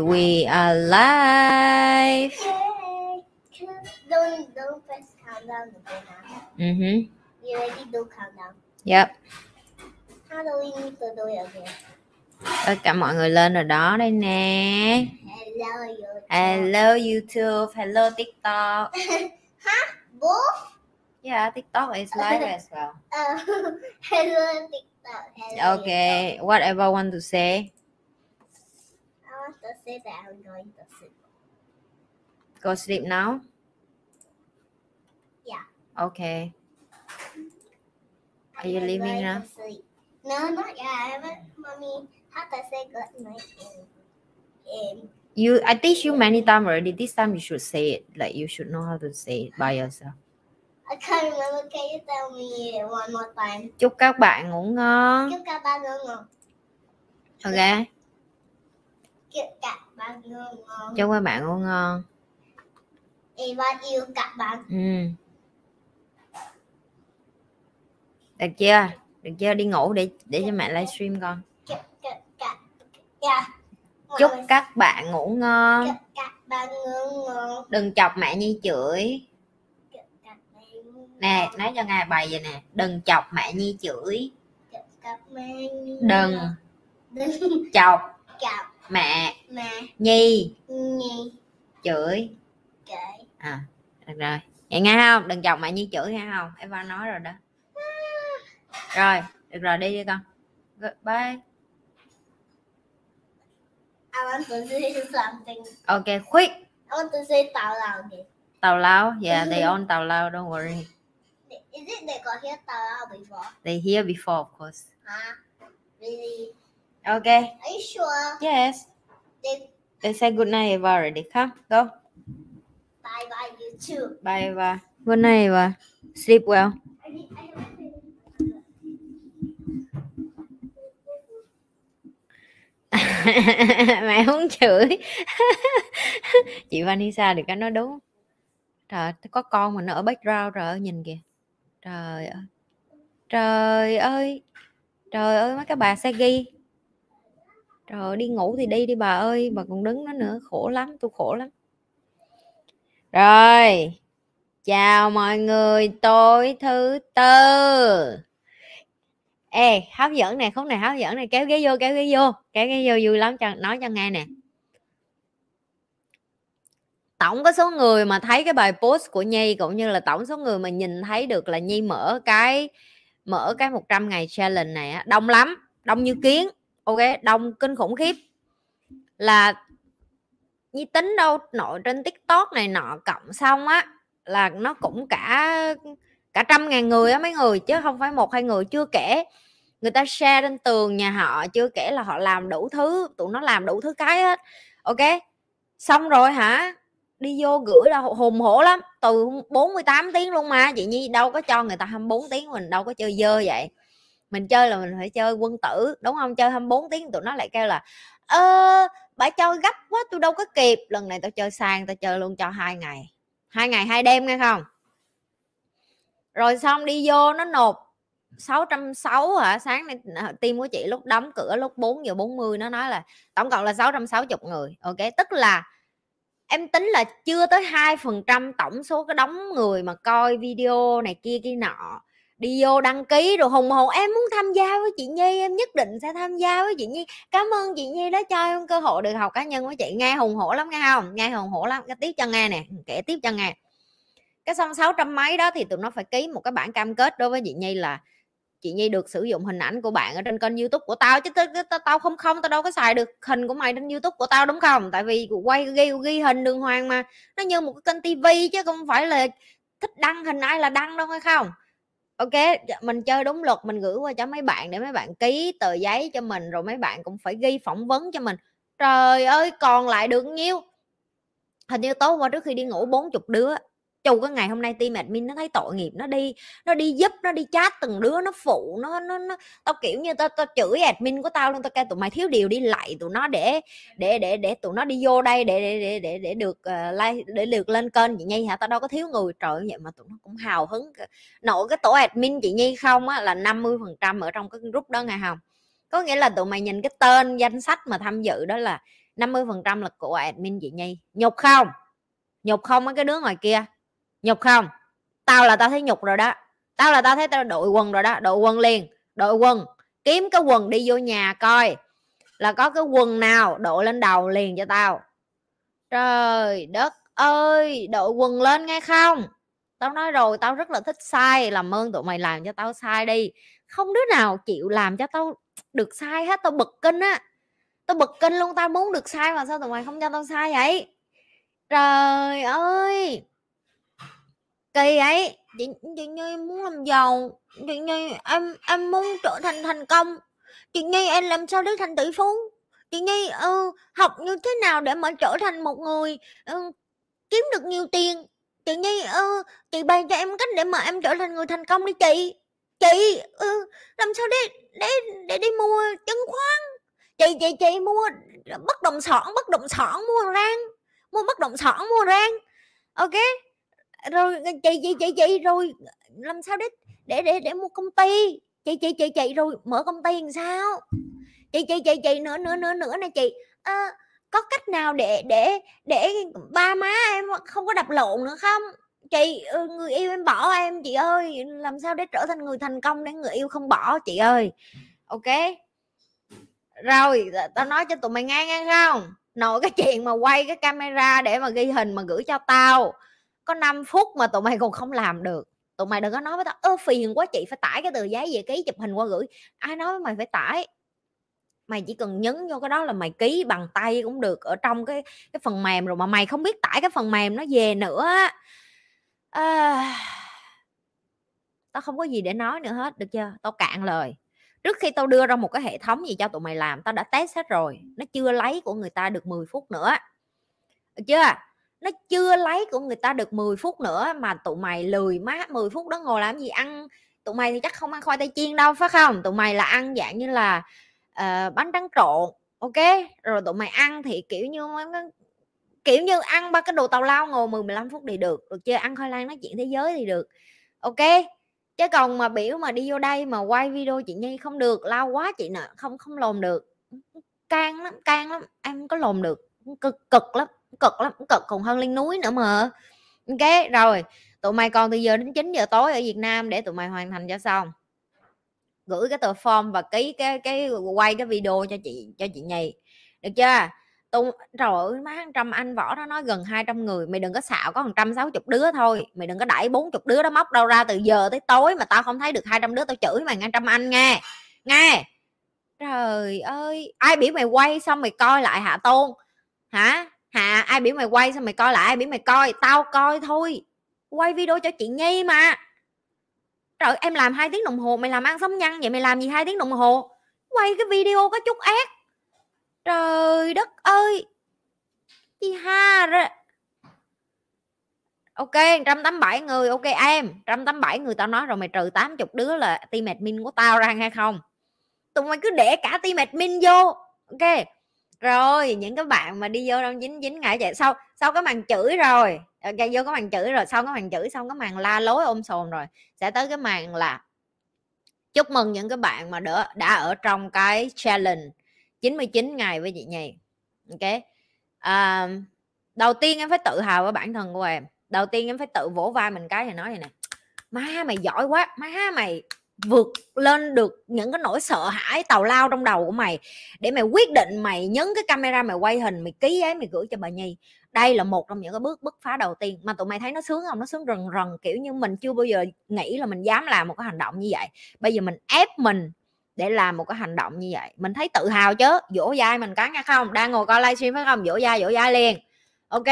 We are live. Don't don't press countdown? Mm-hmm. You already do countdown. Yep. How do we need to do it again? Tất cả mọi người lên rồi đó đây nè. Hello, you. Hello YouTube, hello TikTok. huh? Both? Yeah, TikTok is live as well. Uh, hello, TikTok. Hello, Okay, whatever I want to say. YouTube. I want to say that I'm going to sleep. Go sleep now. Yeah. Okay. Are you I'm leaving going now? No, not yet. I haven't. Mommy, how to say good night in, in You, I teach you many times already. This time you should say it. Like you should know how to say it by yourself. I can't remember. Can you tell me one more time? Chúc các bạn ngủ ngon. Chúc các bạn ngủ ngon. Ok. Chúc các bạn ngủ ngon. Chúc các bạn ngủ ngon. Eva yêu các bạn. Ừ. Được chưa? Được chưa? Đi ngủ để để cho mẹ livestream con. Chúc các các yeah. Chúc các bạn ngủ ngon. Đừng chọc mẹ Nhi chửi. Nè, nói cho ngài bài vậy nè. Đừng chọc mẹ Nhi chửi. Đừng chọc mẹ mẹ Nhi nhi chửi. kể. À, được rồi. Vậy nghe không? Đừng chọc mẹ Nhi chửi nghe không? Eva nói rồi đó. Rồi, được rồi đi đi con. Bye. I want to say something. Ok, quick. I want to say tào lao again. Tàu lao. Yeah, they on tàu lao. Don't worry. Is it they got here tào lao before? They here before, of course. Huh? Really? Okay. Are you sure? Yes. They They say good night, Eva already. Come, go. bye bye you too. Bye, Eva. Good night, Eva. Sleep well. Mẹ muốn chửi chị Vanessa thì cái nói đúng trời có con mà nó ở background ơi nhìn kìa trời ơi trời ơi trời ơi mấy cái bà sẽ ghi trời ơi, đi ngủ thì đi đi bà ơi bà còn đứng đó nữa khổ lắm tôi khổ lắm. Rồi chào mọi người tối thứ tư. Ê hấp dẫn này khúc này hấp dẫn này kéo ghế vô kéo ghế vô kéo ghế vô vui lắm cho nói cho nghe nè. Tổng có số người mà thấy cái bài post của Nhi cũng như là tổng số người mà nhìn thấy được là Nhi mở cái mở cái 100 ngày challenge này á, đông lắm đông như kiến ok đông kinh khủng khiếp. Là Nhi tính đâu, nội trên tiktok này nọ cộng xong á, là nó cũng cả cả trăm ngàn người á mấy người, chứ không phải một hai người, chưa kể người ta share lên tường nhà họ, chưa kể là họ làm đủ thứ, tụi nó làm đủ thứ cái hết. Ok, xong rồi hả? Đi vô gửi là hùng hổ lắm, từ 48 tiếng luôn mà. Chị Nhi đâu có cho người ta 24 tiếng, mình đâu có chơi dơ vậy mình chơi là mình phải chơi quân tử, đúng không chơi 24 tiếng tụi nó lại kêu là, ơ, bà cho gấp quá tôi đâu có kịp. Lần này tao chơi sang, tao chơi luôn cho hai ngày. Hai ngày, hai đêm nghe không? Rồi xong đi vô nó nộp 660 hả? Sáng nay à, team của chị lúc đóng cửa lúc 4 giờ 40 nó nói là tổng cộng là 660 người, ok? Tức là em tính là chưa tới hai phần trăm tổng số cái đóng người mà coi video này kia kia nọ đi vô đăng ký rồi hùng hồn em muốn tham gia với chị nhi em nhất định sẽ tham gia với chị nhi. Cảm ơn chị nhi đã cho em cơ hội được học cá nhân với chị. Nghe hùng hổ lắm nghe không? Nghe hùng hổ lắm cái tiếp cho nghe nè kể tiếp cho nghe. Cái xong sáu trăm mấy đó thì tụi nó phải ký một cái bản cam kết đối với chị nhi là chị nhi được sử dụng hình ảnh của bạn ở trên kênh youtube của tao chứ tao, tao, tao không không tao đâu có xài được hình của mày trên youtube của tao đúng không? Tại vì quay ghi ghi hình đường hoàng mà nó như một cái kênh tivi chứ không phải là thích đăng hình ai là đăng đâu hay không? Ok dạ, mình chơi đúng luật, mình gửi qua cho mấy bạn để mấy bạn ký tờ giấy cho mình, rồi mấy bạn cũng phải ghi phỏng vấn cho mình. Trời ơi, còn lại được nhiêu? Hình như tối qua trước khi đi ngủ bốn chục đứa chù cái ngày hôm nay team admin nó thấy tội nghiệp nó đi nó đi giúp nó đi chat từng đứa nó phụ nó nó, nó tao kiểu như tao tao chửi admin của tao luôn tao kêu tụi mày thiếu điều đi lại tụi nó để để để để tụi nó đi vô đây để để để để, để được uh, like để được lên kênh chị nhi hả? Tao đâu có thiếu người. Trời vậy mà tụi nó cũng hào hứng nội cái tổ admin chị nhi không á là 50 phần trăm ở trong cái group đó nghe không? Có nghĩa là tụi mày nhìn cái tên danh sách mà tham dự đó là 50 phần trăm là của admin chị nhi. Nhục không? Nhục không mấy cái đứa ngoài kia nhục không? Tao là tao thấy nhục rồi đó. Tao là tao thấy tao đội quần rồi đó, đội quần liền, đội quần. Kiếm cái quần đi vô nhà coi, là có cái quần nào đội lên đầu liền cho tao. Trời đất ơi, đội quần lên nghe không? Tao nói rồi, tao rất là thích sai, làm ơn tụi mày làm cho tao sai đi. Không đứa nào chịu làm cho tao được sai hết, tao bực kinh á. Tao bực kinh luôn, tao muốn được sai mà sao tụi mày không cho tao sai vậy? Trời ơi! Kỳ ấy. Chị chị nhi muốn làm giàu. Chị nhi em em muốn trở thành thành công. Chị nhi em làm sao để thành tỷ phú? Chị nhi ừ, học như thế nào để mà trở thành một người ừ, kiếm được nhiều tiền? Chị nhi ừ, chị bày cho em cách để mà em trở thành người thành công đi chị. Chị ừ, làm sao để để để đi mua chứng khoán? Chị chị chị mua bất động sản bất động sản mua rang. Mua bất động sản mua rang. Ok? Rồi chị chị chị chị rồi ờ, làm sao để để để để mua công ty. Chị chị chị chị rồi mở công ty làm sao? Chị chị chị chị nữa nữa nữa nữa nè chị. À, có cách nào để để để ba má em không có đập lộn nữa không? Chị ừ, người yêu em bỏ em chị ơi. Làm sao để trở thành người thành công để người yêu không bỏ chị ơi. Ok? Rồi ờ, tao nói cho tụi mày nghe nghe không? Nội cái chuyện mà quay cái camera để mà ghi hình mà gửi cho tao có 5 phút mà tụi mày còn không làm được. Tụi mày đừng có nói với tao ơ phiền quá chị phải tải cái tờ giấy về ký chụp hình qua gửi. Ai nói với mày phải tải. Mày chỉ cần nhấn vô cái đó là mày ký bằng tay cũng được ở trong cái cái phần mềm rồi mà mày không biết tải cái phần mềm nó về nữa à, tao không có gì để nói nữa hết được chưa? Tao cạn lời. Trước khi tao đưa ra một cái hệ thống gì cho tụi mày làm tao đã test hết rồi nó chưa lấy của người ta được 10 phút nữa. Được chưa? Nó chưa lấy của người ta được 10 phút nữa mà tụi mày lười má 10 phút đó ngồi làm gì ăn? Tụi mày thì chắc không ăn khoai tây chiên đâu phải không? Tụi mày là ăn dạng như là uh, bánh tráng trộn ok? Rồi tụi mày ăn thì kiểu như kiểu như ăn ba cái đồ tàu lao ngồi 10 15 phút thì được được chưa ăn khoai lang nói chuyện thế giới thì được ok? Chứ còn mà biểu mà đi vô đây mà quay video chị nhi không được lao quá chị nè không không lồn được. Can lắm can lắm em có lồn được cực cực lắm cực lắm cực còn hơn lên núi nữa mà. Ok rồi, tụi mày còn từ giờ đến 9 giờ tối ở Việt Nam để tụi mày hoàn thành cho xong. Gửi cái tờ form và ký cái cái quay cái video cho chị cho chị nhì. Được chưa? Tụi, trời ơi, má trăm anh võ nó nói gần 200 người. Mày đừng có xạo, có 160 đứa thôi. Mày đừng có đẩy 40 đứa đó móc đâu ra từ giờ tới tối mà tao không thấy được 200 đứa tao chửi mày ngang trăm anh nghe. Nghe. Trời ơi, ai biểu mày quay xong mày coi lại hạ tôn? Hả? Hà, ai biểu mày quay sao mày coi lại, ai biểu mày coi? Tao coi thôi. Quay video cho chị nhi mà. Trời, em làm hai tiếng đồng hồ, mày làm ăn sống nhăn vậy, mày làm gì hai tiếng đồng hồ? Quay cái video có chút ác. Trời đất ơi. Chị ha rồi ok 187 người, ok em. 187 người tao nói rồi, mày trừ 80 đứa là team admin của tao ra hay không? Tụi mày cứ để cả team admin vô, ok? Rồi những cái bạn mà đi vô trong dính dính ngại chạy sau sau cái màn chửi rồi. Ờ, okay, vô cái màn chửi rồi sau cái màn chửi xong cái màn la lối ôm sồn rồi sẽ tới cái màn là chúc mừng những cái bạn mà đã đã ở trong cái challenge 99 ngày với chị nhì. Ok. À, đầu tiên em phải tự hào với bản thân của em. Đầu tiên em phải tự vỗ vai mình cái thì nói này nè má mày giỏi quá má mày vượt lên được những cái nỗi sợ hãi tàu lao trong đầu của mày để mày quyết định mày nhấn cái camera mày quay hình, mày ký ấy mày gửi cho bà nhi. Đây là một trong những cái bước bứt phá đầu tiên mà tụi mày thấy nó sướng không? Nó sướng rần rần, kiểu như mình chưa bao giờ nghĩ là mình dám làm một cái hành động như vậy. Bây giờ mình ép mình để làm một cái hành động như vậy. Mình thấy tự hào chứ dỗ dai mình cái nha, không? Đang ngồi coi livestream phải không? Dỗ dai dỗ dai liền. Ok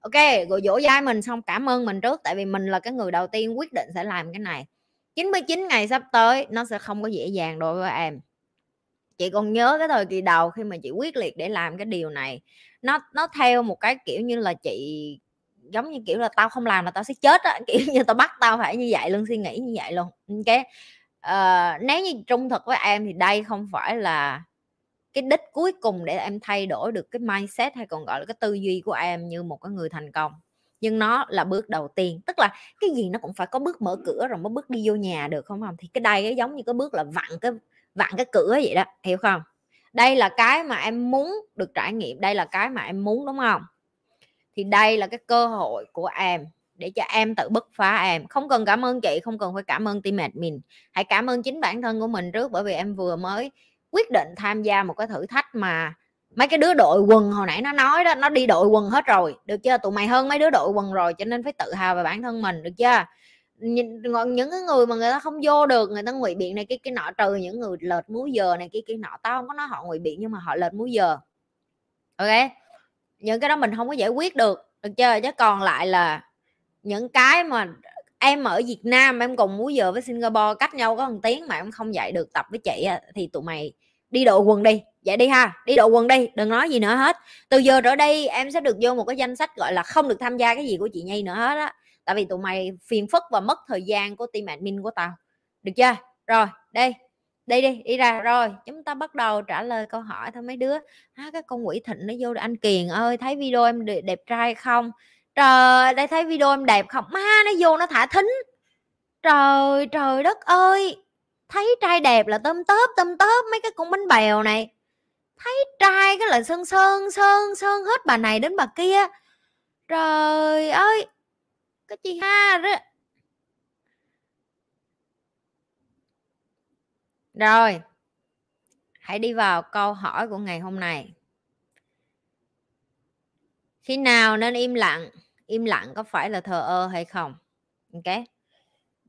ok, rồi dỗ dai mình xong, cảm ơn mình trước, tại vì mình là cái người đầu tiên quyết định sẽ làm cái này. 99 ngày sắp tới nó sẽ không có dễ dàng đối với em. Chị còn nhớ cái thời kỳ đầu khi mà chị quyết liệt để làm cái điều này nó nó theo một cái kiểu như là chị giống như kiểu là tao không làm là tao sẽ chết á kiểu như tao bắt tao phải như vậy luôn suy nghĩ như vậy luôn. Ok uh, ờ, nếu như trung thực với em thì đây không phải là cái đích cuối cùng để em thay đổi được cái mindset hay còn gọi là cái tư duy của em như một cái người thành công nhưng nó là bước đầu tiên, tức là cái gì nó cũng phải có bước mở cửa rồi mới bước đi vô nhà được, không không thì cái đây cái giống như cái bước là vặn cái vặn cái cửa vậy đó, hiểu không? Đây là cái mà em muốn được trải nghiệm, đây là cái mà em muốn, đúng không thì đây là cái cơ hội của em để cho em tự bứt phá em. Không cần cảm ơn chị, không cần phải cảm ơn team admin. Hãy cảm ơn chính bản thân của mình trước, bởi vì em vừa mới quyết định tham gia một cái thử thách mà mấy cái đứa đội quần hồi nãy nó nói đó, nó đi đội quần hết rồi. Được chưa? Tụi mày hơn mấy đứa đội quần rồi, cho nên phải tự hào về bản thân mình, được chưa? Những những cái người mà người ta không vô được, người ta ngụy biện này, cái cái nọ trừ những người lệch múi giờ này cái cái nọ, tao không có nói họ ngụy biện nhưng mà họ lệch múi giờ. Ok? Những cái đó mình không có giải quyết được được chưa? Chứ còn lại là những cái mà em ở Việt Nam em cùng múi giờ với Singapore cách nhau có một tiếng mà em không dạy được tập với chị thì tụi mày đi độ quần đi. Vậy đi ha đi độ quần đi đừng nói gì nữa hết. Từ giờ trở đây em sẽ được vô một cái danh sách gọi là không được tham gia cái gì của chị nhi nữa hết á. Tại vì tụi mày phiền phức và mất thời gian của team admin của tao. Được chưa? Rồi đây đi đi đi ra. Rồi chúng ta bắt đầu trả lời câu hỏi thôi mấy đứa. À, cái con quỷ thịnh nó vô anh kiền ơi thấy video em đẹp, đẹp trai không? Trời đây thấy video em đẹp không? Má nó vô nó thả thính. Trời trời đất ơi thấy trai đẹp là tôm tớp tôm tớp, mấy cái con bánh bèo này. Thấy trai cái là sơn sơn sơn sơn hết bà này đến bà kia. Trời ơi cái chị ha đó rồi, hãy đi vào câu hỏi của ngày hôm nay. Khi nào nên im lặng? Im lặng có phải là thờ ơ hay không? Ok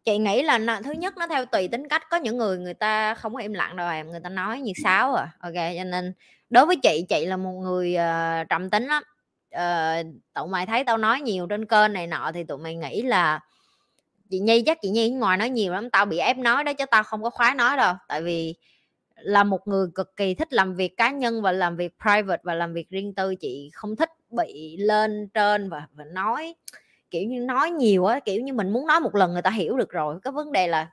chị nghĩ là nó, thứ nhất nó theo tùy tính cách có những người người ta không có im lặng đâu em người ta nói như sáo à. Ok cho nên đối với chị chị là một người uh, trầm tính lắm. Uh, tụi mày thấy tao nói nhiều trên kênh này nọ thì tụi mày nghĩ là chị nhi chắc chị nhi ngoài nói nhiều lắm tao bị ép nói đó chứ tao không có khoái nói đâu. Tại vì là một người cực kỳ thích làm việc cá nhân và làm việc private và làm việc riêng tư chị không thích bị lên trên và và nói kiểu như, nói nhiều á, kiểu như, mình muốn nói một lần người ta hiểu được rồi. Cái vấn đề là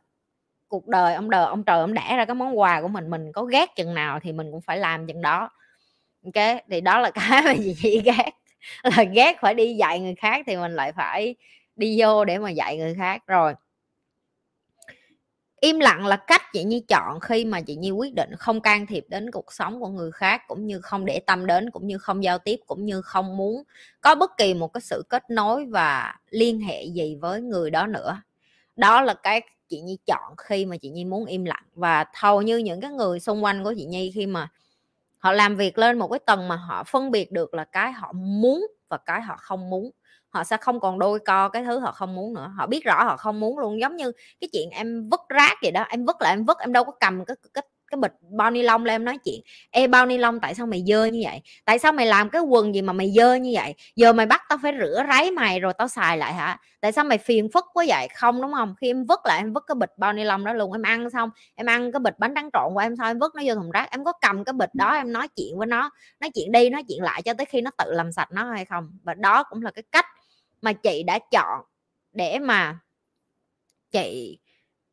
cuộc đời ông đời ông trời ông đẻ ra cái món quà của mình mình có ghét chừng nào thì mình cũng phải làm chừng đó. Ok, thì đó là cái mà chị ghét là ghét phải đi dạy người khác thì mình lại phải đi vô để mà dạy người khác. Rồi im lặng là cách chị nhi chọn khi mà chị nhi quyết định không can thiệp đến cuộc sống của người khác, cũng như không để tâm đến, cũng như không giao tiếp, cũng như không muốn có bất kỳ một cái sự kết nối và liên hệ gì với người đó nữa. Đó là cái chị nhi chọn khi mà chị nhi muốn im lặng. Và hầu như những cái người xung quanh của chị nhi khi mà họ làm việc lên một cái tầng mà họ phân biệt được là cái họ muốn và cái họ không muốn họ sẽ không còn đôi co cái thứ họ không muốn nữa. Họ biết rõ họ không muốn luôn. Giống như cái chuyện em vứt rác vậy đó, em vứt là em vứt, em đâu có cầm cái cái cái bịch bao ni lông lên em nói chuyện, ê, bao ni lông, tại sao mày dơ như vậy? Tại sao mày làm cái quần gì mà mày dơ như vậy? Giờ mày bắt tao phải rửa ráy mày rồi tao xài lại hả? Tại sao mày phiền phức quá vậy? Không, đúng không? Khi em vứt lại em vứt cái bịch bao ni lông đó luôn, em ăn xong, em ăn cái bịch bánh tráng trộn của em xong, em vứt nó vô thùng rác, em có cầm cái bịch đó em nói chuyện với nó, nói chuyện đi, nói chuyện lại cho tới khi nó tự làm sạch nó hay không. Và đó cũng là cái cách mà chị đã chọn để mà chị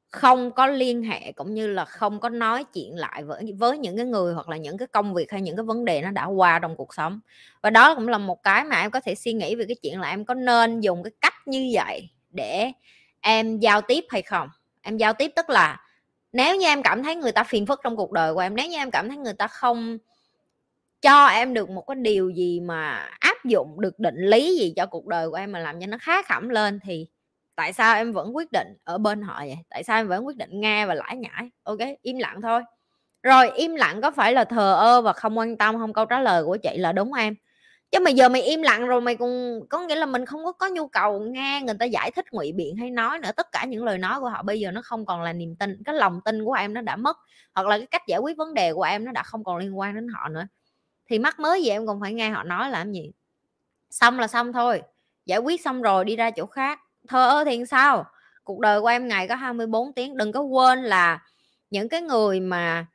không có liên hệ cũng như là không có nói chuyện lại với với những cái người hoặc là những cái công việc hay những cái vấn đề nó đã qua trong cuộc sống. Và đó cũng là một cái mà em có thể suy nghĩ về cái chuyện là em có nên dùng cái cách như vậy để em giao tiếp hay không? Em giao tiếp tức là nếu như em cảm thấy người ta phiền phức trong cuộc đời của em, nếu như em cảm thấy người ta không cho em được một cái điều gì mà áp dụng được định lý gì cho cuộc đời của em mà làm cho nó khá khẩm lên thì tại sao em vẫn quyết định ở bên họ vậy? Tại sao em vẫn quyết định nghe và lãi nhãi ok, im lặng thôi. Rồi, im lặng có phải là thờ ơ và không quan tâm không? Câu trả lời của chị là đúng em. Chứ mà giờ mày im lặng rồi mày cũng có nghĩa là mình không có có nhu cầu nghe người ta giải thích, ngụy biện hay nói nữa. Tất cả những lời nói của họ bây giờ nó không còn là niềm tin, cái lòng tin của em nó đã mất, hoặc là cái cách giải quyết vấn đề của em nó đã không còn liên quan đến họ nữa. Thì mắc mới gì em còn phải nghe họ nói làm gì? Xong là xong thôi. Giải quyết xong rồi đi ra chỗ khác. Thơ ơ thì sao? Cuộc đời của em ngày có 24 tiếng. Đừng có quên là những cái người mà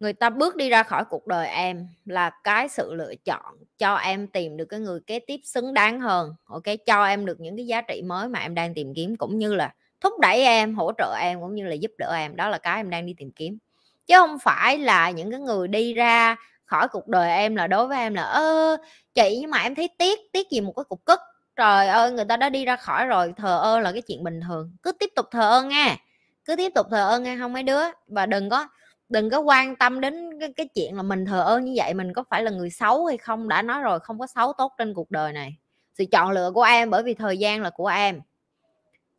người ta bước đi ra khỏi cuộc đời em là cái sự lựa chọn cho em tìm được cái người kế tiếp xứng đáng hơn, ok? Cho em được những cái giá trị mới mà em đang tìm kiếm, cũng như là thúc đẩy em, hỗ trợ em, cũng như là giúp đỡ em. Đó là cái em đang đi tìm kiếm. Chứ không phải là những cái người đi ra khỏi cuộc đời em là đối với em là ơ chị nhưng mà em thấy tiếc tiếc gì một cái cục cức. Trời ơi người ta đã đi ra khỏi rồi thờ ơ là cái chuyện bình thường. Cứ tiếp tục thờ ơ nghe cứ tiếp tục thờ ơ nghe không mấy đứa. Và đừng có đừng có quan tâm đến cái, cái chuyện là mình thờ ơ như vậy mình có phải là người xấu hay không đã nói rồi không có xấu tốt trên cuộc đời này. Sự chọn lựa của em bởi vì thời gian là của em.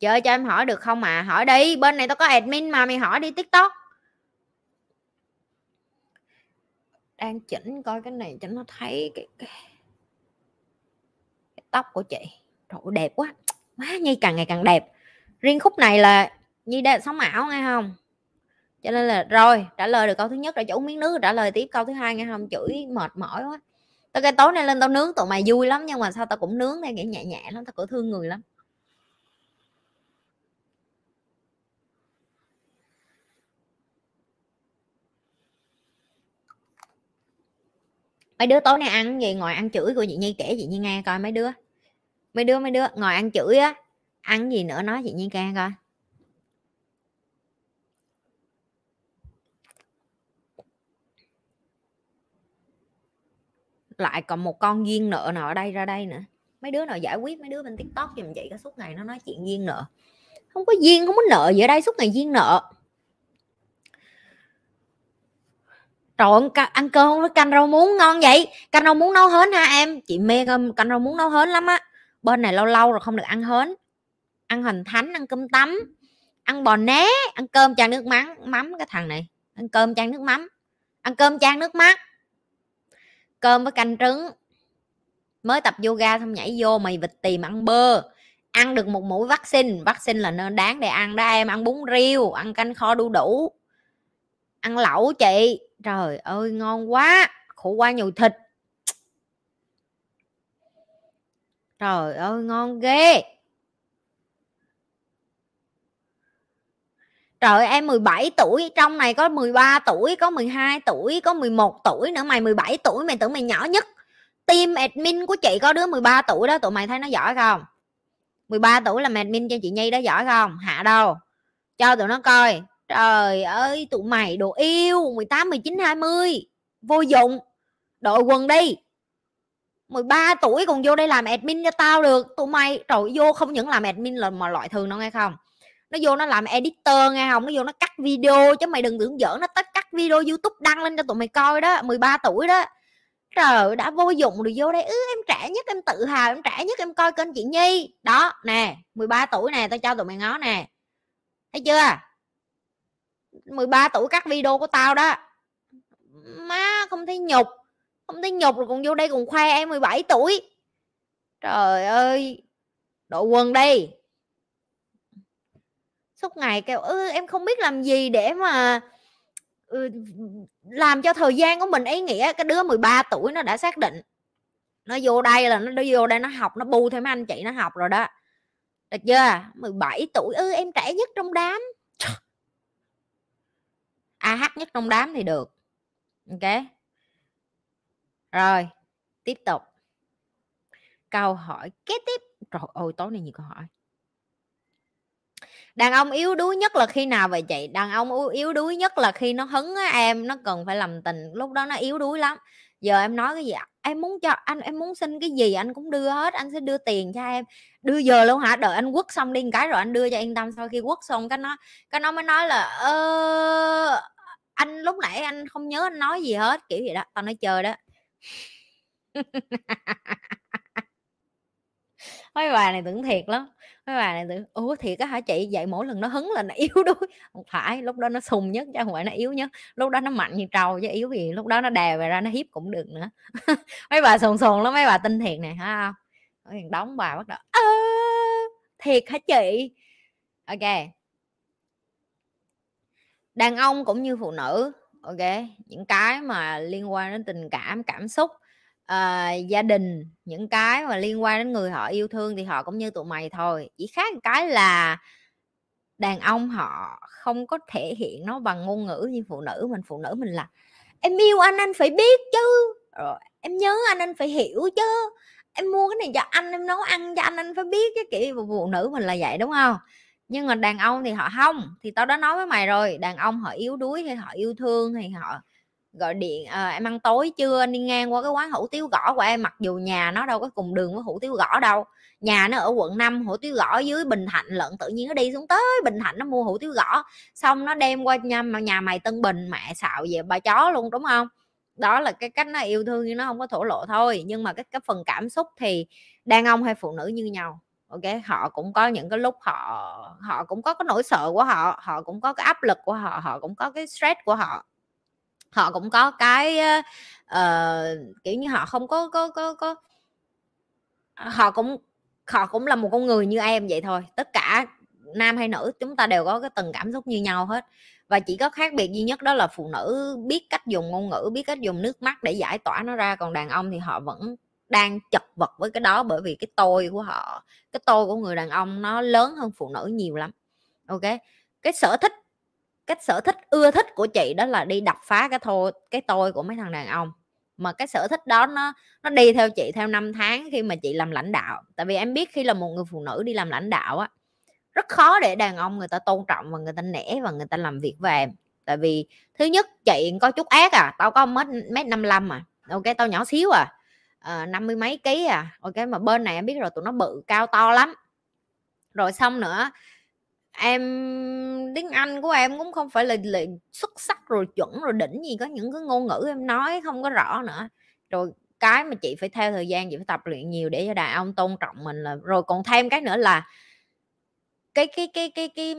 Chờ cho em hỏi được không à hỏi đi bên này tao có admin mà mày hỏi đi tiktok. Đang chỉnh coi cái này cho nó thấy cái, cái, cái tóc của chị. Trời đẹp quá. Má nhi càng ngày càng đẹp. Riêng khúc này là nhi đã sống ảo nghe không? Cho nên là rồi trả lời được câu thứ nhất rồi cho uống miếng nước trả lời tiếp câu thứ hai nghe không? Chửi mệt mỏi quá. Tao cái tối nay lên tao nướng tụi mày vui lắm nhưng mà sao tao cũng nướng theo nghĩa nhẹ nhẹ lắm tao cũng thương người lắm. Mấy đứa tối nay ăn gì? Ngồi ăn chửi của chị nhi kể chị nhi nghe coi mấy đứa. Mấy đứa mấy đứa, ngồi ăn chửi á, ăn gì nữa nói chị nhi nghe coi. Lại còn một con duyên nợ nào ở đây, ra đây nữa. Mấy đứa nào giải quyết mấy đứa bên tiktok giùm chị cả suốt ngày nó nói chuyện duyên nợ. Không có duyên không có nợ gì ở đây, suốt ngày duyên nợ. Trời ơi, ăn cơm với canh rau muống ngon vậy? Canh rau muống nấu hến ha em? Chị mê canh rau muống nấu hến lắm á. Bên này lâu lâu rồi không được ăn hến. Ăn hình thánh ăn cơm tấm ăn bò né ăn cơm chan nước mắm mắm cái thằng này ăn cơm chan nước mắm ăn cơm chan nước mắt cơm với canh trứng. Mới tập yoga xong nhảy vô mày vịt tìm ăn bơ. Ăn được một mũi vaccine vaccine là nên đáng để ăn đó em. Ăn bún riêu ăn canh kho đu đủ. Ăn lẩu chị trời ơi ngon quá khổ qua nhiều thịt trời ơi ngon ghê Trời ơi, em 17 tuổi, trong này có 13 tuổi, có 12 tuổi, có 11 tuổi nữa, mày 17 tuổi mày tưởng mày nhỏ nhất. Team admin của chị có đứa 13 tuổi đó, tụi mày thấy nó giỏi không? 13 tuổi là admin cho chị Nhi đó giỏi không? Hạ đâu? Cho tụi nó coi. Trời ơi, tụi mày đồ yêu 18, 19, 20. Vô dụng. Đội quần đi. 13 tuổi còn vô đây làm admin cho tao được. Tụi mày trời vô không những làm admin là mà loại thường đâu nghe không? nó vô nó làm editor nghe không nó vô nó cắt video chứ mày đừng tưởng giỡn nó tất cắt video youtube đăng lên cho tụi mày coi đó 13 tuổi đó trời đã vô dụng rồi vô đây ư em trẻ nhất em tự hào em trẻ nhất em coi kênh chị nhi đó nè 13 tuổi nè tao cho tụi mày ngó nè thấy chưa 13 tuổi cắt video của tao đó. Má không thấy nhục. Không thấy nhục rồi còn vô đây còn khoe em 17 tuổi. Trời ơi đội quần đi suốt ngày kêu ư em không biết làm gì để mà ừ, làm cho thời gian của mình ý nghĩa. Cái đứa 13 tuổi nó đã xác định. Nó vô đây là nó vô đây nó học nó bu thêm anh chị nó học rồi đó. Được chưa? 17 tuổi ư em trẻ nhất trong đám a hát nhất trong đám thì được. Ok. Rồi, tiếp tục. Câu hỏi kế tiếp. Trời ơi, tối nay nhiều câu hỏi. Đàn ông yếu đuối nhất là khi nào vậy chị? Đàn ông yếu đuối nhất là khi nó hứng á em, nó cần phải làm tình, lúc đó nó yếu đuối lắm. Giờ em nói cái gì em muốn cho anh, em muốn xin cái gì anh cũng đưa hết, anh sẽ đưa tiền cho em. Đưa giờ luôn hả? Đợi anh quất xong đi cái rồi anh đưa cho yên tâm, sau khi quất xong cái nó cái nó mới nói là, ơ anh lúc nãy anh không nhớ anh nói gì hết kiểu gì đó tao nói chơi đó. Mấy bà này tưởng thiệt lắm mấy bà này tưởng ủa thiệt á hả chị? Vậy mỗi lần nó hứng là nó yếu đuối. Không phải lúc đó nó sùng nhất chứ không phải nó yếu nhất lúc đó nó mạnh như trâu chứ yếu gì lúc đó nó đè về ra nó hiếp cũng được nữa. Mấy bà sồn sồn lắm mấy bà tin thiệt này hả không? Đóng bà bắt đầu à, thiệt hả chị? Ok đàn ông cũng như phụ nữ ok? Những cái mà liên quan đến tình cảm cảm xúc uh, gia đình những cái mà liên quan đến người họ yêu thương thì họ cũng như tụi mày thôi. Chỉ khác một cái là đàn ông họ không có thể hiện nó bằng ngôn ngữ như phụ nữ mình phụ nữ mình là em yêu anh anh phải biết chứ. Rồi em nhớ anh anh phải hiểu chứ. Em mua cái này cho anh em nấu ăn cho anh anh phải biết cái kiểu phụ nữ mình là vậy đúng không? Nhưng mà đàn ông thì họ không thì tao đã nói với mày rồi đàn ông họ yếu đuối hay họ yêu thương hay họ gọi điện à, em ăn tối chưa? Anh đi ngang qua cái quán hủ tiếu gõ của em mặc dù nhà nó đâu có cùng đường với hủ tiếu gõ đâu. Nhà nó ở quận 5 hủ tiếu gõ dưới bình thạnh lận tự nhiên nó đi xuống tới bình thạnh nó mua hủ tiếu gõ. Xong nó đem qua nhà, nhà mày tân bình mẹ xạo về bà chó luôn đúng không đó là cái cách nó yêu thương nhưng nó không có thổ lộ thôi. Nhưng mà cái cái phần cảm xúc thì đàn ông hay phụ nữ như nhau ok họ cũng có những cái lúc họ họ cũng có cái nỗi sợ của họ họ cũng có cái áp lực của họ họ cũng có cái stress của họ. Họ cũng có cái uh, kiểu như họ không có có có có họ cũng họ cũng là một con người như em vậy thôi. Tất cả nam hay nữ chúng ta đều có cái từng cảm xúc như nhau hết. Và chỉ có khác biệt duy nhất đó là phụ nữ biết cách dùng ngôn ngữ biết cách dùng nước mắt để giải tỏa nó ra còn đàn ông thì họ vẫn đang chật vật với cái đó bởi vì cái tôi của họ, cái tôi của người đàn ông nó lớn hơn phụ nữ nhiều lắm. Ok, cái sở thích cái sở thích ưa thích của chị đó là đi đập phá cái thôi cái tôi của mấy thằng đàn ông. Mà cái sở thích đó nó nó đi theo chị theo năm tháng khi mà chị làm lãnh đạo. Tại vì em biết khi là một người phụ nữ đi làm lãnh đạo á, rất khó để đàn ông người ta tôn trọng và người ta nể và người ta làm việc về. em tại vì thứ nhất, chị có chút ác à tao có mét mét năm à ok, tao nhỏ xíu à. Ờ, năm mươi mấy ký à. Ok mà bên này em biết rồi tụi nó bự cao to lắm. Rồi xong nữa em tiếng Anh của em cũng không phải là, là xuất sắc rồi chuẩn rồi đỉnh gì có những cái ngôn ngữ em nói không có rõ nữa. Rồi cái mà chị phải theo thời gian chị phải tập luyện nhiều để cho đàn ông tôn trọng mình là rồi còn thêm cái nữa là cái cái cái cái cái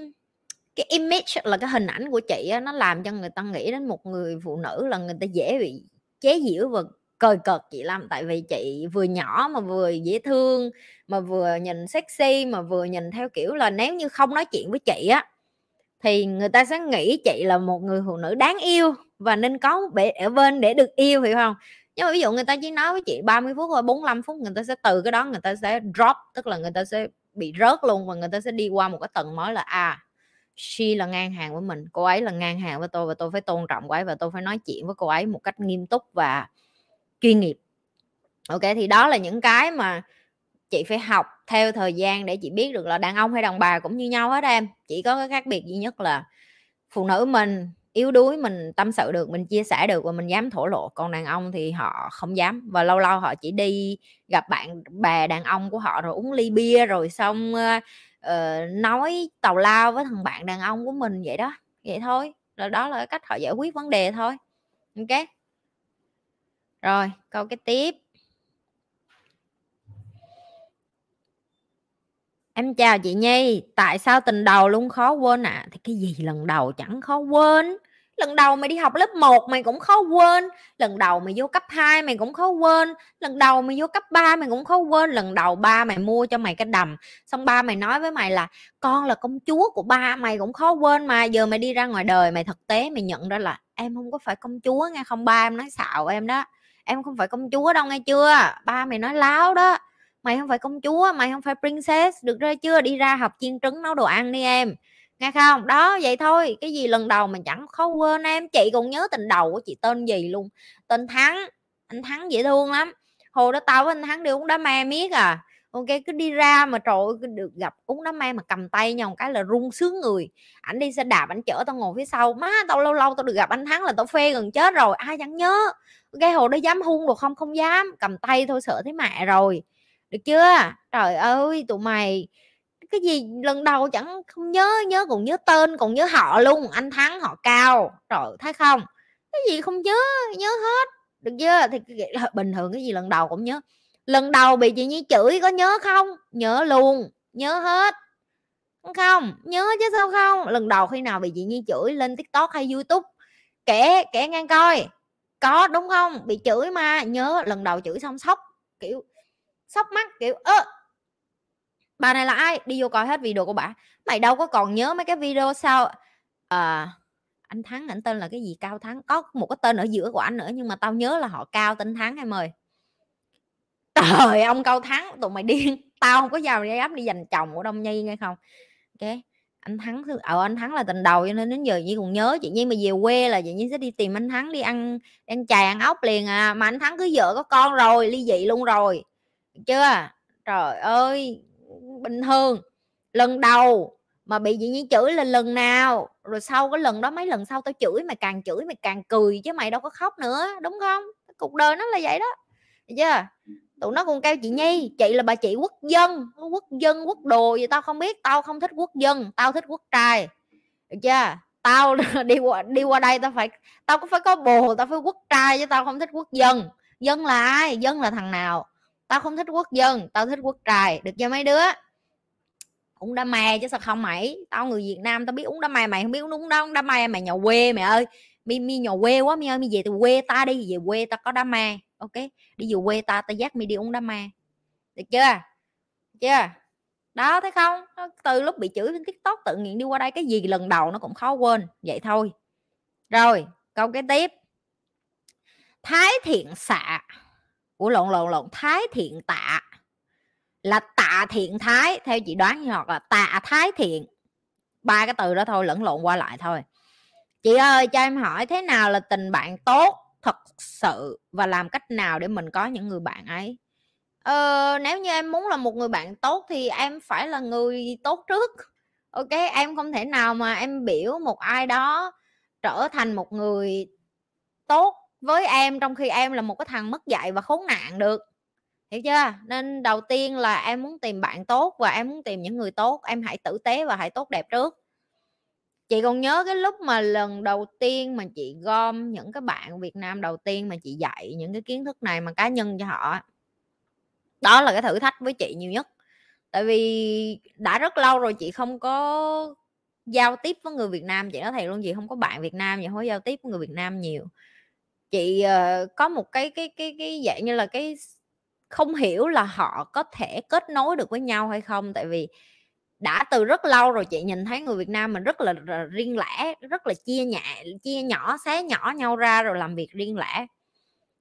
cái image là cái hình ảnh của chị á, nó làm cho người ta nghĩ đến một người phụ nữ là người ta dễ bị chế giễu và cười cợt chị lắm tại vì chị vừa nhỏ mà vừa dễ thương, mà vừa nhìn sexy, mà vừa nhìn theo kiểu là nếu như không nói chuyện với chị á, thì người ta sẽ nghĩ chị là một người phụ nữ đáng yêu và nên có bể, ở bên để được yêu, hiểu không? Nhưng mà ví dụ người ta chỉ nói với chị 30 phút thôi 45 phút, người ta sẽ từ cái đó người ta sẽ drop, tức là người ta sẽ bị rớt luôn và người ta sẽ đi qua một cái tầng mới là à she là ngang hàng với mình, cô ấy là ngang hàng với tôi và tôi phải tôn trọng cô ấy và tôi phải nói chuyện với cô ấy một cách nghiêm túc và chuyên nghiệp. Ok thì đó là những cái mà chị phải học theo thời gian để chị biết được là đàn ông hay đàn bà cũng như nhau hết em. Chỉ có cái khác biệt duy nhất là phụ nữ mình yếu đuối mình tâm sự được mình chia sẻ được và mình dám thổ lộ. Còn đàn ông thì họ không dám và lâu lâu họ chỉ đi gặp bạn bè đàn ông của họ rồi uống ly bia rồi xong uh, nói tàu lao với thằng bạn đàn ông của mình vậy đó. Vậy thôi. Rồi đó là cách họ giải quyết vấn đề thôi. Ok? Rồi, câu cái tiếp. Em chào chị Nhi, tại sao tình đầu luôn khó quên ạ? À? thì cái gì lần đầu chẳng khó quên. Lần đầu mày đi học lớp 1 mày cũng khó quên. Lần đầu mày vô cấp 2 mày cũng khó quên. Lần đầu mày vô cấp 3 mày cũng khó quên. Lần đầu ba mày mua cho mày cái đầm. Xong ba mày nói với mày là, con là công chúa của ba mày cũng khó quên mà. Giờ mày đi ra ngoài đời mày thực tế mày nhận ra là em không có phải công chúa nghe không? Ba em nói xạo em đó em không phải công chúa đâu, nghe chưa? Ba mày nói láo đó. Mày không phải công chúa, mày không phải princess. Được rồi chưa? Đi ra học chiên trứng nấu đồ ăn đi em. Nghe không? Đó, vậy thôi. Cái gì lần đầu mình chẳng khó quên em. Chị còn nhớ tình đầu của chị tên gì luôn? Tên thắng. Anh thắng dễ thương lắm. Hồi đó tao với anh thắng đi uống đá me miết à ok cứ đi ra mà trời ơi, được gặp uống đá me mà cầm tay nhau một cái là run sướng người. Ảnh đi xe đạp ảnh chở tao ngồi phía sau. Má tao lâu lâu tao được gặp anh thắng là tao phê gần chết rồi. Ai chẳng nhớ. Cái hồi đó dám hung được không? Không dám. Cầm tay thôi sợ thấy mẹ rồi. Được chưa? Trời ơi tụi mày. Cái gì lần đầu chẳng không nhớ nhớ còn nhớ tên còn nhớ họ luôn. Anh thắng họ cao. Trời thấy không? Cái gì không nhớ nhớ hết. Được chưa? Thì bình thường cái gì lần đầu cũng nhớ lần đầu bị chị nhi chửi có nhớ không? Nhớ luôn nhớ hết. Không nhớ chứ sao không? Lần đầu khi nào bị chị nhi chửi lên tiktok hay youtube? Kể kể ngang coi. Có đúng không? Bị chửi mà nhớ. Lần đầu chửi xong sốc kiểu sốc mắt kiểu ơ. Bà này là ai? Đi vô coi hết video của bà. Mày đâu có còn nhớ mấy cái video sao à, ờ, anh thắng ảnh tên là cái gì? Cao thắng. Có một cái tên ở giữa của anh nữa nhưng mà tao nhớ là họ cao tên thắng em ơi trời ông cao thắng, tụi mày điên. Tao không có giàu dám đi giành chồng của đông nhi nghe không? Ok, anh thắng ờ anh thắng là tình đầu cho nên đến giờ nhi còn nhớ. Chị nhi mà về quê là chị nhi sẽ đi tìm anh thắng đi ăn ăn chài ăn ốc liền à. Mà anh thắng cứ vợ có con rồi, ly dị luôn rồi. Chưa? Trời ơi, bình thường. Lần đầu mà bị chị nhi chửi là lần nào? Rồi sau cái lần đó mấy lần sau tao chửi mày càng chửi mày càng cười chứ mày đâu có khóc nữa, đúng không? Cuộc đời nó là vậy đó. Chưa? Tụi nó còn kêu chị nhi chị là bà chị quốc dân quốc dân quốc đồ gì tao không biết tao không thích quốc dân tao thích quốc trai. Được chưa? Tao đi qua đi qua đây tao phải tao cũng phải có bồ tao phải quốc trai chứ tao không thích quốc dân. Dân là ai? Dân là thằng nào? Tao không thích quốc dân tao thích quốc trai. Được chưa mấy đứa? Uống đá me chứ sao không mày? Tao người việt nam tao biết uống đá me mày không biết uống đá, đá me mày nhà quê mày ơi. Mi mi nhà quê quá mi ơi mi về từ quê ta đi về quê ta có đá me ok đi về quê ta ta dắt mi đi uống đá ma, được chưa? Chưa? Đó thấy không? Từ lúc bị chửi trên tiktok tự nhiên đi qua đây cái gì lần đầu nó cũng khó quên vậy thôi. Rồi câu kế tiếp. Thái thiện xạ. Của lộn lộn lộn. Thái thiện tạ là tạ thiện thái theo chị đoán hoặc là tạ thái thiện. Ba cái từ đó thôi lẫn lộn qua lại thôi. Chị ơi cho em hỏi thế nào là tình bạn tốt? Thật sự và làm cách nào để mình có những người bạn ấy? Ờ, nếu như em muốn là một người bạn tốt thì em phải là người tốt trước. Ok em không thể nào mà em biểu một ai đó trở thành một người tốt với em trong khi em là một cái thằng mất dạy và khốn nạn được. Hiểu chưa? Nên đầu tiên là em muốn tìm bạn tốt và em muốn tìm những người tốt. Em hãy tử tế và hãy tốt đẹp trước chị còn nhớ cái lúc mà lần đầu tiên mà chị gom những cái bạn Việt Nam đầu tiên mà chị dạy những cái kiến thức này mà cá nhân cho họ đó là cái thử thách với chị nhiều nhất. Tại vì đã rất lâu rồi chị không có giao tiếp với người Việt Nam chị nói thầy luôn chị không có bạn Việt Nam chị không có giao tiếp với người Việt Nam nhiều. Chị uh, có một cái cái cái cái dạng như là cái không hiểu là họ có thể kết nối được với nhau hay không tại vì đã từ rất lâu rồi chị nhìn thấy người Việt Nam mình rất là riêng lẻ, rất là chia nhẹ, chia nhỏ, xé nhỏ nhau ra rồi làm việc riêng lẻ.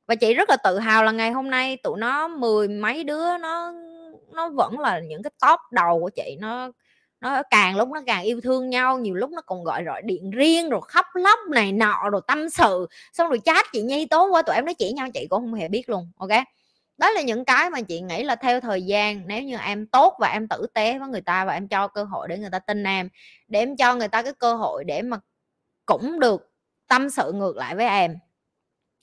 Và chị rất là tự hào là ngày hôm nay tụi nó mười mấy đứa nó nó vẫn là những cái top đầu của chị. Nó nó càng lúc nó càng yêu thương nhau, nhiều lúc nó còn gọi gọi điện riêng rồi khóc lóc này nọ rồi tâm sự. Xong rồi chat chị nhi tố qua tụi em nói chỉ nhau, chị cũng không hề biết luôn, ok? Đó là những cái mà chị nghĩ là theo thời gian, nếu như em tốt và em tử tế với người ta và em cho cơ hội để người ta tin em, để em cho người ta cái cơ hội để mà cũng được tâm sự ngược lại với em.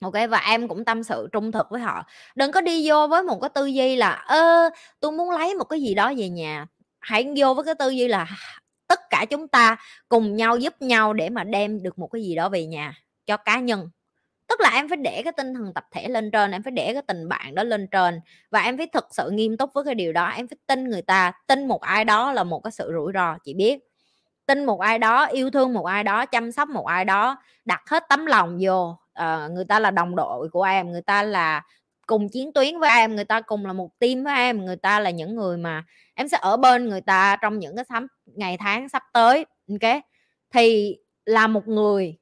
Ok, và em cũng tâm sự trung thực với họ. Đừng có đi vô với một cái tư duy là, ơ, tôi muốn lấy một cái gì đó về nhà. Hãy vô với cái tư duy là, tất cả chúng ta cùng nhau giúp nhau để mà đem được một cái gì đó về nhà cho cá nhân tức là em phải để cái tinh thần tập thể lên trên em phải để cái tình bạn đó lên trên. Và em phải thực sự nghiêm túc với cái điều đó em phải tin người ta tin một ai đó là một cái sự rủi ro chị biết. Tin một ai đó yêu thương một ai đó chăm sóc một ai đó đặt hết tấm lòng vô à, người ta là đồng đội của em người ta là cùng chiến tuyến với em người ta cùng là một team với em người ta là những người mà em sẽ ở bên người ta trong những cái sắm ngày tháng sắp tới ok thì là một người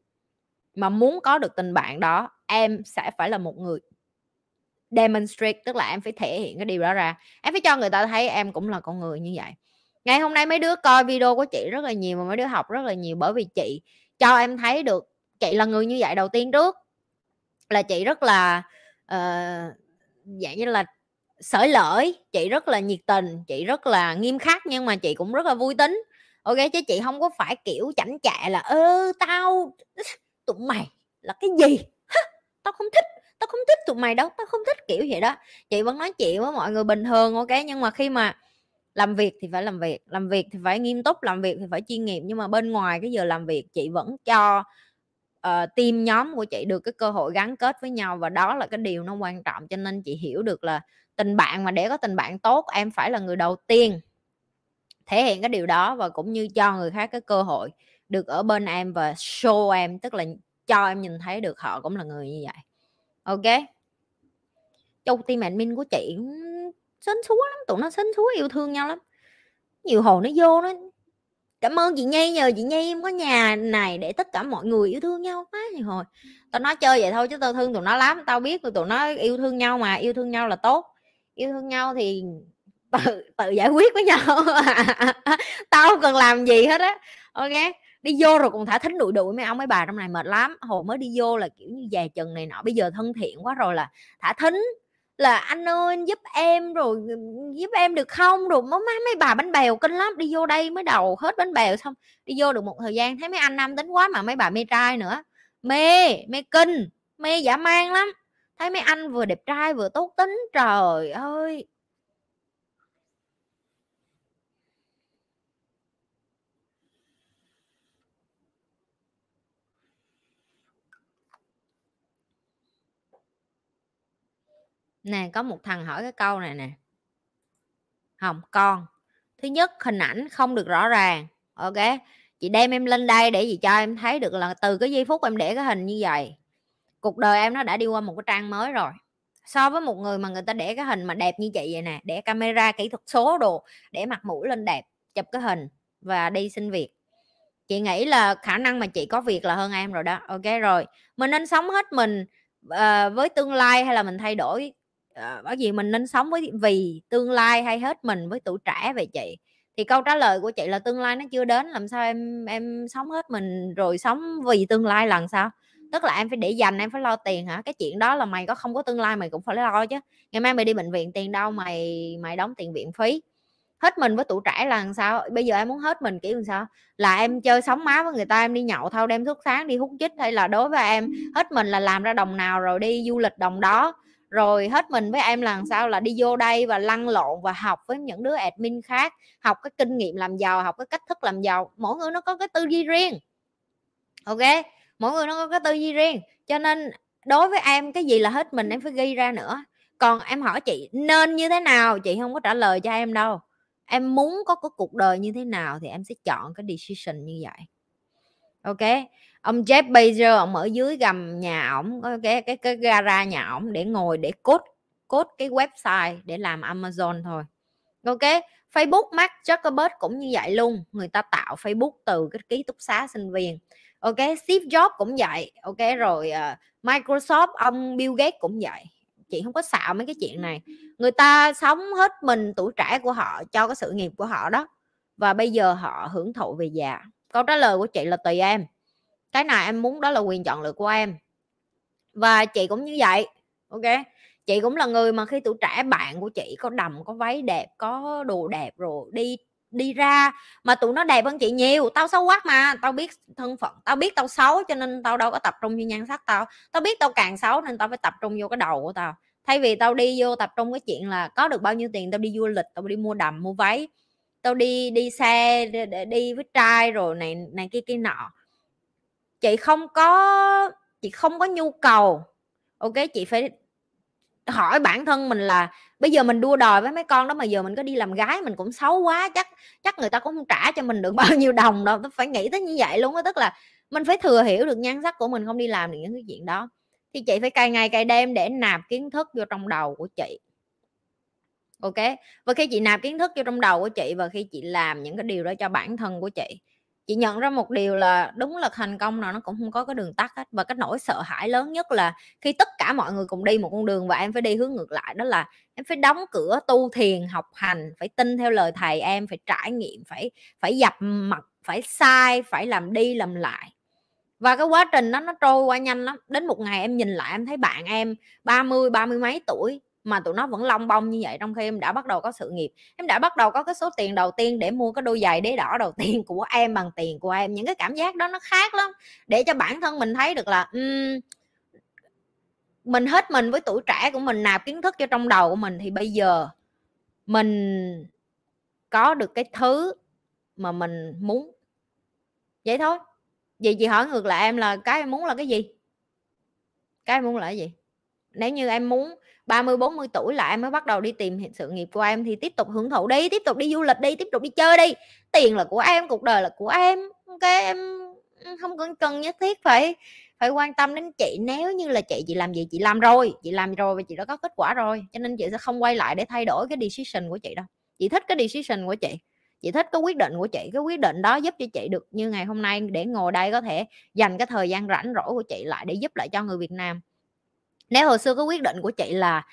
mà muốn có được tình bạn đó em sẽ phải là một người demonstrate tức là em phải thể hiện cái điều đó ra. Em phải cho người ta thấy em cũng là con người như vậy. Ngày hôm nay mấy đứa coi video của chị rất là nhiều mà mấy đứa học rất là nhiều bởi vì chị cho em thấy được chị là người như vậy đầu tiên trước là chị rất là uh, dạng như là sởi lởi chị rất là nhiệt tình chị rất là nghiêm khắc nhưng mà chị cũng rất là vui tính. Ok chứ chị không có phải kiểu chảnh chạ là ơ tao tụi mày là cái gì? Hả? tao không thích tao không thích tụi mày đâu tao không thích kiểu vậy đó. Chị vẫn nói chuyện với mọi người bình thường ok? Nhưng mà khi mà làm việc thì phải làm việc làm việc thì phải nghiêm túc làm việc thì phải chuyên nghiệp. Nhưng mà bên ngoài cái giờ làm việc chị vẫn cho uh, team nhóm của chị được cái cơ hội gắn kết với nhau và đó là cái điều nó quan trọng. Cho nên chị hiểu được là tình bạn mà để có tình bạn tốt em phải là người đầu tiên thể hiện cái điều đó và cũng như cho người khác cái cơ hội được ở bên em và show em, tức là cho em nhìn thấy được họ cũng là người như vậy. Ok? Châu team admin của chị sến súa lắm, tụi nó sến súa yêu thương nhau lắm. Nhiều hồ nó vô nó, cảm ơn chị nhi, nhờ chị nhi em có nhà này để tất cả mọi người yêu thương nhau quá nhiều hồi. Tao nói, chơi vậy thôi chứ tao thương tụi nó lắm, tao biết tụi nó yêu thương nhau mà, yêu thương nhau là tốt. Yêu thương nhau thì tự tự giải quyết với nhau. Tao không cần làm gì hết á. Ok? Đi vô rồi còn thả thính đuổi đuổi mấy ông mấy bà trong này mệt lắm. Hồi mới đi vô là, kiểu như, già chừng này nọ, bây giờ thân thiện quá rồi là thả thính, là anh ơi, giúp em rồi giúp em được không? Rồi má mấy bà bánh bèo kinh lắm. Đi vô đây mới đầu hết bánh bèo xong, đi vô được một thời gian thấy mấy anh nam tính quá mà mấy bà mê trai nữa. Mê mê kinh, mê giả man lắm. Thấy mấy anh vừa đẹp trai vừa tốt tính, trời ơi! Nè có một thằng hỏi cái câu này nè. Không con thứ nhất hình ảnh không được rõ ràng. Ok chị đem em lên đây để gì cho em thấy được là từ cái giây phút em để cái hình như vậy. Cuộc đời em nó đã đi qua một cái trang mới rồi. So với một người mà người ta để cái hình mà đẹp như chị vậy nè để camera kỹ thuật số đồ để mặt mũi lên đẹp chụp cái hình và đi xin việc. Chị nghĩ là khả năng mà chị có việc là hơn em rồi đó. Ok rồi mình nên sống hết mình uh, với tương lai hay là mình thay đổi Ờ, bởi vì mình nên sống với vì tương lai hay hết mình với tuổi trẻ vậy chị. Thì câu trả lời của chị là tương lai nó chưa đến, làm sao em em sống hết mình rồi sống vì tương lai lần sao? Tức là em phải để dành, em phải lo tiền hả? Cái chuyện đó là mày có không có tương lai mày cũng phải lo chứ. Ngày mai mày đi bệnh viện, tiền đâu mày mày đóng tiền viện phí. Hết mình với tuổi trẻ là làm sao? Bây giờ em muốn hết mình kiểu làm sao? Là em chơi sống má với người ta, em đi nhậu thâu đem thuốc sáng đi hút chích, hay là đối với em, hết mình là làm ra đồng nào rồi đi du lịch đồng đó rồi hết mình với em làm sao là đi vô đây và lăn lộn và học với những đứa admin khác, học cái kinh nghiệm làm giàu, học cái cách thức làm giàu. Mỗi người nó có cái tư duy riêng, ok? Mỗi người nó có cái tư duy riêng. Cho nên đối với em, cái gì là hết mình em phải ghi ra nữa. Còn em hỏi chị, nên như thế nào? Chị không có trả lời cho em đâu. Em muốn có cái cuộc đời như thế nào thì em sẽ chọn cái decision như vậy ok ông Jeff Bezos ông ở dưới gầm nhà ổng có cái cái cái gara nhà ổng để ngồi để cốt cốt cái website để làm Amazon thôi. Ok Facebook Mark Zuckerberg cũng như vậy luôn người ta tạo Facebook từ cái ký túc xá sinh viên. Ok Steve Jobs cũng vậy ok rồi uh, Microsoft ông Bill Gates cũng vậy. Chị không có xạo mấy cái chuyện này. Người ta sống hết mình tuổi trẻ của họ cho cái sự nghiệp của họ đó và bây giờ họ hưởng thụ về già câu trả lời của chị là tùy em. Cái nào em muốn đó là quyền chọn lựa của em. Và chị cũng như vậy, ok? Chị cũng là người mà khi tuổi trẻ bạn của chị có đầm, có váy đẹp, có đồ đẹp rồi đi đi ra mà tụi nó đẹp hơn chị nhiều. Tao xấu quá mà, tao biết thân phận, tao biết tao xấu cho nên tao đâu có tập trung vô nhan sắc tao. Tao biết tao càng xấu nên tao phải tập trung vô cái đầu của tao. Thay vì tao đi vô tập trung cái chuyện là có được bao nhiêu tiền, tao đi du lịch, tao đi mua đầm, mua váy tôi đi đi xe để đi với trai rồi này này kia kia nọ. Chị không có, chị không có nhu cầu, ok? Chị phải hỏi bản thân mình là bây giờ mình đua đòi với mấy con đó mà giờ mình có đi làm gái mình cũng xấu quá, chắc chắc người ta cũng không trả cho mình được bao nhiêu đồng đâu. Phải nghĩ tới như vậy luôn á, tức là mình phải thừa hiểu được nhan sắc của mình không đi làm được những cái chuyện đó. Thì chị phải cày ngày cày đêm để nạp kiến thức vô trong đầu của chị ok và khi chị nạp kiến thức vô trong đầu của chị và khi chị làm những cái điều đó cho bản thân của chị chị nhận ra một điều là đúng là thành công nào nó cũng không có cái đường tắt hết. Và cái nỗi sợ hãi lớn nhất là khi tất cả mọi người cùng đi một con đường và em phải đi hướng ngược lại, đó là em phải đóng cửa tu thiền, học hành, phải tin theo lời thầy em, phải trải nghiệm, phải phải dập mặt, phải sai, phải làm đi làm lại. Và cái quá trình đó nó trôi qua nhanh lắm. Đến một ngày em nhìn lại em thấy bạn em 30 30 mấy tuổi mà tụi nó vẫn long bông như vậy trong khi em đã bắt đầu có sự nghiệp. Em đã bắt đầu có cái số tiền đầu tiên để mua cái đôi giày đế đỏ đầu tiên của em bằng tiền của em. Những cái cảm giác đó nó khác lắm. Để cho bản thân mình thấy được là um, mình hết mình với tuổi trẻ của mình nạp kiến thức cho trong đầu của mình thì bây giờ mình có được cái thứ mà mình muốn. Vậy thôi. Vậy chị hỏi ngược lại em là cái em muốn là cái gì? Cái em muốn là cái gì? Nếu như em muốn 30 40 tuổi là em mới bắt đầu đi tìm sự nghiệp của em, thì tiếp tục hưởng thụ đi, tiếp tục đi du lịch đi, tiếp tục đi chơi đi. Tiền là của em, cuộc đời là của em, ok? Em không cần cần nhất thiết phải phải quan tâm đến chị. Nếu như là chị chị làm gì chị làm rồi, chị làm rồi và chị đã có kết quả rồi, cho nên chị sẽ không quay lại để thay đổi cái decision của chị đâu. Chị thích cái decision của chị chị thích cái quyết định của chị, cái quyết định đó giúp cho chị được như ngày hôm nay để ngồi đây có thể dành cái thời gian rảnh rỗi của chị lại để giúp lại cho người Việt Nam nếu hồi xưa cái quyết định của chị là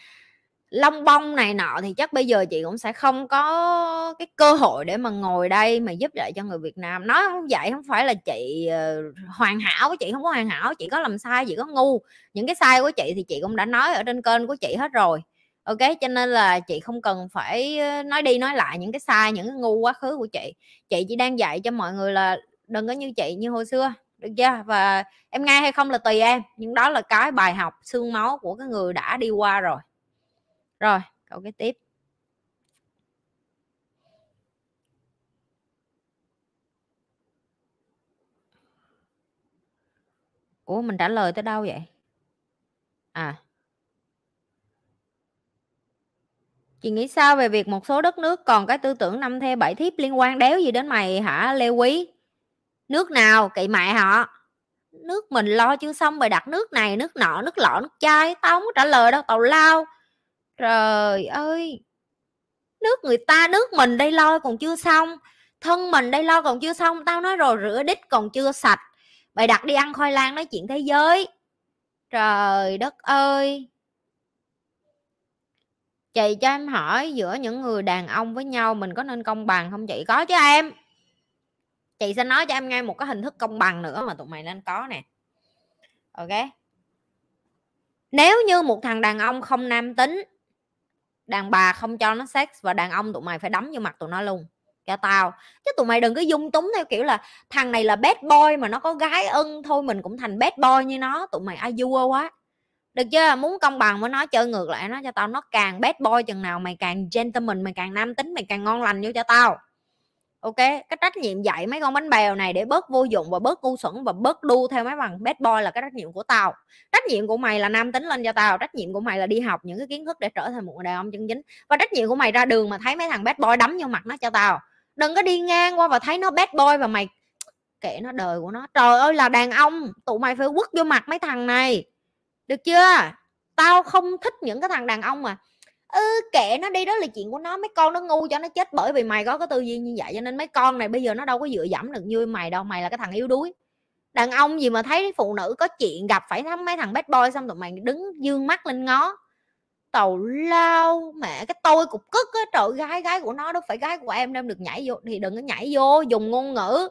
long bông này nọ thì chắc bây giờ chị cũng sẽ không có cái cơ hội để mà ngồi đây mà giúp lại cho người Việt Nam. Nói không vậy không phải là chị uh, hoàn hảo chị không có hoàn hảo chị có làm sai chị có ngu. Những cái sai của chị thì chị cũng đã nói ở trên kênh của chị hết rồi ok? Cho nên là chị không cần phải ờ, nói đi nói lại những cái sai những cái ngu quá khứ của chị. Chị chỉ đang dạy cho mọi người là đừng có như chị như hồi xưa được chưa? Và em nghe hay không là tùy em, nhưng đó là cái bài học xương máu của cái người đã đi qua rồi. Rồi, câu cái tiếp. Ủa, mình trả lời tới đâu vậy? À. Chị nghĩ sao về việc một số đất nước còn cái tư tưởng năm theo bảy thiếp liên quan đéo gì đến mày hả, lê quý? Nước nào? Kỵ mẹ họ nước mình lo chưa xong mày đặt nước này, nước nọ, nước lọ, nước chai, tao không trả lời đâu tàu lao. Trời ơi! Nước người ta, nước mình đây lo còn chưa xong, thân mình đây lo còn chưa xong, tao nói rồi, rửa đít còn chưa sạch. Bày đặt đi ăn khoai lang nói chuyện thế giới. Trời đất ơi! Chị cho em hỏi, giữa những người đàn ông với nhau mình có nên công bằng không? Chị có chứ em chị sẽ nói cho em nghe một cái hình thức công bằng nữa mà tụi mày nên có nè. Ok. Nếu như một thằng đàn ông không nam tính, đàn bà không cho nó sex và đàn ông tụi mày phải đấm vô mặt tụi nó luôn. Cho tao. Chứ tụi mày đừng có dung túng theo kiểu là thằng này là bad boy mà nó có gái ưng, thôi mình cũng thành bad boy như nó, tụi mày ai vua quá được chưa? Muốn công bằng với nó, chơi ngược lại nó cho tao. Nó càng bad boy chừng nào mày càng gentleman, mày càng nam tính, mày càng ngon lành vô cho tao ok, cái trách nhiệm dạy mấy con bánh bèo này để bớt vô dụng và bớt ngu xuẩn và bớt đu theo mấy bằng bad boy là cái trách nhiệm của tao. Trách nhiệm của mày là nam tính lên cho tao, trách nhiệm của mày là đi học những cái kiến thức để trở thành một người đàn ông chân chính. Và trách nhiệm của mày ra đường mà thấy mấy thằng bad boy đấm vô mặt nó cho tao. Đừng có đi ngang qua và thấy nó bad boy và mày kệ nó đời của nó. Trời ơi là đàn ông, tụi mày phải quất vô mặt mấy thằng này. Được chưa? Tao không thích những cái thằng đàn ông mà ừ, kệ nó đi đó là chuyện của nó. Mấy con nó ngu cho nó chết bởi vì mày có cái tư duy như vậy cho nên mấy con này bây giờ nó đâu có dựa dẫm được như mày đâu. Mày là cái thằng yếu đuối. Đàn ông gì mà thấy phụ nữ có chuyện gặp phải thắm mấy thằng bad boy xong tụi mày đứng dương mắt lên ngó. Tàu lao mẹ cái tôi cục cức á trời gái gái của nó đâu phải gái của em đem được nhảy vô thì đừng có nhảy vô dùng ngôn ngữ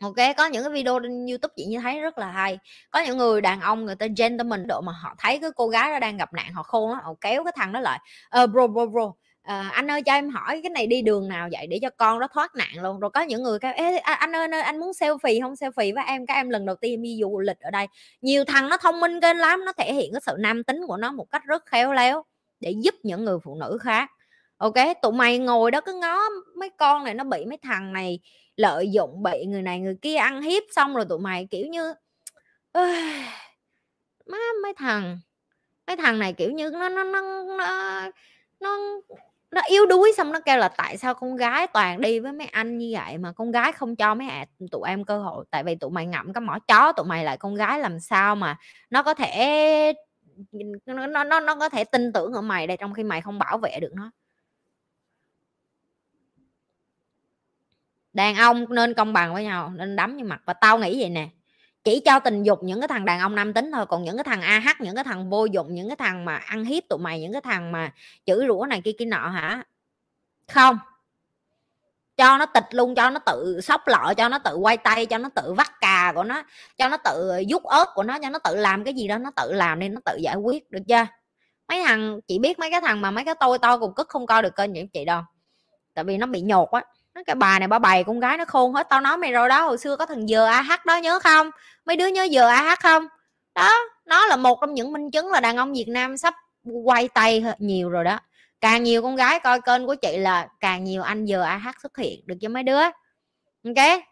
ok có những cái video trên youtube chị như thấy rất là hay. Có những người đàn ông người ta gentleman độ mà họ thấy cái cô gái đó đang gặp nạn họ khôn đó họ kéo cái thằng đó lại. Uh, bro bro bro à, anh ơi cho em hỏi cái này đi đường nào vậy để cho con nó thoát nạn luôn. Rồi có những người kêu Ê, à, anh ơi anh muốn selfie không? Selfie với em các em lần đầu tiên đi du lịch ở đây. Nhiều thằng nó thông minh kênh lắm nó thể hiện cái sự nam tính của nó một cách rất khéo léo để giúp những người phụ nữ khác. Ok tụi mày ngồi đó cứ ngó mấy con này nó bị mấy thằng này lợi dụng bị người này người kia ăn hiếp xong rồi tụi mày kiểu như má mấy thằng mấy thằng này kiểu như nó nó nó nó nó nó yếu đuối xong nó kêu là tại sao con gái toàn đi với mấy anh như vậy mà con gái không cho mấy à, tụi em cơ hội? Tại vì tụi mày ngậm cái mỏ chó tụi mày lại con gái làm sao mà nó có thể nó nó nó có thể tin tưởng ở mày đây trong khi mày không bảo vệ được nó. Đàn ông nên công bằng với nhau, nên đấm như mặt và tao nghĩ vậy nè. Chỉ cho tình dục những cái thằng đàn ông nam tính thôi, còn những cái thằng ah những cái thằng vô dụng, những cái thằng mà ăn hiếp tụi mày, những cái thằng mà chữ rủa này kia kia nọ hả? Không. Cho nó tịch luôn, cho nó tự sóc lọ, cho nó tự quay tay, cho nó tự vắt cà của nó, cho nó tự rút ớt của nó, cho nó tự làm cái gì đó, nó tự làm nên nó tự giải quyết, được chưa? Mấy thằng, chị biết mấy cái thằng mà mấy cái tôi to cùng cất không coi được kênh những chị đâu, tại vì nó bị nhột á cái bà này bà bày con gái nó khôn hết tao nói mày rồi đó hồi xưa có thằng giờ ah đó nhớ không? Mấy đứa nhớ giờ ah không? Đó nó là một trong những minh chứng là đàn ông việt nam sắp quay tay nhiều rồi đó. Càng nhiều con gái coi kênh của chị là càng nhiều anh giờ ah xuất hiện được cho mấy đứa. Ok?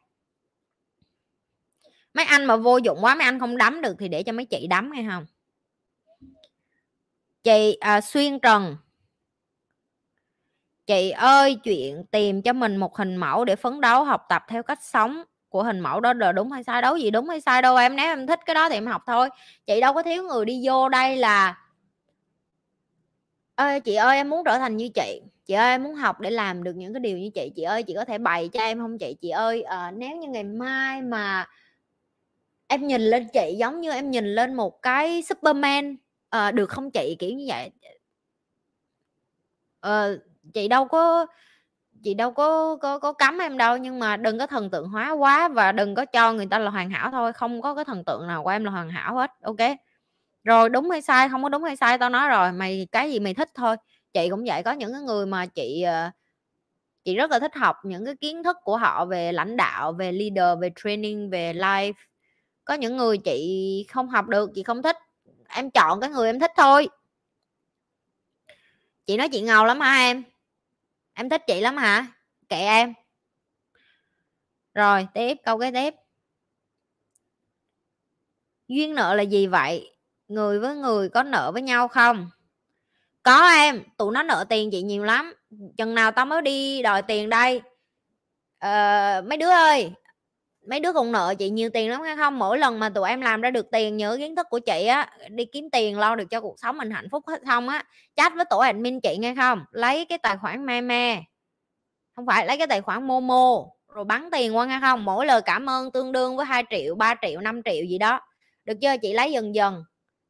Mấy anh mà vô dụng quá mấy anh không đấm được thì để cho mấy chị đấm hay không? Chị à, xuyên trần chị ơi chuyện tìm cho mình một hình mẫu để phấn đấu học tập theo cách sống của hình mẫu đó là đúng hay sai đâu gì đúng hay sai đâu em nếu em thích cái đó thì em học thôi. Chị đâu có thiếu người đi vô đây là ơi chị ơi em muốn trở thành như chị. Chị ơi em muốn học để làm được những cái điều như chị. Chị ơi chị có thể bày cho em không chị? Chị ơi à, nếu như ngày mai mà em nhìn lên chị giống như em nhìn lên một cái superman à, được không chị? Kiểu như vậy. À, chị đâu có, chị đâu có có có cấm em đâu, nhưng mà đừng có thần tượng hóa quá và đừng có cho người ta là hoàn hảo thôi, không có cái thần tượng nào của em là hoàn hảo hết, ok? Rồi đúng hay sai, không có đúng hay sai, tao nói rồi, mày cái gì mày thích thôi. Chị cũng vậy, có những cái người mà chị ờ, chị rất là thích học những cái kiến thức của họ về lãnh đạo, về leader, về training, về life. Có những người chị không học được, chị không thích, em chọn cái người em thích thôi. Chị nói chị ngầu lắm hả em? Em thích chị lắm hả? Kệ em. Rồi tiếp câu cái tiếp. Duyên nợ là gì vậy? Người với người có nợ với nhau không? Có em tụi nó nợ tiền chị nhiều lắm. Chừng nào tao mới đi đòi tiền đây? Ờ, mấy đứa ơi mấy đứa còn nợ chị nhiều tiền lắm hay không, mỗi lần mà tụi em làm ra được tiền nhớ kiến thức của chị á, đi kiếm tiền lo được cho cuộc sống mình hạnh phúc hết xong á, chat với tổ admin chị nghe không? Lấy cái tài khoản me me. Không phải, lấy cái tài khoản momo, rồi bắn tiền qua nghe không? Mỗi lời cảm ơn tương đương với 2 triệu 3 triệu 5 triệu gì đó. Được chưa? Chị lấy dần dần.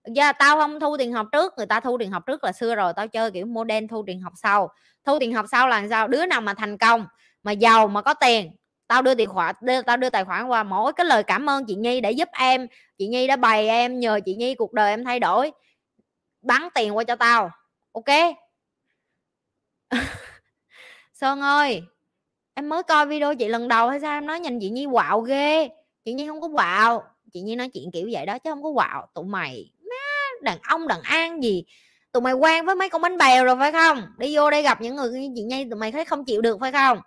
Được chưa? Tao không thu tiền học trước, người ta thu tiền học trước là xưa rồi, tao chơi kiểu model thu tiền học sau. Thu tiền học sau là sao? Đứa nào mà thành công, mà giàu mà có tiền tao đưa tiền khoản đưa, tao đưa tài khoản qua mỗi cái lời cảm ơn chị nhi để giúp em. Chị nhi đã bày em nhờ chị nhi cuộc đời em thay đổi. Bắn tiền qua cho tao ok? Sơn ơi em mới coi video chị lần đầu hay sao em nói nhìn chị nhi quạo ghê. Chị nhi không có quạo. Chị nhi nói chuyện kiểu vậy đó chứ không có quạo. Tụi mày má đàn ông đàn an gì? Tụi mày quen với mấy con bánh bèo rồi phải không? Đi vô đây gặp những người như chị nhi tụi mày thấy không chịu được phải không?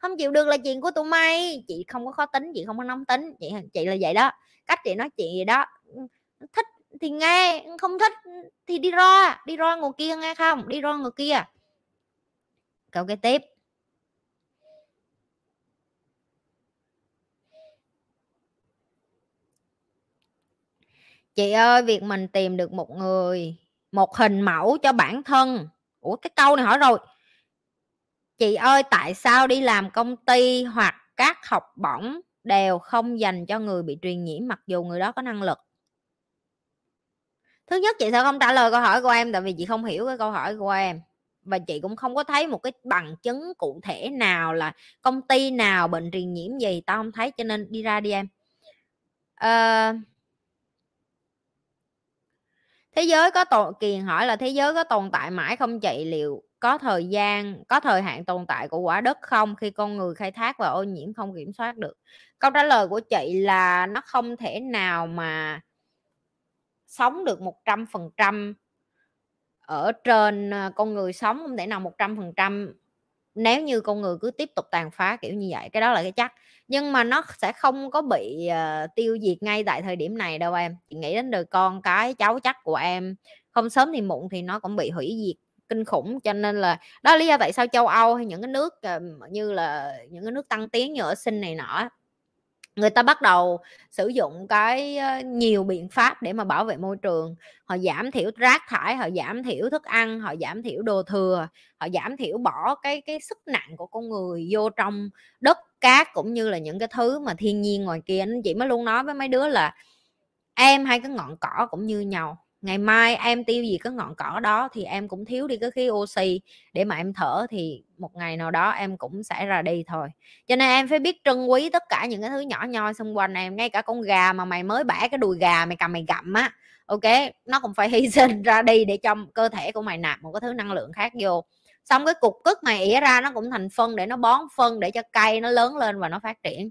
Không chịu được là chuyện của tụi mày. Chị không có khó tính, chị không có nóng tính. Chị chị là vậy đó. Cách chị nói chuyện gì đó ừ, thích thì nghe, không thích thì đi ra. Đi ra ngồi kia nghe không? Đi ra ngồi kia. Câu kế tiếp. Chị ơi, việc mình tìm được một người, một hình mẫu cho bản thân. Ủa, cái câu này hỏi rồi chị ơi tại sao đi làm công ty hoặc các học bổng đều không dành cho người bị truyền nhiễm mặc dù người đó có năng lực? Thứ nhất chị sẽ không trả lời câu hỏi của em tại vì chị không hiểu cái câu hỏi của em. Và chị cũng không có thấy một cái bằng chứng cụ thể nào là công ty nào bệnh truyền nhiễm gì tao không thấy cho nên đi ra đi em. À, thế giới có tồn kiền hỏi là thế giới có tồn tại mãi không chị? Liệu có thời gian có thời hạn tồn tại của quả đất không khi con người khai thác và ô nhiễm không kiểm soát được? Câu trả lời của chị là nó không thể nào mà sống được một trăm phần trăm ở trên ờ, con người sống không thể nào một trăm phần trăm nếu như con người cứ tiếp tục tàn phá kiểu như vậy. Cái đó là cái chắc. Nhưng mà nó sẽ không có bị uh, tiêu diệt ngay tại thời điểm này đâu em. Chị nghĩ đến đời con cái cháu chắc của em không sớm thì muộn thì nó cũng bị hủy diệt kinh khủng, cho nên là đó là lý do tại sao châu Âu hay những cái nước ờ, như là những cái nước tăng tiến như ở sinh này nọ người ta bắt đầu sử dụng cái ờ, nhiều biện pháp để mà bảo vệ môi trường. Họ giảm thiểu rác thải, họ giảm thiểu thức ăn, họ giảm thiểu đồ thừa, họ giảm thiểu bỏ cái cái sức nặng của con người vô trong đất cát cũng như là những cái thứ mà thiên nhiên ngoài kia. Anh chị mới luôn nói với mấy đứa là em hay cái ngọn cỏ cũng như nhau ngày mai em tiêu gì cái ngọn cỏ đó thì em cũng thiếu đi cái khí oxy để mà em thở thì một ngày nào đó em cũng sẽ ra đi thôi. Cho nên em phải biết trân quý tất cả những cái thứ nhỏ nhoi xung quanh em, ngay cả con gà mà mày mới bẻ cái đùi gà mày cầm mày gặm á, ok? Nó cũng phải hy sinh ra đi để cho cơ thể của mày nạp một cái thứ năng lượng khác vô. Xong cái cục cức mày ỉa ra nó cũng thành phân để nó bón phân để cho cây nó lớn lên và nó phát triển.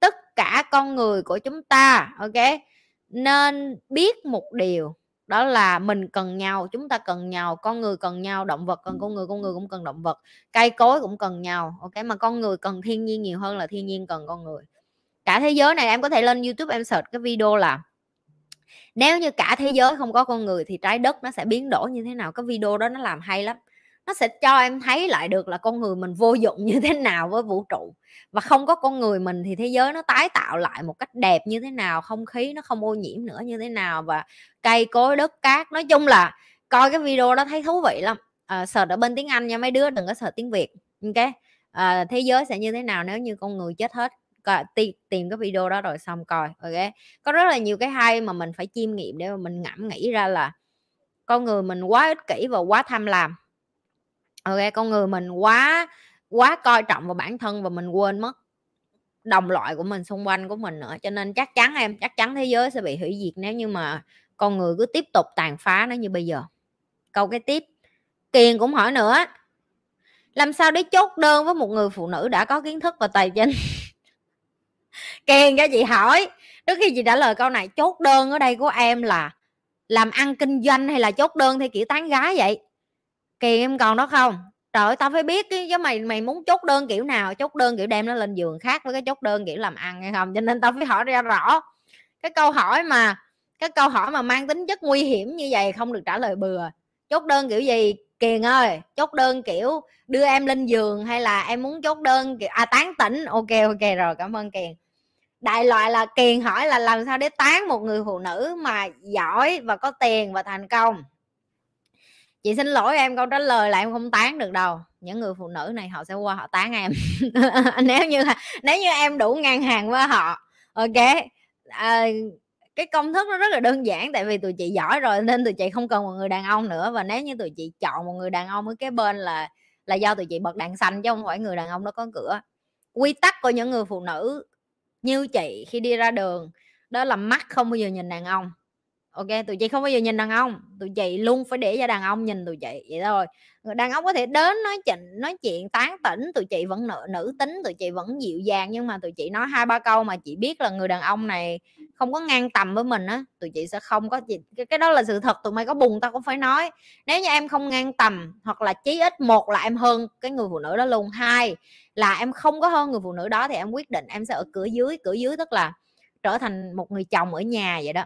Tất cả con người của chúng ta, ok? Nên biết một điều đó là mình cần nhau, chúng ta cần nhau, con người cần nhau, động vật cần con người con người cũng cần động vật, cây cối cũng cần nhau, ok? Mà con người cần thiên nhiên nhiều hơn là thiên nhiên cần con người. Cả thế giới này, em có thể lên youtube em search cái video là nếu như cả thế giới không có con người thì trái đất nó sẽ biến đổi như thế nào? Cái video đó nó làm hay lắm nó sẽ cho em thấy lại được là con người mình vô dụng như thế nào với vũ trụ. Và không có con người mình thì thế giới nó tái tạo lại một cách đẹp như thế nào không khí nó không ô nhiễm nữa như thế nào. Và cây cối đất cát nói chung là coi cái video đó thấy thú vị lắm. À, sợ ở bên tiếng anh nha mấy đứa đừng có sợ tiếng việt ok? À, thế giới sẽ như thế nào nếu như con người chết hết? Coi, tìm, tìm cái video đó rồi xong coi ok? Có rất là nhiều cái hay mà mình phải chiêm nghiệm để mà mình ngẫm nghĩ ra là con người mình quá ích kỷ và quá tham lam ok con người mình quá quá coi trọng vào bản thân và mình quên mất đồng loại của mình xung quanh của mình nữa. Cho nên chắc chắn em, chắc chắn thế giới sẽ bị hủy diệt nếu như mà con người cứ tiếp tục tàn phá nó như bây giờ. Câu cái tiếp, kiền cũng hỏi nữa, làm sao để chốt đơn với một người phụ nữ đã có kiến thức và tài chính? Kiền cho chị hỏi, trước khi chị trả lời câu này, chốt đơn ở đây của em là làm ăn kinh doanh hay là chốt đơn theo kiểu tán gái vậy? Kiền em còn đó không? Trời ơi, tao phải biết chứ mày mày muốn chốt đơn kiểu nào, chốt đơn kiểu đem nó lên giường khác với cái chốt đơn kiểu làm ăn hay không? Cho nên tao phải hỏi ra rõ. Cái câu hỏi mà, cái câu hỏi mà mang tính chất nguy hiểm như vậy không được trả lời bừa. Chốt đơn kiểu gì? Kiền ơi, chốt đơn kiểu đưa em lên giường hay là em muốn chốt đơn kiểu à tán tỉnh? Ok ok, rồi, cảm ơn kiền. Đại loại là kiền hỏi là làm sao để tán một người phụ nữ mà giỏi và có tiền và thành công? Chị xin lỗi em câu trả lời là em không tán được đâu. Những người phụ nữ này họ sẽ qua họ tán em. Nếu như nếu như em đủ ngang hàng với họ ok. À, cái công thức nó rất là đơn giản tại vì tụi chị giỏi rồi nên tụi chị không cần một người đàn ông nữa. Và nếu như tụi chị chọn một người đàn ông ở cái bên là là do tụi chị bật đèn xanh chứ không phải người đàn ông đó có cửa. Quy tắc của những người phụ nữ như chị khi đi ra đường đó là mắt không bao giờ nhìn đàn ông ok tụi chị không bao giờ nhìn đàn ông tụi chị luôn phải để cho đàn ông nhìn tụi chị vậy thôi. Đàn ông có thể đến nói chuyện nói chuyện tán tỉnh tụi chị vẫn nữ, nữ tính tụi chị vẫn dịu dàng nhưng mà tụi chị nói hai ba câu mà chị biết là người đàn ông này không có ngang tầm với mình á tụi chị sẽ không có gì cái, cái đó là sự thật tụi mày có bùng tao cũng phải nói. Nếu như em không ngang tầm hoặc là chí ít một là em hơn cái người phụ nữ đó luôn hai là em không có hơn người phụ nữ đó thì em quyết định em sẽ ở cửa dưới cửa dưới tức là trở thành một người chồng ở nhà vậy đó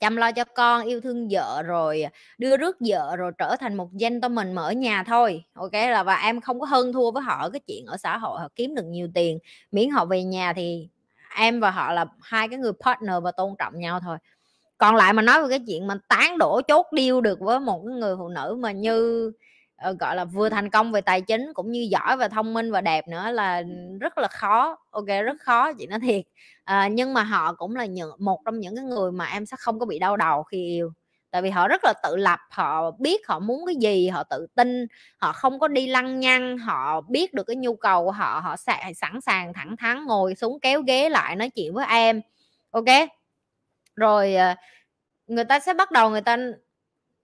chăm lo cho con, yêu thương vợ rồi à, đưa rước vợ rồi trở thành một gentleman mở nhà thôi, ok? Là và em không có hơn thua với họ cái chuyện ở xã hội, họ kiếm được nhiều tiền, miễn họ về nhà thì em và họ là hai cái người partner và tôn trọng nhau thôi. Còn lại mà nói về cái chuyện mà tán đổ chốt điêu được với một cái người phụ nữ mà như Ờ, gọi là vừa thành công về tài chính cũng như giỏi và thông minh và đẹp nữa là rất là khó. Ok rất khó chị nói thiệt. À, nhưng mà họ cũng là những một trong những cái người mà em sẽ không có bị đau đầu khi yêu. Tại vì họ rất là tự lập họ biết họ muốn cái gì họ tự tin họ không có đi lăng nhăng họ biết được cái nhu cầu của họ họ sẽ sẵn sàng thẳng thắn ngồi xuống kéo ghế lại nói chuyện với em. Ok? Rồi ờ, người ta sẽ bắt đầu người ta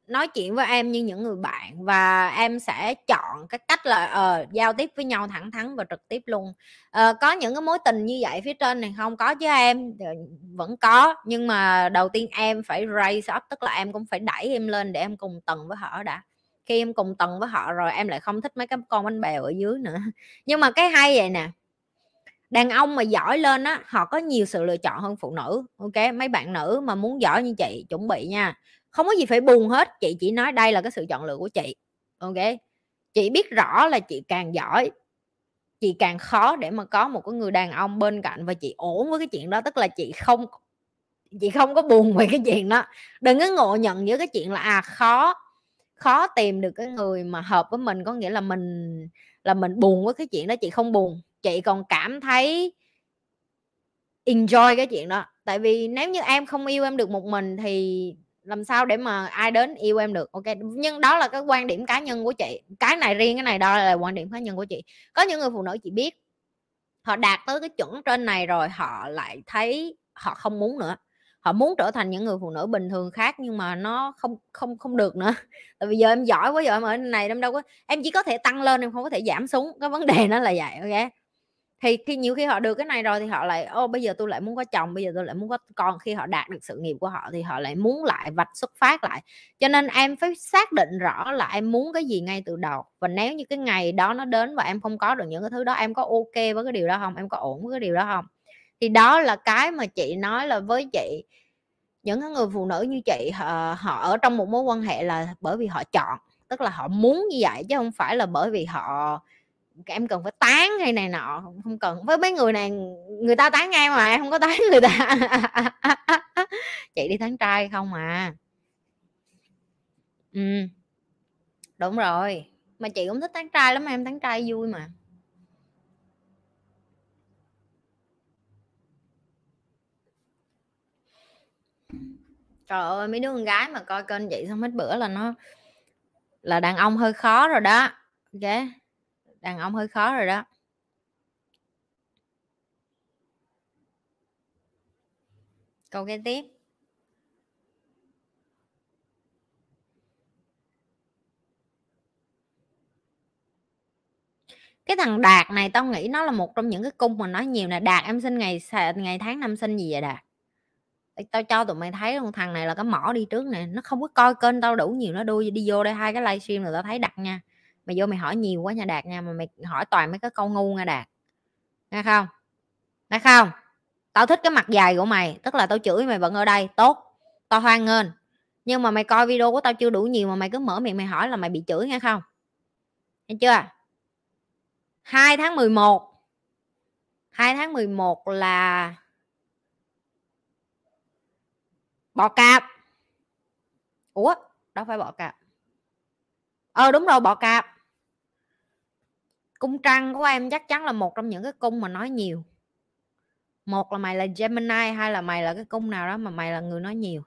nói chuyện với em như những người bạn và em sẽ chọn cái cách là uh, giao tiếp với nhau thẳng thắn và trực tiếp luôn. Uh, có những cái mối tình như vậy phía trên này không? Có chứ em vẫn có. Nhưng mà đầu tiên em phải raise up tức là em cũng phải đẩy em lên để em cùng tầng với họ đã. Khi em cùng tầng với họ rồi em lại không thích mấy cái con bánh bèo ở dưới nữa. Nhưng mà cái hay vậy nè đàn ông mà giỏi lên á họ có nhiều sự lựa chọn hơn phụ nữ ok? Mấy bạn nữ mà muốn giỏi như chị chuẩn bị nha không có gì phải buồn hết, chị chỉ nói đây là cái sự chọn lựa của chị, ok? Chị biết rõ là chị càng giỏi, chị càng khó để mà có một cái người đàn ông bên cạnh và chị ổn với cái chuyện đó, tức là chị không chị không có buồn về cái chuyện đó. Đừng có ngộ nhận với cái chuyện là à khó khó tìm được cái người mà hợp với mình có nghĩa là mình là mình buồn với cái chuyện đó, chị không buồn. Chị còn cảm thấy enjoy cái chuyện đó. Tại vì nếu như em không yêu em được một mình thì làm sao để mà ai đến yêu em được, ok? Nhưng đó là cái quan điểm cá nhân của chị. Cái này riêng, cái này đó là quan điểm cá nhân của chị. Có những người phụ nữ chị biết, họ đạt tới cái chuẩn trên này rồi, họ lại thấy họ không muốn nữa. Họ muốn trở thành những người phụ nữ bình thường khác nhưng mà nó không không không được nữa. Tại vì giờ em giỏi quá, giờ em ở này, em đâu có, em chỉ có thể tăng lên, em không có thể giảm xuống. Cái vấn đề nó là vậy, ok? Thì khi nhiều khi họ được cái này rồi thì họ lại ô bây giờ tôi lại muốn có chồng bây giờ tôi lại muốn có con. Khi họ đạt được sự nghiệp của họ thì họ lại muốn lại vạch xuất phát lại. Cho nên em phải xác định rõ là em muốn cái gì ngay từ đầu. Và nếu như cái ngày đó nó đến và em không có được những cái thứ đó em có ok với cái điều đó không? Em có ổn với cái điều đó không? Thì đó là cái mà chị nói là với chị những cái người phụ nữ như chị họ, họ ở trong một mối quan hệ là bởi vì họ chọn tức là họ muốn như vậy chứ không phải là bởi vì họ em cần phải tán hay này nọ, không cần. Với mấy người này, người ta tán ngay mà, em không có tán người ta. Chị đi tán trai không mà ừ đúng rồi. Mà chị cũng thích tán trai lắm, em tán trai vui mà. Trời ơi, mấy đứa con gái mà coi kênh chị xong hết bữa là nó, là đàn ông hơi khó rồi đó. Ok đàn ông hơi khó rồi đó. Câu kế tiếp. Cái thằng đạt này tao nghĩ nó là một trong những cái cung mà nói nhiều nè. Đạt, em sinh ngày ngày tháng năm sinh gì vậy đạt? Tao cho tụi mày thấy không thằng này là cái mỏ đi trước nè. Nó không có coi kênh tao đủ nhiều, nó đuôi đi vô đây hai cái livestream rồi tao thấy đặt nha mày vô mày hỏi nhiều quá nha đạt nha, mà mày hỏi toàn mấy cái câu ngu nha đạt. Nghe không? Nghe không? Tao thích cái mặt dài của mày, tức là tao chửi mày vẫn ở đây, tốt. Tao hoan nghênh. Nhưng mà mày coi video của tao chưa đủ nhiều mà mày cứ mở miệng mày hỏi là mày bị chửi nghe không? Nghe chưa? 2 tháng 11 2 tháng 11 là bọ cạp. Ủa, đâu phải bọ cạp. Ờ đúng rồi, bọ cạp cung trăng của em chắc chắn là một trong những cái cung mà nói nhiều. Một là mày là Gemini hay là mày là cái cung nào đó mà mày là người nói nhiều.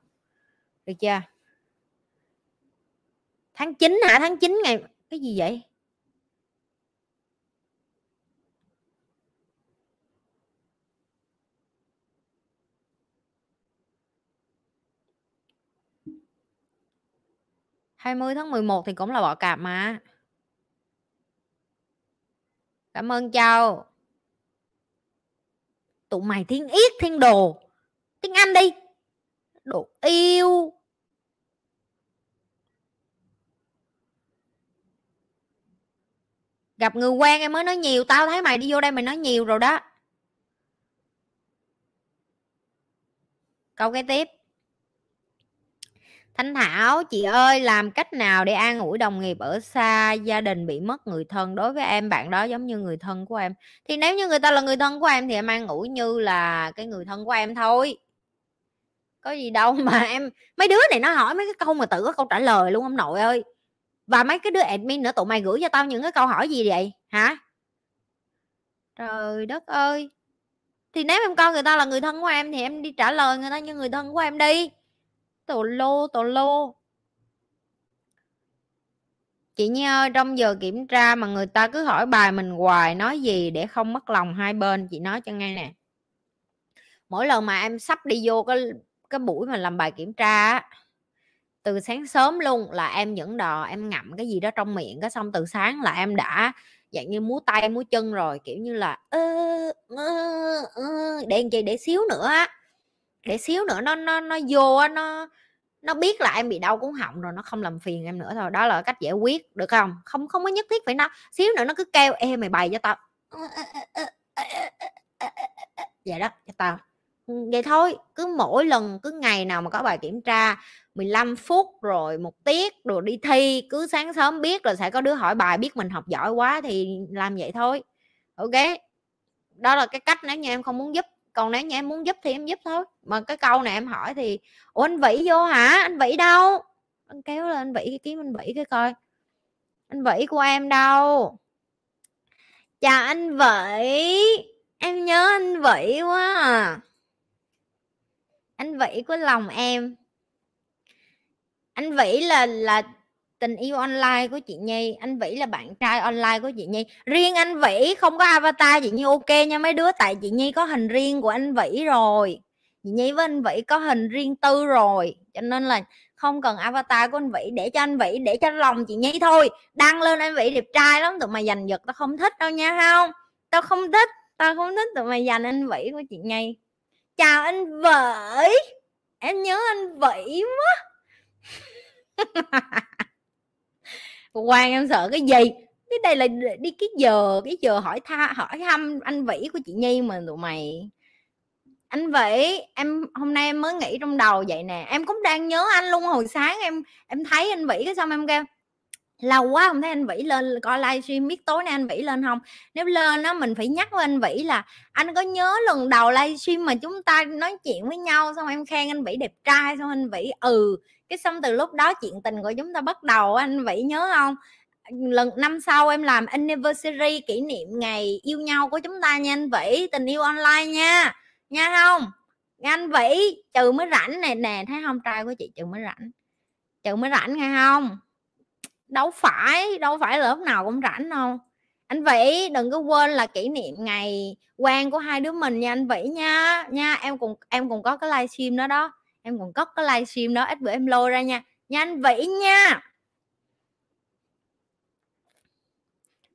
Được chưa? Tháng 9 hả? Tháng 9 ngày cái gì vậy? Hai mươi tháng 11 thì cũng là bọ cạp mà cảm ơn châu. Tụi mày thiên yết, thiên đồ. Tiếng anh đi. Đồ yêu. Gặp người quen em mới nói nhiều, tao thấy mày đi vô đây mày nói nhiều rồi đó. Câu cái tiếp. Thanh Thảo, chị ơi, làm cách nào để an ủi đồng nghiệp ở xa, gia đình bị mất người thân đối với em bạn đó giống như người thân của em. Thì nếu như người ta là người thân của em thì em an ủi như là cái người thân của em thôi. Có gì đâu mà em mấy đứa này nó hỏi mấy cái câu mà tự có câu trả lời luôn ông nội ơi. Và mấy cái đứa admin nữa tụi mày gửi cho tao những cái câu hỏi gì vậy? Hả? Trời đất ơi. Thì nếu em coi người ta là người thân của em thì em đi trả lời người ta như người thân của em đi tổ lô tổ lô. Chị Nhi ơi trong giờ kiểm tra mà người ta cứ hỏi bài mình hoài nói gì để không mất lòng hai bên chị nói cho nghe nè. Mỗi lần mà em sắp đi vô cái cái buổi mà làm bài kiểm tra từ sáng sớm luôn là em dẫn đò em ngậm cái gì đó trong miệng cái xong từ sáng là em đã dạng như múa tay múa chân rồi kiểu như là ơ, ơ, ơ, để làm chi để xíu nữa á để xíu nữa nó nó nó vô á nó nó biết là em bị đau cuống họng rồi nó không làm phiền em nữa thôi. Đó là cách giải quyết được không? Không không có nhất thiết phải nó xíu nữa nó cứ kêu ê mày bày cho tao. Vậy đó cho tao. Vậy thôi. Cứ mỗi lần cứ ngày nào mà có bài kiểm tra 15 phút rồi một tiết rồi đi thi cứ sáng sớm biết là sẽ có đứa hỏi bài biết mình học giỏi quá thì làm vậy thôi. Ok? Đó là cái cách nếu như em không muốn giúp còn nếu như em muốn giúp thì em giúp thôi. Mà cái câu này em hỏi thì, ủa, anh vĩ vô hả? Anh vĩ đâu? Anh kéo lên anh vĩ cái kiếm anh vĩ cái coi. Anh vĩ của em đâu? Chào anh vĩ, em nhớ anh vĩ quá à. Anh vĩ của lòng em. Anh vĩ là là tình yêu online của chị Nhi, anh Vĩ là bạn trai online của chị Nhi. Riêng anh Vĩ không có avatar, chị Nhi ok nha mấy đứa, tại chị Nhi có hình riêng của anh Vĩ rồi. Chị Nhi với anh Vĩ có hình riêng tư rồi, cho nên là không cần avatar của anh Vĩ, để cho anh Vĩ, để cho lòng chị Nhi thôi. Đăng lên anh Vĩ đẹp trai lắm, tụi mày giành giật, tao không thích đâu nha không? Tao không thích, tao không thích tụi mày giành anh Vĩ của chị Nhi. Chào anh Vĩ. Em nhớ anh Vĩ quá. quan em sợ cái gì? Cái đây là đi, cái giờ cái giờ hỏi tha, hỏi thăm anh vĩ của chị nhi mà tụi mày. Anh vĩ, em, hôm nay em mới nghĩ trong đầu vậy nè. Em cũng đang nhớ anh luôn, hồi sáng em em thấy anh vĩ cái xong em kêu, lâu quá không thấy anh vĩ lên, coi livestream biết tối nay anh vĩ lên không? Nếu lên á, mình phải nhắc với anh vĩ là anh có nhớ lần đầu livestream mà chúng ta nói chuyện với nhau, xong em khen anh vĩ đẹp trai, xong anh vĩ ừ cái xong từ lúc đó chuyện tình của chúng ta bắt đầu anh vĩ nhớ không? Lần, năm sau em làm anniversary kỷ niệm ngày yêu nhau của chúng ta nha anh vĩ, tình yêu online nha. Nha không? Anh vĩ, trừ mới rảnh nè nè, thấy không? Trai của chị trừ mới rảnh. Trừ mới rảnh nghe không? Đâu phải đâu phải là lúc nào cũng rảnh đâu. Anh vĩ, đừng có quên là kỷ niệm ngày quen của hai đứa mình nha anh vĩ nha. Nha, em cùng em cùng có cái livestream đó đó em còn cất cái livestream đó, ít bữa em lôi ra nha. Nhanh vậy vĩ nha.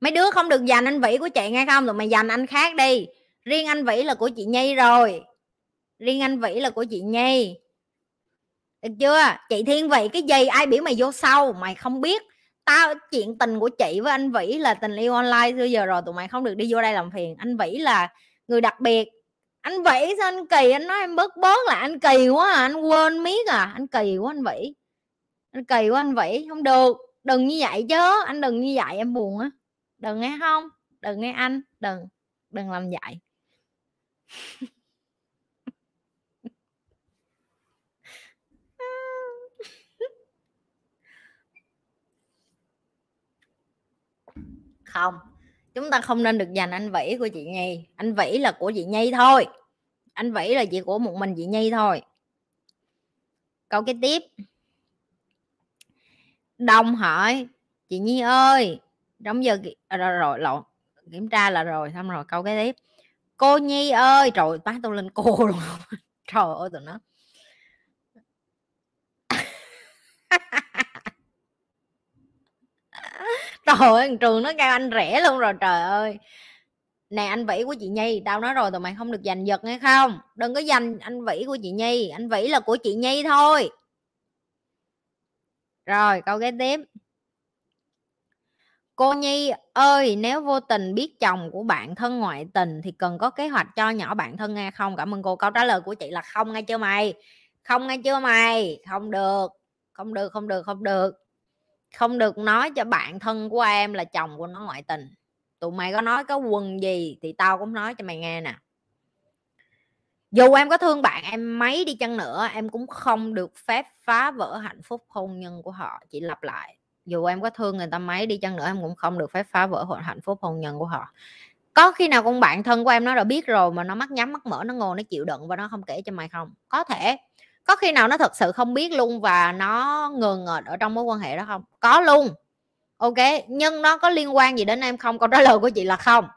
Mấy đứa không được dành anh vĩ của chị nghe không? Rồi mày dành anh khác đi. Riêng anh vĩ là của chị nhi rồi. Riêng anh vĩ là của chị nhi. Được chưa? Chị thiên vị cái gì ai biểu mày vô sau? Mày không biết. Tao, chuyện tình của chị với anh vĩ là tình yêu online xưa giờ rồi, tụi mày không được đi vô đây làm phiền. Anh vĩ là người đặc biệt anh vĩ sao anh kỳ? Anh nói em bớt bớt là anh kỳ quá à anh quên miết à. Anh kỳ quá anh vĩ. Anh kỳ quá anh vĩ. Không được. Đừng như vậy chứ. Anh đừng như vậy, em buồn á. Đừng nghe không. Đừng nghe anh. Đừng. Đừng làm vậy. Không chúng ta không nên được dành anh vĩ của chị nhi. Anh vĩ là của chị nhi thôi. Anh vĩ là chị của một mình chị nhi thôi. Câu kế tiếp. Đồng hỏi chị nhi ơi đóng giờ à, rồi, rồi lộn. Kiểm tra là rồi xong rồi câu cái tiếp. Cô nhi ơi trời bác tôi lên cô luôn. Trời ơi tụi nó. trời ơi trường nó cao anh rẻ luôn rồi, trời ơi. Nè, anh vĩ của chị nhi, tao nói rồi tụi mày không được giành giật nghe không? Đừng có giành anh vĩ của chị nhi, anh vĩ là của chị nhi thôi. Rồi, câu kế tiếp. Cô nhi ơi, nếu vô tình biết chồng của bạn thân ngoại tình thì cần có kế hoạch cho nhỏ bạn thân nghe không? Cảm ơn cô. Câu trả lời của chị là không nghe chưa mày? Không nghe chưa mày? Không được. Không được không được không được không được nói cho bạn thân của em là chồng của nó ngoại tình. Tụi mày có nói có quần gì thì tao cũng nói cho mày nghe nè. Dù em có thương bạn em mấy đi chăng nữa, em cũng không được phép phá vỡ hạnh phúc hôn nhân của họ, chỉ lặp lại. Dù em có thương người ta mấy đi chăng nữa, em cũng không được phép phá vỡ hạnh phúc hôn nhân của họ. Có khi nào con bạn thân của em nó đã biết rồi mà nó mắt nhắm, mắt mở, nó ngồi, nó chịu đựng và nó không kể cho mày không? Có thể có khi nào nó thật sự không biết luôn và nó ngờ ngợt ở trong mối quan hệ đó không? Có luôn. Ok, nhưng nó có liên quan gì đến em không? Câu trả lời của chị là không.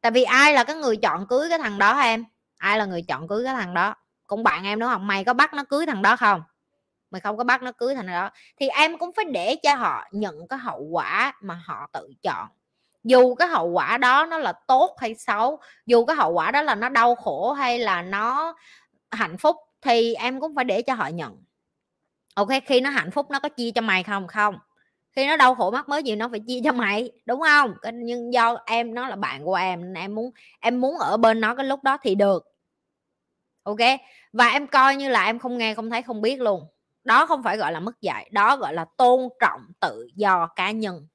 Tại vì ai là cái người chọn cưới cái thằng đó em? Ai là người chọn cưới cái thằng đó? Cũng bạn em đúng không? Mày có bắt nó cưới thằng đó không? Mày không có bắt nó cưới thằng đó. Thì em cũng phải để cho họ nhận cái hậu quả mà họ tự chọn. Dù cái hậu quả đó nó là tốt hay xấu, dù cái hậu quả đó là nó đau khổ hay là nó hạnh phúc thì em cũng phải để cho họ nhận. Ok, khi nó hạnh phúc nó có chia cho mày không? Không. Khi nó đau khổ mắc mới gì nó phải chia cho mày, đúng không? Nhưng do em, nó là bạn của em nên em muốn em muốn ở bên nó cái lúc đó thì được. Ok? Và em coi như là em không nghe, không thấy, không biết luôn. Đó không phải gọi là mất dạy, đó gọi là tôn trọng tự do cá nhân.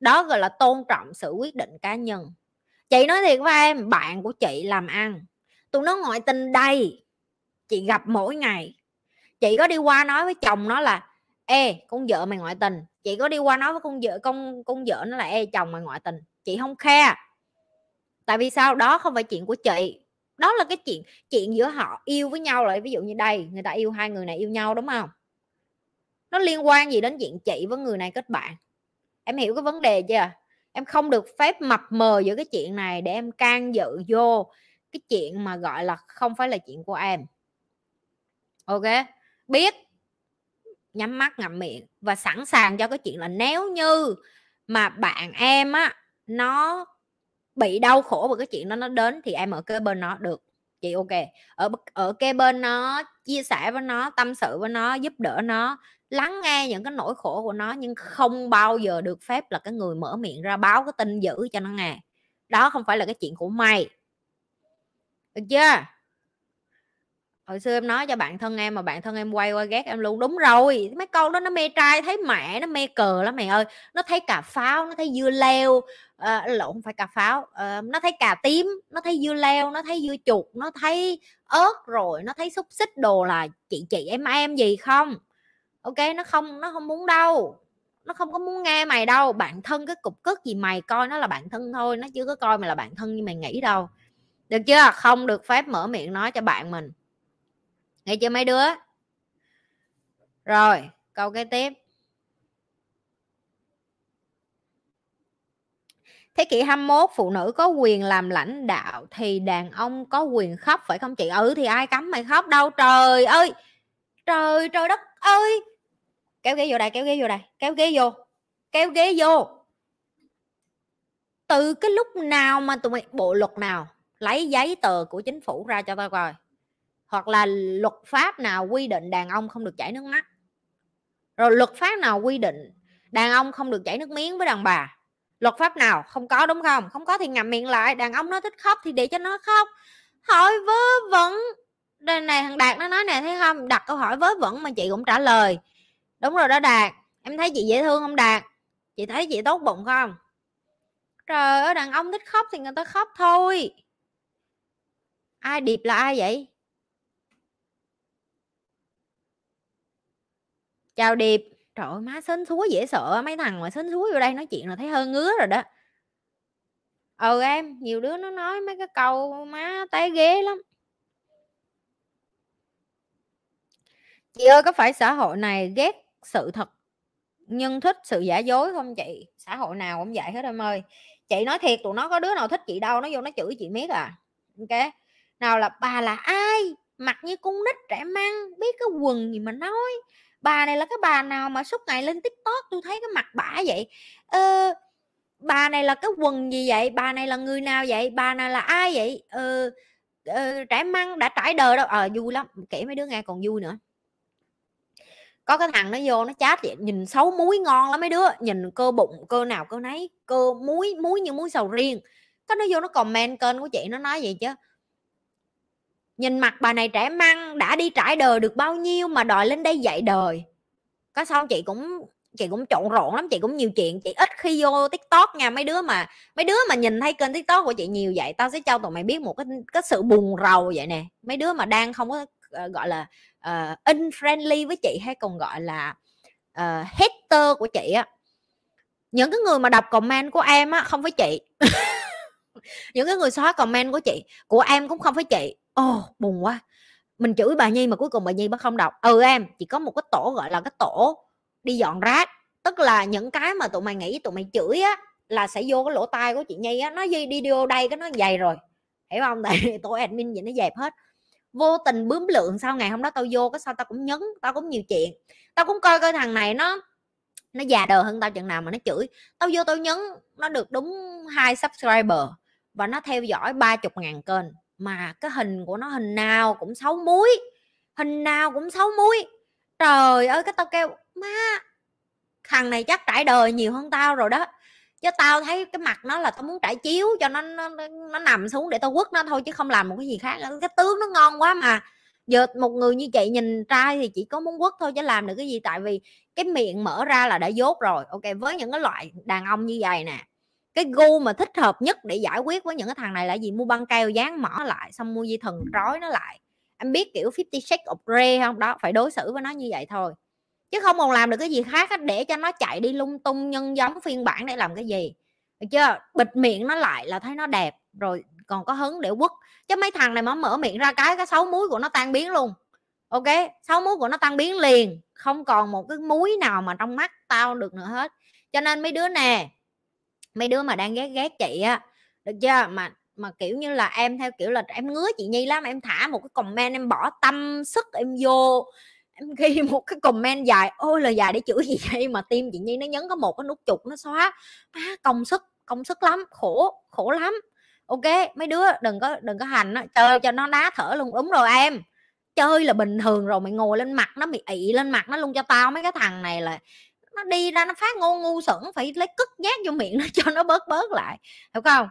Đó gọi là tôn trọng sự quyết định cá nhân. Chị nói thiệt với em, bạn của chị làm ăn. Tụi nó ngoại tình đây chị gặp mỗi ngày. Chị có đi qua nói với chồng nó là, ê, con vợ mày ngoại tình. Chị có đi qua nói với con vợ, con con vợ nó là, ê, chồng mày ngoại tình. Chị không khe. Tại vì sao? Đó không phải chuyện của chị. Đó là cái chuyện chuyện giữa họ yêu với nhau lại. Ví dụ như đây, người ta yêu hai người này yêu nhau, đúng không? Nó liên quan gì đến chuyện chị với người này kết bạn? Em hiểu cái vấn đề chưa? Em không được phép mập mờ giữa cái chuyện này để em can dự vô cái chuyện mà gọi là không phải là chuyện của em ok. Biết, nhắm mắt ngậm miệng và sẵn sàng cho cái chuyện là nếu như mà bạn em á, nó bị đau khổ bởi cái chuyện đó, nó đến thì em ở kế bên nó được. Chị ok. Ở ở kế bên nó, chia sẻ với nó, tâm sự với nó, giúp đỡ nó, lắng nghe những cái nỗi khổ của nó nhưng không bao giờ được phép là cái người mở miệng ra báo cái tin dữ cho nó nghe. Đó không phải là cái chuyện của mày. Được chưa? Hồi xưa em nói cho bạn thân em mà bạn thân em quay qua ghét em luôn. Đúng rồi mấy con đó nó mê trai thấy mẹ nó mê cờ lắm mày ơi. Nó thấy cà pháo nó thấy dưa leo. À, lộn không phải cà pháo. À, nó thấy cà tím nó thấy dưa leo nó thấy dưa chuột nó thấy ớt rồi nó thấy xúc xích đồ là chị chị em em gì không? Ok nó không nó không muốn đâu. Nó không có muốn nghe mày đâu. Bạn thân cái cục cất gì mày coi nó là bạn thân thôi. Nó chưa có coi mày là bạn thân như mày nghĩ đâu. Được chưa? Không được phép mở miệng nói cho bạn mình nghe chưa mấy đứa rồi câu kế tiếp Thế kỷ 21 phụ nữ có quyền làm lãnh đạo thì đàn ông có quyền khóc phải không chị? Ừ thì ai cấm mày khóc đâu trời ơi. Trời trời đất ơi. Kéo ghế vô đây, kéo ghế vô đây, kéo ghế vô. Kéo ghế vô. Từ cái lúc nào mà tụi mày bộ luật nào lấy giấy tờ của chính phủ ra cho tao coi hoặc là luật pháp nào quy định đàn ông không được chảy nước mắt. Rồi luật pháp nào quy định đàn ông không được chảy nước miếng với đàn bà? Luật pháp nào? Không có, đúng không? Không có thì ngậm miệng lại. Đàn ông nó thích khóc thì để cho nó khóc. Hỏi vớ vẩn. Đây này thằng đạt nó nói nè, thấy không? Đặt câu hỏi vớ vẩn mà chị cũng trả lời. Đúng rồi đó đạt. Em thấy chị dễ thương không đạt? Chị thấy chị tốt bụng không? Trời ơi, đàn ông thích khóc thì người ta khóc thôi. Ai điệp là ai vậy? Chào điệp. Trời ơi, má sến súa dễ sợ mấy thằng mà sến súa vô đây nói chuyện là thấy hơi ngứa rồi đó. Ừ em, nhiều đứa nó nói mấy cái câu má té ghế lắm. Chị ơi, có phải xã hội này ghét sự thật, nhưng thích sự giả dối không chị? Xã hội nào cũng vậy hết em ơi. Chị nói thiệt tụi nó có đứa nào thích chị đâu, nó vô nó chửi chị miết à. Ok, nào là bà là ai? Mặc như con nít trẻ măng, biết cái quần gì mà nói bà này là cái bà nào mà suốt ngày lên tiktok tôi thấy cái mặt bả vậy? Ờ, bà này là cái quần gì vậy? Bà này là người nào vậy? Bà này là ai vậy? Ờ, ờ, trải măng đã trải đời đâu? Ờ à, vui lắm kể mấy đứa nghe còn vui nữa. Có cái thằng nó vô nó chat vậy nhìn xấu muối ngon lắm mấy đứa nhìn cơ bụng cơ nào cơ nấy cơ muối muối như muối sầu riêng. Cái nó vô nó comment kênh của chị nó nói vậy chứ nhìn mặt bà này trẻ măng đã đi trải đời được bao nhiêu mà đòi lên đây dạy đời. Có xong chị cũng chị cũng trộn rộn lắm chị cũng nhiều chuyện. Chị ít khi vô tiktok nha mấy đứa mà mấy đứa mà nhìn thấy kênh tiktok của chị nhiều vậy tao sẽ cho tụi mày biết một cái cái sự buồn rầu vậy nè. Mấy đứa mà đang không có uh, gọi là uh, unfriendly với chị hay còn gọi là uh, hater của chị á. Những cái người mà đọc comment của em á không phải chị. Những cái người xóa comment của chị của em cũng không phải chị ồ, buồn quá. Mình chửi bà nhi mà cuối cùng bà nhi bà không đọc. Ừ em, chỉ có một cái tổ gọi là cái tổ đi dọn rác. Tức là những cái mà tụi mày nghĩ tụi mày chửi á, là sẽ vô cái lỗ tai của chị nhi á. Nó đi đi vô đây cái nó dày rồi. Hiểu không? Tại tổ admin vậy nó dẹp hết. Vô tình bướm lượng sau ngày hôm đó tao vô cái sao tao cũng nhấn, tao cũng nhiều chuyện. Tao cũng coi coi thằng này nó nó già đời hơn tao chừng nào mà nó chửi. Tao vô tao nhấn, nó được đúng hai subscriber và nó theo dõi ba chục ngàn kênh mà cái hình của nó hình nào cũng xấu muối hình nào cũng xấu muối trời ơi cái tao kêu má thằng này chắc trải đời nhiều hơn tao rồi đó. Chứ tao thấy cái mặt nó là tao muốn trải chiếu cho nó nó, nó nằm xuống để tao quất nó thôi chứ không làm một cái gì khác cái tướng nó ngon quá mà. Giờ một người như chị nhìn trai thì chỉ có muốn quất thôi chứ làm được cái gì. Tại vì cái miệng mở ra là đã dốt rồi. Ok với những cái loại đàn ông như vậy nè cái gu mà thích hợp nhất để giải quyết với những cái thằng này là gì? Mua băng keo dán mỏ lại, xong mua dây thần trói nó lại. Em biết, kiểu 50 shades of grey không? Đó, phải đối xử với nó như vậy thôi. Chứ không còn làm được cái gì khác để cho nó chạy đi lung tung, nhân giống, phiên bản để làm cái gì. Được chưa? Bịt miệng nó lại là thấy nó đẹp, rồi còn có hứng để quất. Chứ mấy thằng này mà mở miệng ra cái cái xấu muối của nó tan biến luôn. Ok? Xấu muối của nó tan biến liền, không còn một cái muối nào mà trong mắt tao được nữa hết. Cho nên mấy đứa nè mấy đứa mà đang ghét ghét chị á được chưa? Mà mà kiểu như là em theo kiểu là em ngứa chị nhi lắm em thả một cái comment em bỏ tâm sức em vô em ghi một cái comment dài ôi là dài để chửi gì vậy mà tim chị nhi nó nhấn có một cái nút chuột nó xóa. À, công sức công sức lắm khổ khổ lắm. Ok mấy đứa đừng có đừng có hành nó chơi cho nó đá thở luôn. Đúng rồi em chơi là bình thường rồi mày ngồi lên mặt nó mày ị lên mặt nó luôn cho tao. Mấy cái thằng này là nó đi ra nó phát ngu ngu sẩn phải lấy cất nhát vô miệng nó cho nó bớt bớt lại hiểu không?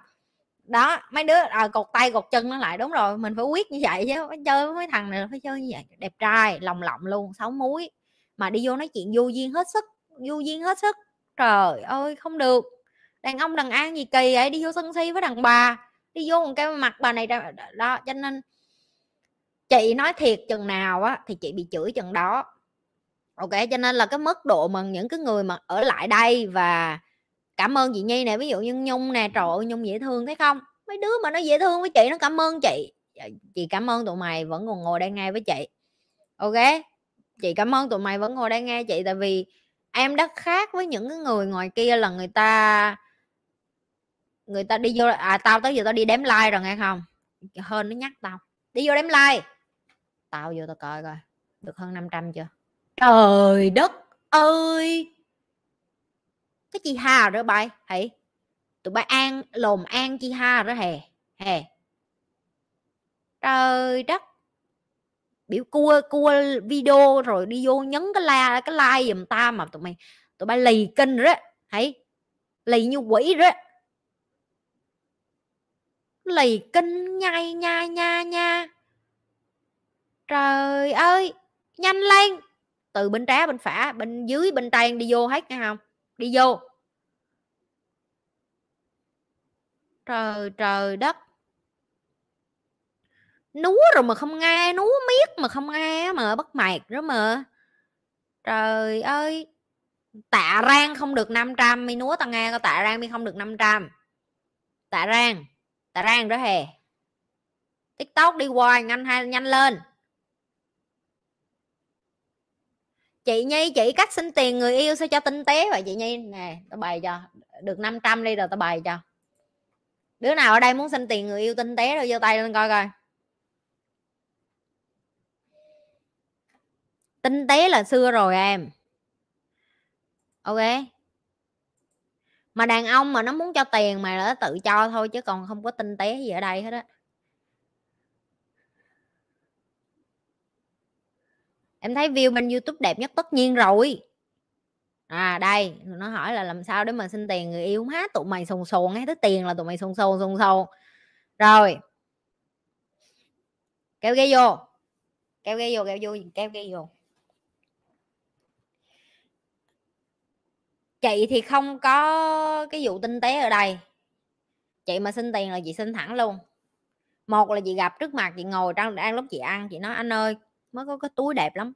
Đó mấy đứa à, cột tay cột chân nó lại đúng rồi mình phải quyết như vậy chứ phải chơi với mấy thằng này phải chơi như vậy. Đẹp trai lòng lộng luôn sáu múi mà đi vô nói chuyện vô duyên hết sức vô duyên hết sức. Trời ơi không được. Đàn ông đàn an gì kỳ vậy? Đi vô sân si với đàn bà đi vô một cái mặt bà này đó cho nên chị nói thiệt chừng nào á thì chị bị chửi chừng đó ok, cho nên là cái mức độ mà những cái người mà ở lại đây và cảm ơn chị nhi nè, ví dụ như nhung nè, trời ơi, nhung dễ thương, thấy không? Mấy đứa mà nó dễ thương với chị, nó cảm ơn chị. Dạ, chị cảm ơn tụi mày vẫn còn ngồi đây nghe với chị. Ok, chị cảm ơn tụi mày vẫn ngồi đây nghe chị, tại vì em đã khác với những cái người ngoài kia là người ta người ta đi vô à tao tới giờ tao đi đếm like rồi nghe không? Hơn nó nhắc tao. Đi vô đếm like. Tao vô tao coi coi, được hơn 500 chưa? Trời đất ơi! Cái chi ha rồi bay hãy tụi bay an, lồn an chi ha rồi hè hè trời đất! Biểu cua cua video rồi đi vô nhấn cái la, cái like giùm ta mà tụi mày, tụi bay lì kinh rồi hãy lì như quỷ rồi lì kinh nhai nha nha nha trời ơi! Nhanh lên! Từ bên trái bên phải, bên dưới, bên tay đi vô hết nghe không? Đi vô. Trời trời đất. Núa rồi mà không nghe núa miết mà không nghe mà bắt mệt đó mà. Trời ơi, tạ rang không được 500 mi núa tao nghe có tạ rang mi không được 500 tạ rang tạ rang đó hè tiktok đi qua nhanh hay nhanh lên. Chị nhi, chị cách xin tiền người yêu sao cho tinh tế vậy? Chị nhi, nè, tao bày cho. Được 500 đi rồi tao bày cho. Đứa nào ở đây muốn xin tiền người yêu tinh tế rồi giơ tay lên coi coi. Tinh tế là xưa rồi em. Ok. Mà đàn ông mà nó muốn cho tiền mà nó tự cho thôi chứ còn không có tinh tế gì ở đây hết á. Em thấy view bên youtube đẹp nhất tất nhiên rồi. À đây, nó hỏi là làm sao để mà xin tiền người yêu hát tụi mày sồn sồn nghe tới tiền là tụi mày sồn sồn sồn sồn. Rồi. Kéo ghế vô. Kéo ghế vô, kéo vô, kéo ghế vô. Chị thì không có cái vụ tinh tế ở đây. Chị mà xin tiền là chị xin thẳng luôn. Một là chị gặp trước mặt, chị ngồi đang đang lúc chị ăn, chị nói, anh ơi mới có cái túi đẹp lắm.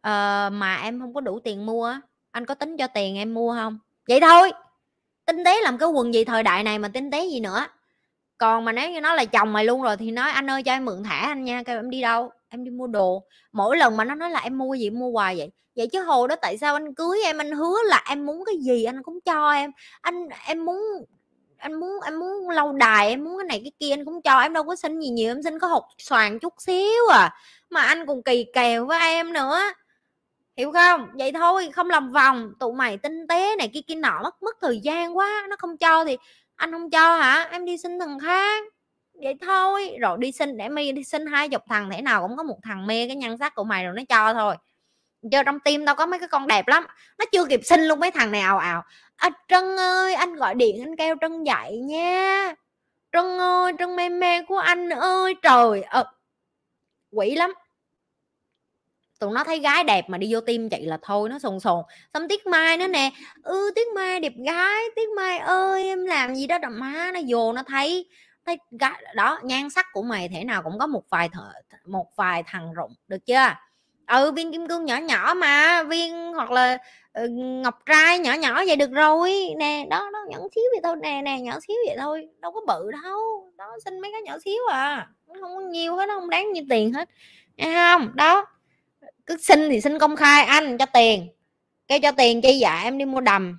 À, mà em không có đủ tiền mua anh có tính cho tiền em mua không? Vậy thôi tinh tế làm cái quần gì thời đại này mà tinh tế gì nữa. Còn mà nếu như nó là chồng mày luôn rồi thì nói anh ơi cho em mượn thẻ anh nha kêu em đi đâu? Em đi mua đồ. Mỗi lần mà nó nói là em mua gì mua hoài vậy. Vậy chứ hồ đó tại sao anh cưới em anh hứa là em muốn cái gì anh cũng cho em. Anh em muốn anh muốn em muốn lâu đài em muốn cái này cái kia anh cũng cho em đâu có xin gì nhiều em xin có hột xoàn chút xíu à mà anh còn kỳ kèo với em nữa. Hiểu không? Vậy thôi không lòng vòng. Tụi mày tinh tế này kia kia nọ mất mất thời gian quá nó không cho thì anh không cho hả? Em đi xin thằng khác. Vậy thôi. Rồi đi xin để mi đi xin hai chục thằng thế nào cũng có một thằng mê cái nhan sắc của mày rồi nó cho thôi. Cho trong tim tao có mấy cái con đẹp lắm. Nó chưa kịp xin luôn mấy thằng này ào ào. À, trân ơi anh gọi điện anh kêu trân dậy nha. Trân ơi trân mê mê của anh ơi trời ơi. Quỷ lắm tụi nó thấy gái đẹp mà đi vô tim chị là thôi nó sồn sồn. Xong tiết mai nữa nè ừ tiết mai đẹp gái tiết mai ơi em làm gì đó. Đầm má nó vô nó thấy thấy gái đó nhan sắc của mày thể nào cũng có một vài thợ, một vài thằng rụng được chưa? Ừ viên kim cương nhỏ nhỏ mà viên hoặc là ừ, ngọc trai nhỏ nhỏ vậy được rồi. Nè đó nó nhỏ xíu vậy thôi nè nè nhỏ xíu vậy thôi đâu có bự đâu đó xin mấy cái nhỏ xíu à không có nhiều hết không đáng nhiêu tiền hết nghe không? Đó cứ xin thì xin công khai anh, cho tiền. Cái cho tiền chi dạ em đi mua đầm.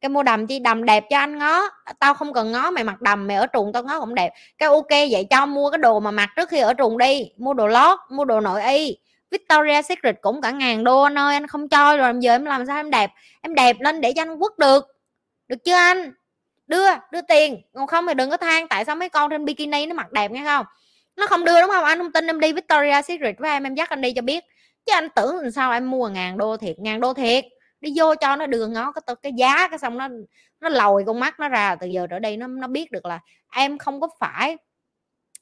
Cái mua đầm chi? Đầm đẹp cho anh ngó. Tao không cần ngó mày mặc đầm, mày ở trùng tao ngó cũng đẹp. Cái ok, vậy cho mua cái đồ mà mặc trước khi ở trùng đi. Mua đồ lót, mua đồ nội y. Victoria Secret cũng cả ngàn đô anh ơi, anh không cho rồi, giờ em làm sao em đẹp? Em đẹp lên để cho anh quất được. Được chưa anh? Đưa đưa tiền. Còn không thì đừng có than tại sao mấy con trên bikini nó mặc đẹp nghe không? Nó không đưa đúng không? Anh không tin em đi Victoria Secret với em em dắt anh đi cho biết chứ anh tưởng làm sao em mua ngàn đô thiệt, ngàn đô thiệt. Đi vô cho nó đường ngó, cái cái giá, cái xong nó nó lồi con mắt nó ra. Từ giờ trở đi nó nó biết được là em không có phải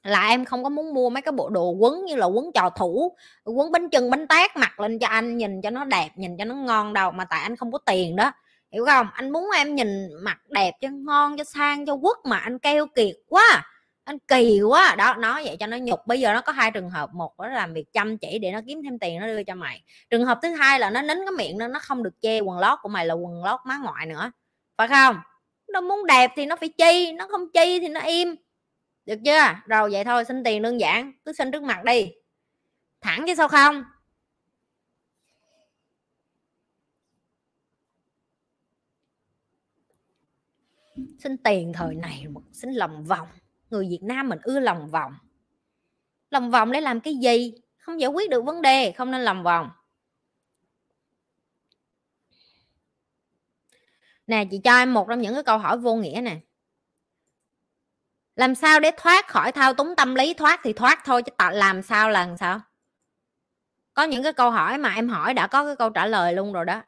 là em không có muốn mua mấy cái bộ đồ quấn như là quấn trò thủ, quấn bánh chân bánh tét mặc lên cho anh, nhìn cho nó đẹp, nhìn cho nó ngon đâu, mà tại anh không có tiền đó. Hiểu không? Anh muốn em nhìn mặt đẹp cho ngon, cho sang, cho quất mà anh keo kiệt quá anh kỳ quá. Đó, nói vậy cho nó nhục. Bây giờ nó có hai trường hợp. Một đó là làm việc chăm chỉ để nó kiếm thêm tiền nó đưa cho mày. Trường hợp thứ hai là nó nín cái miệng nó nó không được che quần lót của mày là quần lót má ngoại nữa. Phải không? Nó muốn đẹp thì nó phải chi. Nó không chi thì nó im. Được chưa? Rồi, vậy thôi. Xin tiền đơn giản. Cứ xin trước mặt đi. Thẳng chứ sao không? Xin tiền thời này xin lòng vòng người Việt Nam mình ưa lòng vòng. Lòng vòng để làm cái gì? Không giải quyết được vấn đề, không nên lòng vòng. Nè, chị cho em một trong những cái câu hỏi vô nghĩa nè. Làm sao để thoát khỏi thao túng tâm lý? Thoát thì thoát thôi, chứ tạo làm sao là làm sao? Có những cái câu hỏi mà em hỏi đã có cái câu trả lời luôn rồi đó.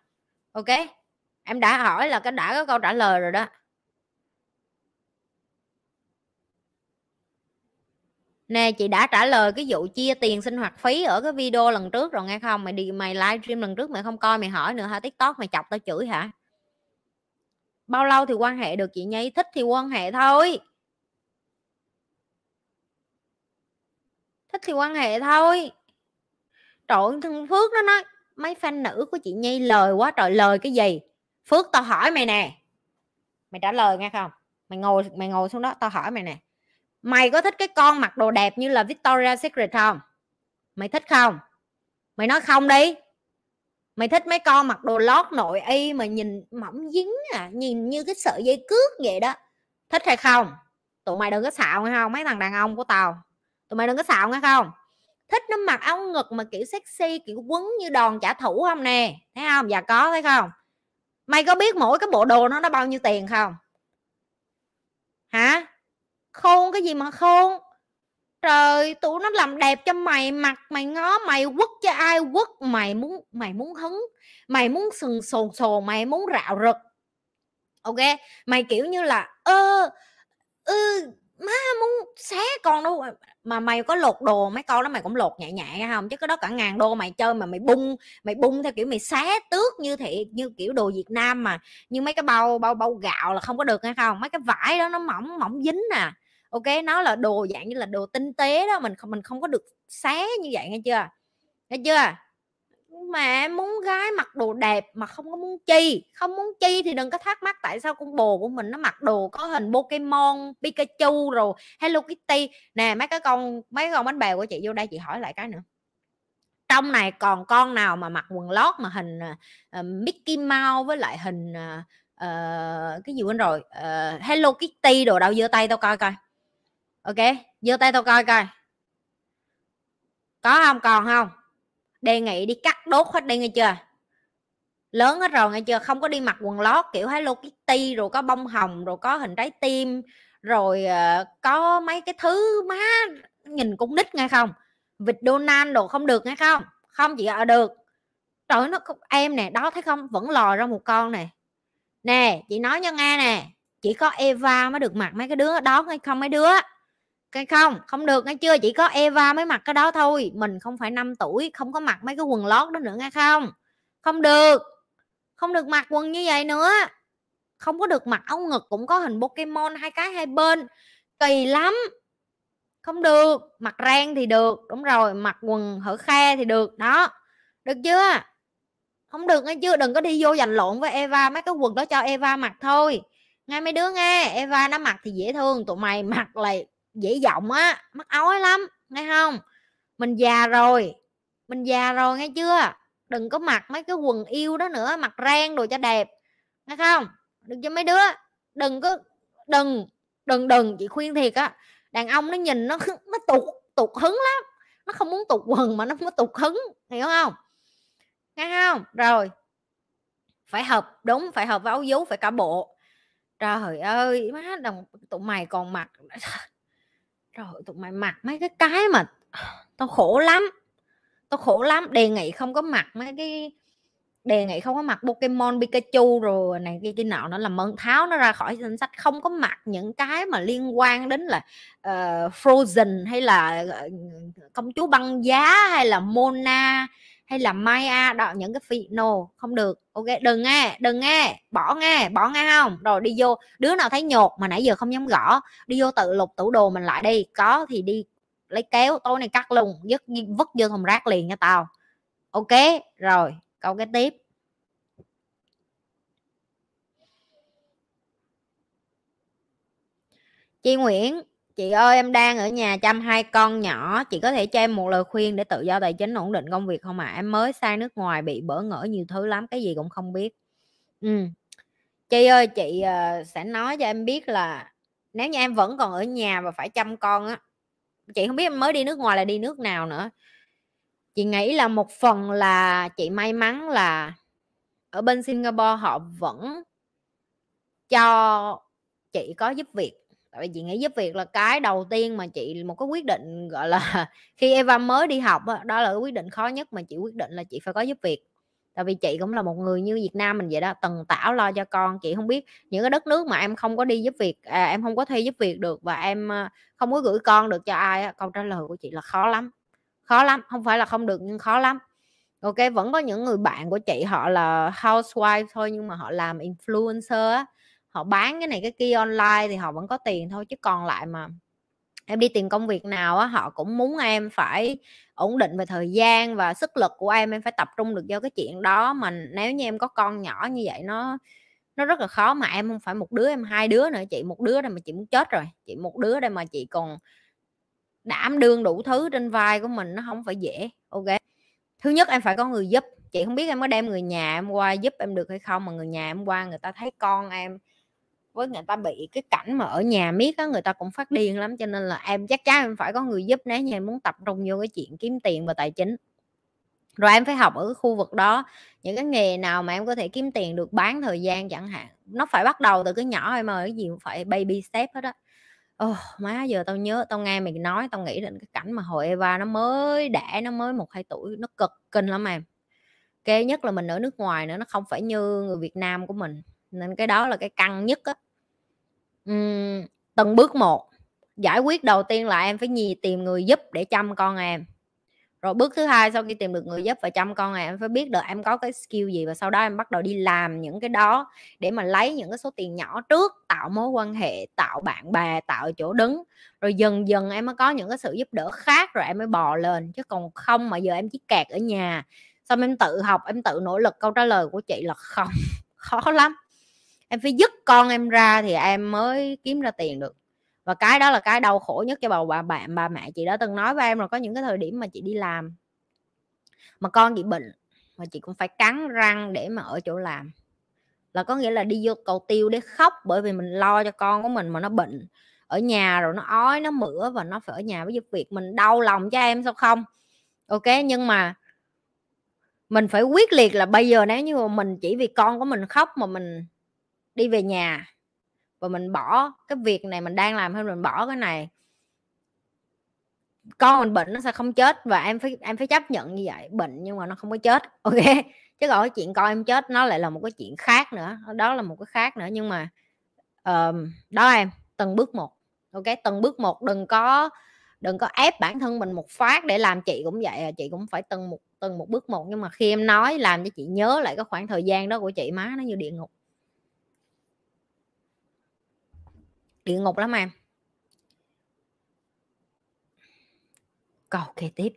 Ok? Em đã hỏi là cái đã có câu trả lời rồi đó. Nè, chị đã trả lời cái vụ chia tiền sinh hoạt phí ở cái video lần trước rồi nghe không? Mày đi, mày livestream lần trước mày không coi, mày hỏi nữa hả? Tiktok mày chọc tao chửi hả? Bao lâu thì quan hệ được chị nhi? Thích thì quan hệ thôi. Thích thì quan hệ thôi. Trời thằng phước nó nói, mấy fan nữ của chị nhi lời quá trời, lời cái gì? Phước tao hỏi mày nè. Mày trả lời nghe không? Mày ngồi mày ngồi xuống đó, tao hỏi mày nè mày có thích cái con mặc đồ đẹp như là Victoria Secret không? Mày thích không? Mày nói không đi. Mày thích mấy con mặc đồ lót nội y mà nhìn mỏng dính à nhìn như cái sợi dây cước vậy đó. Thích hay không? Tụi mày đừng có xạo nghe không? Mấy thằng đàn ông của tao. Tụi mày đừng có xạo nghe không? Thích nó mặc áo ngực mà kiểu sexy, kiểu quấn như đòn trả thủ không nè? Thấy không? Dạ có, thấy không? Mày có biết mỗi cái bộ đồ nó nó bao nhiêu tiền không? Hả? Cái gì mà khôn trời, tụi nó làm đẹp cho mày mặt, mày ngó, mày quất cho ai quất, mày muốn mày muốn hứng, mày muốn sừng sồn sồn mày muốn rạo rực. Ok, mày kiểu như là, ơ, ư, má muốn xé con đâu? Mà mày có lột đồ, mấy con đó mày cũng lột nhẹ nhẹ không? Chứ cái đó cả ngàn đô mày chơi mà mày bung mày bung theo kiểu mày xé tước như thị, như kiểu đồ Việt Nam mà, như mấy cái bao bao bao gạo là không có được hay không? Mấy cái vải đó nó mỏng mỏng dính nè ok nó là đồ dạng như là đồ tinh tế đó mình không mình không có được xé như vậy nghe chưa? Nghe chưa? Mà muốn gái mặc đồ đẹp mà không có muốn chi không muốn chi thì đừng có thắc mắc tại sao con bồ của mình nó mặc đồ có hình Pokemon Pikachu rồi Hello Kitty. Nè mấy cái con mấy con bánh bèo của chị vô đây chị hỏi lại cái nữa. Trong này còn con nào mà mặc quần lót mà hình uh, Mickey Mouse với lại hình uh, uh, cái gì quên rồi uh, Hello Kitty đồ đâu giơ tay tao coi coi ok giơ tay tao coi coi. Có không còn không? Đề nghị đi cắt đốt hết đi nghe chưa? Lớn hết rồi nghe chưa? Không có đi mặc quần lót kiểu Hello Kitty rồi có bông hồng rồi có hình trái tim rồi uh, có mấy cái thứ má nhìn cũng nít nghe không? Vịt Donald đồ không được nghe không? Không chị ở à, được. Trời nó em nè đó thấy không? Vẫn lò ra một con nè. Nè chị nói cho nghe nè. Chỉ có Eva mới được mặc mấy cái đứa đó hay không mấy đứa? Cái không? Không được nghe chưa? Chỉ có Eva mới mặc cái đó thôi. Mình không phải 5 tuổi, không có mặc mấy cái quần lót đó nữa nghe không? Không được. Không được mặc quần như vậy nữa. Không có được mặc áo ngực, cũng có hình Pokemon hai cái hai bên. Kỳ lắm. Không được. Mặc rang thì được. Đúng rồi, mặc quần hở khe thì được. Đó. Được chưa? Không được nghe chưa? Đừng có đi vô giành lộn với Eva. Mấy cái quần đó cho Eva mặc thôi. Nghe mấy đứa nghe. Eva nó mặc thì dễ thương. Tụi mày mặc lại dễ giọng á, mắc ói lắm, nghe không mình già rồi, mình già rồi, nghe chưa? Đừng có mặc mấy cái quần yêu đó nữa, mặc ren đồ cho đẹp, nghe không? Đừng cho mấy đứa, đừng có, đừng đừng đừng, chị khuyên thiệt á, đàn ông nó nhìn nó nó tụt tụt hứng lắm, nó không muốn tụt quần mà nó muốn tụt hứng, hiểu không nghe không rồi. Phải hợp, đúng, phải hợp với áo vú, phải cả bộ. Trời ơi, má, đồng, tụi mày còn mặc rồi tụi mày mặc mấy cái cái mà tao khổ lắm. Tao khổ lắm. Đề nghị không có mặc mấy cái đề nghị không có mặc Pokemon Pikachu rồi này kia kia nọ. Nó làm ơn tháo nó ra khỏi danh sách. Không có mặc những cái mà liên quan đến là uh, Frozen hay là ờ, công chúa băng giá hay là Mona hay là Maya đó những cái phi no, không được. Ok, đừng nghe đừng nghe, bỏ nghe bỏ nghe không? Rồi đi vô, đứa nào thấy nhột mà nãy giờ không dám gõ, đi vô tự lục tủ đồ mình lại đi. Có thì đi lấy kéo tối này cắt luôn, vứt vứt vô thùng rác liền cho tao. Ok, rồi, câu cái tiếp. Chị Nguyễn chị ơi em đang ở nhà chăm hai con nhỏ chị có thể cho em một lời khuyên để tự do tài chính ổn định công việc không ạ à? em mới sang nước ngoài bị bỡ ngỡ nhiều thứ lắm cái gì cũng không biết ừ. chị ơi chị uh, sẽ nói cho em biết là nếu như em vẫn còn ở nhà và phải chăm con á chị không biết em mới đi nước ngoài là đi nước nào nữa chị nghĩ là một phần là chị may mắn là ở bên Singapore họ vẫn cho chị có giúp việc tại vì chị nghĩ giúp việc là cái đầu tiên mà chị một cái quyết định gọi là khi Eva mới đi học đó, đó là cái quyết định khó nhất mà chị quyết định là chị phải có giúp việc. Tại vì chị cũng là một người như Việt Nam mình vậy đó tần tảo lo cho con chị không biết những cái đất nước mà em không có đi giúp việc à, em không có thi giúp việc được và em à, không có gửi con được cho ai câu trả lời của chị là khó lắm khó lắm không phải là không được nhưng khó lắm. Ok vẫn có những người bạn của chị họ là housewife thôi nhưng mà họ làm influencer á họ bán cái này cái kia online thì họ vẫn có tiền thôi, chứ còn lại mà em đi tìm công việc nào á, họ cũng muốn em phải ổn định về thời gian và sức lực của em em phải tập trung được vô cái chuyện đó. Mà nếu như em có con nhỏ như vậy, nó nó rất là khó mà em không phải một đứa, em hai đứa nữa. Chị một đứa đây mà chị muốn chết rồi. Chị một đứa đây mà chị còn đảm đương đủ thứ trên vai của mình, nó không phải dễ. Ok. Thứ nhất, em phải có người giúp. Chị không biết em có đem người nhà em qua giúp em được hay không, mà người nhà em qua, người ta thấy con em với người ta bị cái cảnh mà ở nhà miết á người ta cũng phát điên lắm cho nên là em chắc chắn em phải có người giúp nếu như em muốn tập trung vô cái chuyện kiếm tiền và tài chính. Rồi em phải học ở cái khu vực đó những cái nghề nào mà em có thể kiếm tiền được bán thời gian chẳng hạn nó phải bắt đầu từ cái nhỏ em ơi cái gì cũng phải baby step hết á. Ồ, má giờ tao nhớ tao nghe mày nói tao nghĩ đến cái cảnh mà hồi Eva nó mới đẻ nó mới một hai tuổi nó cực kinh lắm em. Kê nhất là mình ở nước ngoài nữa nó không phải như người Việt Nam của mình nên cái đó là cái căng nhất á uhm, từng bước một. Giải quyết đầu tiên là em phải nhì tìm người giúp để chăm con em. Rồi bước thứ hai sau khi tìm được người giúp và chăm con này em phải biết được em có cái skill gì và sau đó em bắt đầu đi làm những cái đó để mà lấy những cái số tiền nhỏ trước tạo mối quan hệ tạo bạn bè tạo chỗ đứng. Rồi dần dần em mới có những cái sự giúp đỡ khác rồi em mới bò lên chứ còn không mà giờ em chỉ kẹt ở nhà. Xong em tự học em tự nỗ lực câu trả lời của chị là không khó lắm em phải dứt con em ra thì em mới kiếm ra tiền được. Và cái đó là cái đau khổ nhất cho bầu bà bạn bà mẹ chị đã từng nói với em rồi có những cái thời điểm mà chị đi làm mà con bị bệnh mà chị cũng phải cắn răng để mà ở chỗ làm. Là có nghĩa là đi vô cầu tiêu để khóc bởi vì mình lo cho con của mình mà nó bệnh. Ở nhà rồi nó ói, nó mửa và nó phải ở nhà với giúp việc. Mình đau lòng cho em sao không? Ok, nhưng mà mình phải quyết liệt là bây giờ nếu như mà mình chỉ vì con của mình khóc mà mình đi về nhà và mình bỏ cái việc này mình đang làm hay mình bỏ cái này. Con mình bệnh nó sẽ không chết và em phải em phải chấp nhận như vậy bệnh nhưng mà nó không có chết ok? Chứ còn cái chuyện con em chết nó lại là một cái chuyện khác nữa đó là một cái khác nữa. Nhưng mà uh, đó em từng bước một ok? Từng bước một đừng có đừng có ép bản thân mình một phát để làm chị cũng vậy à. chị cũng phải từng một từng một bước một. Nhưng mà khi em nói làm cho chị nhớ lại cái khoảng thời gian đó của chị má nó như địa ngục. Địa ngục lắm em câu kế tiếp.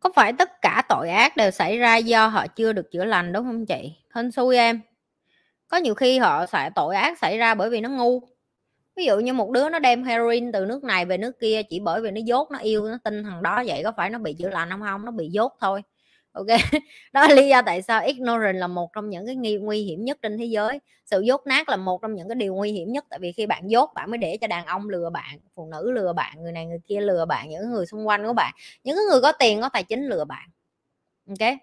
Có phải tất cả tội ác đều xảy ra do họ chưa được chữa lành đúng không chị? Hên xui em. Có nhiều khi họ xảy tội ác xảy ra bởi vì nó ngu. Ví dụ như một đứa nó đem heroin từ nước này về nước kia chỉ bởi vì nó dốt nó yêu nó tin thằng đó vậy, có phải nó bị chữa lành không? Không, nó bị dốt thôi ok, đó là lý do tại sao ignorance là một trong những cái nghi, nguy hiểm nhất trên thế giới. Sự dốt nát là một trong những cái điều nguy hiểm nhất, tại vì khi bạn dốt, bạn mới để cho đàn ông lừa bạn, phụ nữ lừa bạn, người này người kia lừa bạn, những người xung quanh của bạn, những người có tiền, có tài chính lừa bạn. Ok?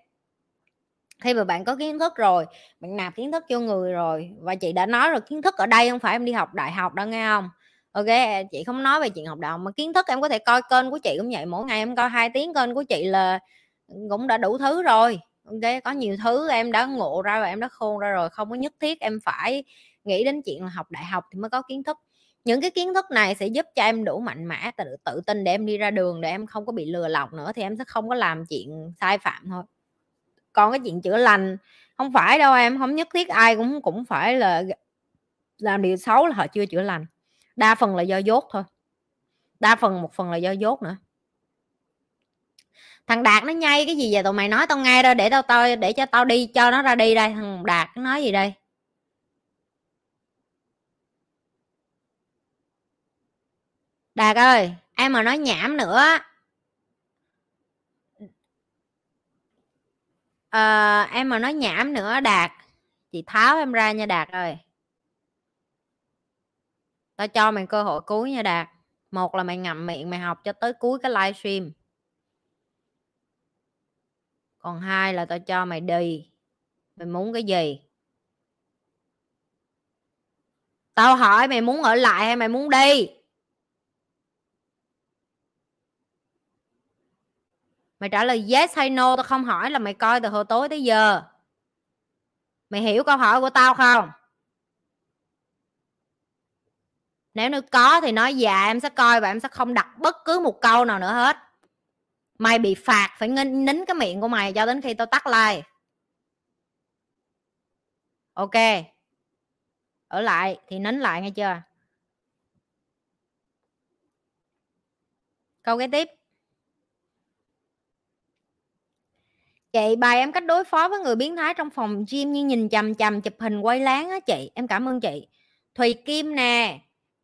Khi mà bạn có kiến thức rồi, bạn nạp kiến thức cho người rồi, và chị đã nói rồi, kiến thức ở đây không phải em đi học đại học đâu, nghe không? Ok, chị không nói về chuyện học đại học, mà kiến thức em có thể coi kênh của chị cũng vậy, mỗi ngày em coi hai tiếng kênh của chị là cũng đã đủ thứ rồi. Ok có nhiều thứ em đã ngộ ra và em đã khôn ra rồi, không có nhất thiết em phải nghĩ đến chuyện là học đại học thì mới có kiến thức. Những cái kiến thức này sẽ giúp cho em đủ mạnh mẽ, tự tự tin để em đi ra đường để em không có bị lừa lọc nữa thì em sẽ không có làm chuyện sai phạm thôi. Còn cái chuyện chữa lành, không phải đâu em, không nhất thiết ai cũng cũng phải là làm điều xấu là họ chưa chữa lành. Đa phần là do dốt thôi. Đa phần, một phần là do dốt nữa thằng đạt nó nhây cái gì vậy? Tụi mày nói tao nghe ra để tao tao để cho tao đi cho nó ra đi đây. Thằng đạt nó nói gì đây? Đạt ơi em mà nói nhảm nữa. À, em mà nói nhảm nữa đạt. Chị tháo em ra nha đạt ơi. Tao cho mày cơ hội cuối nha đạt. Một là mày ngậm miệng mày học cho tới cuối cái livestream còn hai là tao cho mày đi. Mày muốn cái gì? Tao hỏi mày muốn ở lại hay mày muốn đi? Mày trả lời yes hay no, tao không hỏi là mày coi từ hồi tối tới giờ. Mày hiểu câu hỏi của tao không? Nếu như có thì nói dạ em sẽ coi và em sẽ không đặt bất cứ một câu nào nữa hết mày bị phạt phải nín, nín cái miệng của mày cho đến khi tao tắt like ok. Ở lại thì nín lại nghe chưa? Câu kế tiếp. Chị bài em cách đối phó với người biến thái trong phòng gym như nhìn chằm chằm chụp hình quay láng á chị. Em cảm ơn chị. Thùy kim nè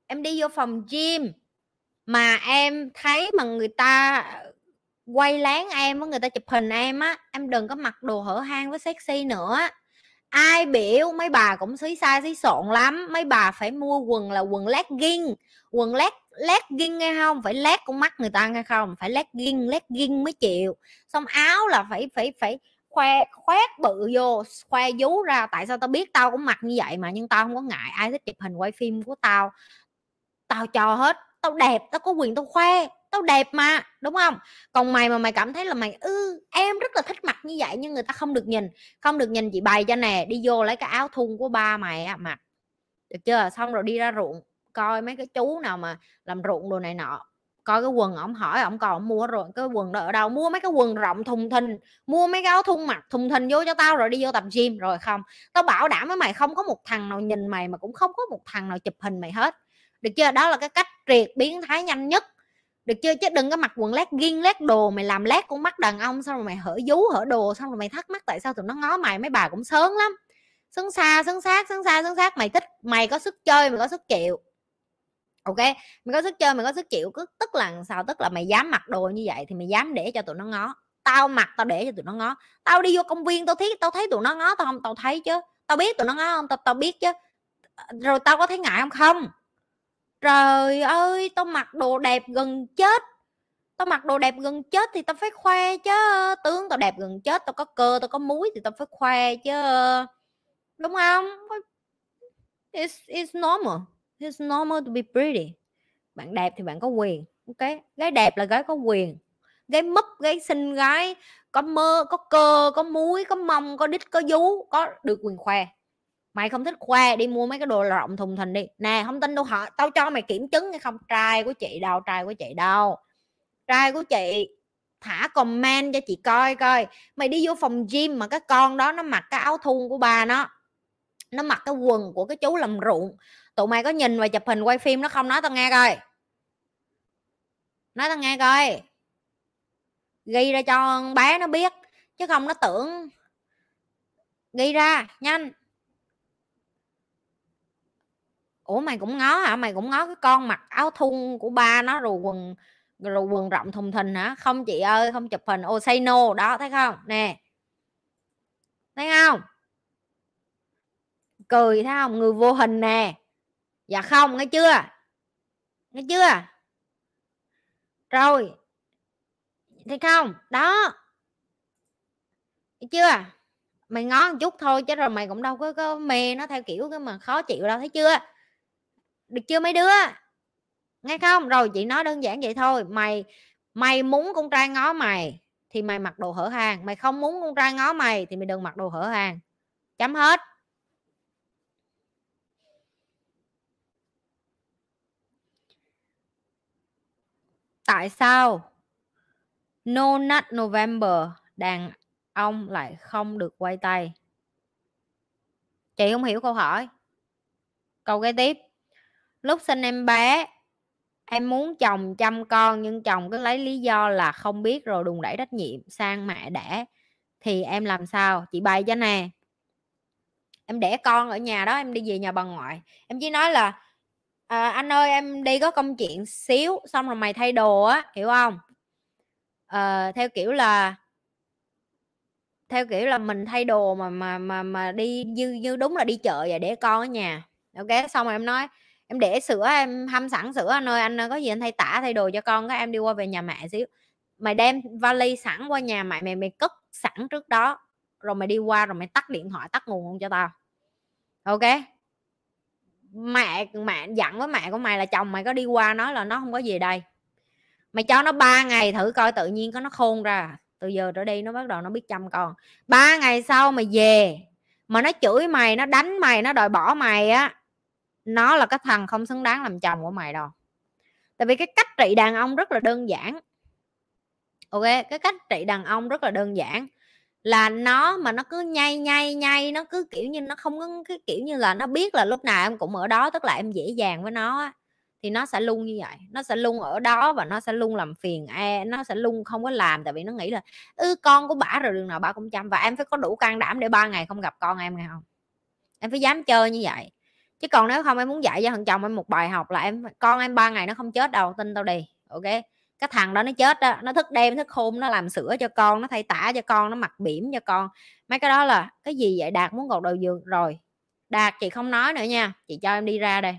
em đi vô phòng gym mà em thấy mà người ta quay lén em với người ta chụp hình em á, em đừng có mặc đồ hở hang với sexy nữa ai biểu, mấy bà cũng xí sai xí xộn lắm, mấy bà phải mua quần là quần legging quần leg legging nghe không? Phải lét con mắt người ta nghe không? Phải legging legging mới chịu. Xong áo là phải phải phải khoe, khoét bự vô, khoe vú ra. Tại sao tao biết tao cũng mặc như vậy mà, nhưng tao không có ngại. Ai thích chụp hình quay phim của tao tao cho hết tao đẹp tao có quyền tao khoe tao đẹp mà đúng không? Còn mày mà mày cảm thấy là mày ư ừ, em rất là thích mặc như vậy nhưng người ta không được nhìn. Không được nhìn chị bày cho nè đi vô lấy cái áo thun của ba mày á mặc. Được chưa? Xong rồi đi ra ruộng coi mấy cái chú nào mà làm ruộng đồ này nọ. Coi cái quần ổng hỏi ổng còn mua rồi cái quần đó ở đâu? Mua mấy cái quần rộng thùng thình mua mấy cái áo thun mặc thùng thình vô cho tao rồi đi vô tập gym. Rồi không tao bảo đảm với mày không có một thằng nào nhìn mày mà cũng không có một thằng nào chụp hình mày hết được chưa? Đó là cái cách triệt biến thái nhanh nhất. Được chưa? Chứ đừng có mặc quần lát ghiên lát đồ, mày làm lát con mắt đàn ông, xong rồi mày hở vú, hở đồ, xong rồi mày thắc mắc tại sao tụi nó ngó mày, mấy bà cũng sớm lắm. Sướng xa, sướng sát, sướng xa, sướng sát. Mày thích, mày có sức chơi, mày có sức chịu. Ok? Mày có sức chơi, mày có sức chịu. Cứ tức là sao? Tức là mày dám mặc đồ như vậy thì mày dám để cho tụi nó ngó. Tao mặc, tao để cho tụi nó ngó. Tao đi vô công viên, tao thấy tao thấy tụi nó ngó, tao không, tao thấy chứ. Tao biết tụi nó ngó không? Tao tao biết chứ. Ờ, rồi tao có thấy ngại không? Không trời ơi, tao mặc đồ đẹp gần chết. Tao mặc đồ đẹp gần chết thì tao phải khoe chứ. Tướng tao đẹp gần chết, tao có cơ, tao có múi thì tao phải khoe chứ. Đúng không? It's it's normal. It's normal to be pretty. Bạn đẹp thì bạn có quyền. Ok, gái đẹp là gái có quyền. Gái mấp gái xinh gái, có mơ, có cơ, có múi, có mông, có đít, có vú, có được quyền khoe mày không thích khoe, đi mua mấy cái đồ rộng thùng thình đi. Nè, không tin đâu họ tao cho mày kiểm chứng hay không? Trai của chị đâu, trai của chị đâu? Trai của chị, thả comment cho chị coi coi. Mày đi vô phòng gym mà cái con đó nó mặc cái áo thun của bà nó. Nó mặc cái quần của cái chú làm ruộng. Tụi mày có nhìn và chụp hình quay phim nó không? Nói tao nghe coi. Nói tao nghe coi. Ghi ra cho bé nó biết, chứ không nó tưởng. Ghi ra, nhanh ủa mày cũng ngó hả? Mày cũng ngó cái con mặc áo thun của ba nó rồi quần rồi quần rộng thùng thình hả? Không chị ơi không chụp hình ô say no đó thấy không? Nè. Thấy không? Cười thấy không? Người vô hình nè. Dạ không nghe chưa? Nghe chưa? Rồi. Thấy không? Đó. Thấy chưa? Mày ngó một chút thôi chứ rồi mày cũng đâu có, có mê nó theo kiểu cái mà khó chịu đâu thấy chưa? Được chưa mấy đứa? Nghe không? Rồi, chị nói đơn giản vậy thôi. Mày mày muốn con trai ngó mày thì mày mặc đồ hở hang mày không muốn con trai ngó mày thì mày đừng mặc đồ hở hang chấm hết. Tại sao no nut november đàn ông lại không được quay tay? Chị không hiểu câu hỏi. Câu kế tiếp lúc sinh em bé em muốn chồng chăm con nhưng chồng cứ lấy lý do là không biết rồi đùng đẩy trách nhiệm sang mẹ đẻ. Thì em làm sao? Chị bày cho nè. Em đẻ con ở nhà đó em đi về nhà bà ngoại. Em chỉ nói là à, anh ơi em đi có công chuyện xíu xong rồi mày thay đồ á hiểu không? À, theo kiểu là theo kiểu là mình thay đồ mà mà mà mà đi như như đúng là đi chợ và để con ở nhà. Ok xong rồi em nói em để sữa, em hâm sẵn sữa anh ơi anh có gì anh thay tả thay đồ cho con các em đi qua về nhà mẹ xíu. Mày đem vali sẵn qua nhà mẹ, mày mày cất sẵn trước đó, rồi mày đi qua rồi mày tắt điện thoại, tắt nguồn luôn cho tao. Ok? Mẹ mẹ dặn với mẹ của mày là chồng mày có đi qua nói là nó không có gì đây. Mày cho nó ba ngày thử coi tự nhiên có nó khôn ra à. từ giờ trở đi nó bắt đầu nó biết chăm con. Ba ngày sau mày về, mà nó chửi mày, nó đánh mày, nó đòi bỏ mày á nó là cái thằng không xứng đáng làm chồng của mày đâu. Tại vì cái cách trị đàn ông rất là đơn giản. Ok, cái cách trị đàn ông rất là đơn giản là nó mà nó cứ nhay nhay nhay nó cứ kiểu như nó không có cái kiểu như là nó biết là lúc nào em cũng ở đó, tức là em dễ dàng với nó thì nó sẽ luôn như vậy. Nó sẽ luôn ở đó và nó sẽ luôn làm phiền e nó sẽ luôn không có làm tại vì nó nghĩ là, ư, con của bả rồi, đường nào bả cũng chăm. Và em phải có đủ can đảm để ba ngày không gặp con em, nghe không? Em phải dám chơi như vậy chứ còn nếu không em muốn dạy cho thằng chồng em một bài học là em con em ba ngày nó không chết đâu tin tao đi ok? Cái thằng đó nó chết đó nó thức đêm thức khôn nó làm sữa cho con nó thay tả cho con nó mặc bỉm cho con. Mấy cái đó là cái gì vậy? Đạt muốn gọt đầu giường rồi. Đạt chị không nói nữa nha chị cho em đi ra đây.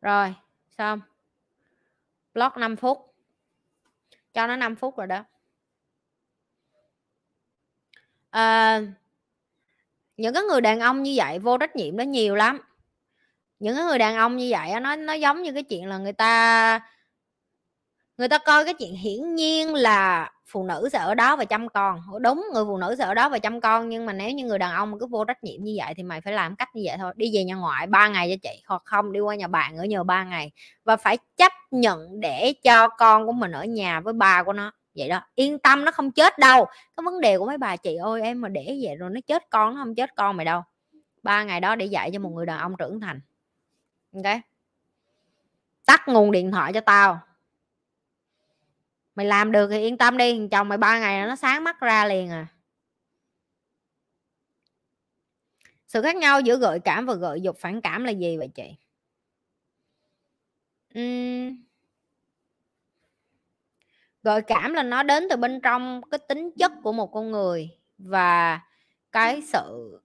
Rồi xong block 5 phút. Cho nó 5 phút rồi đó. À, những cái người đàn ông như vậy vô trách nhiệm đó nhiều lắm. Những cái người đàn ông như vậy nó nó giống như cái chuyện là người ta người ta coi cái chuyện hiển nhiên là phụ nữ sẽ ở đó và chăm con. Đúng, người phụ nữ sẽ ở đó và chăm con, nhưng mà nếu như người đàn ông cứ vô trách nhiệm như vậy thì mày phải làm cách như vậy thôi. Đi về nhà ngoại ba ngày cho chị, hoặc không, đi qua nhà bạn ở nhờ ba ngày. Và phải chấp nhận để cho con của mình ở nhà với ba của nó vậy đó, yên tâm, nó không chết đâu. Cái vấn đề của mấy bà chị ơi em mà để vậy rồi nó chết con, nó không chết con mày đâu. Ba ngày đó để dạy cho một người đàn ông trưởng thành. Ok? Tắt nguồn điện thoại cho tao. Mày làm được thì yên tâm đi chồng mày ba ngày nó sáng mắt ra liền à. Sự khác nhau giữa gợi cảm và gợi dục phản cảm là gì vậy chị? Uhm gợi cảm là nó đến từ bên trong cái tính chất của một con người và cái sự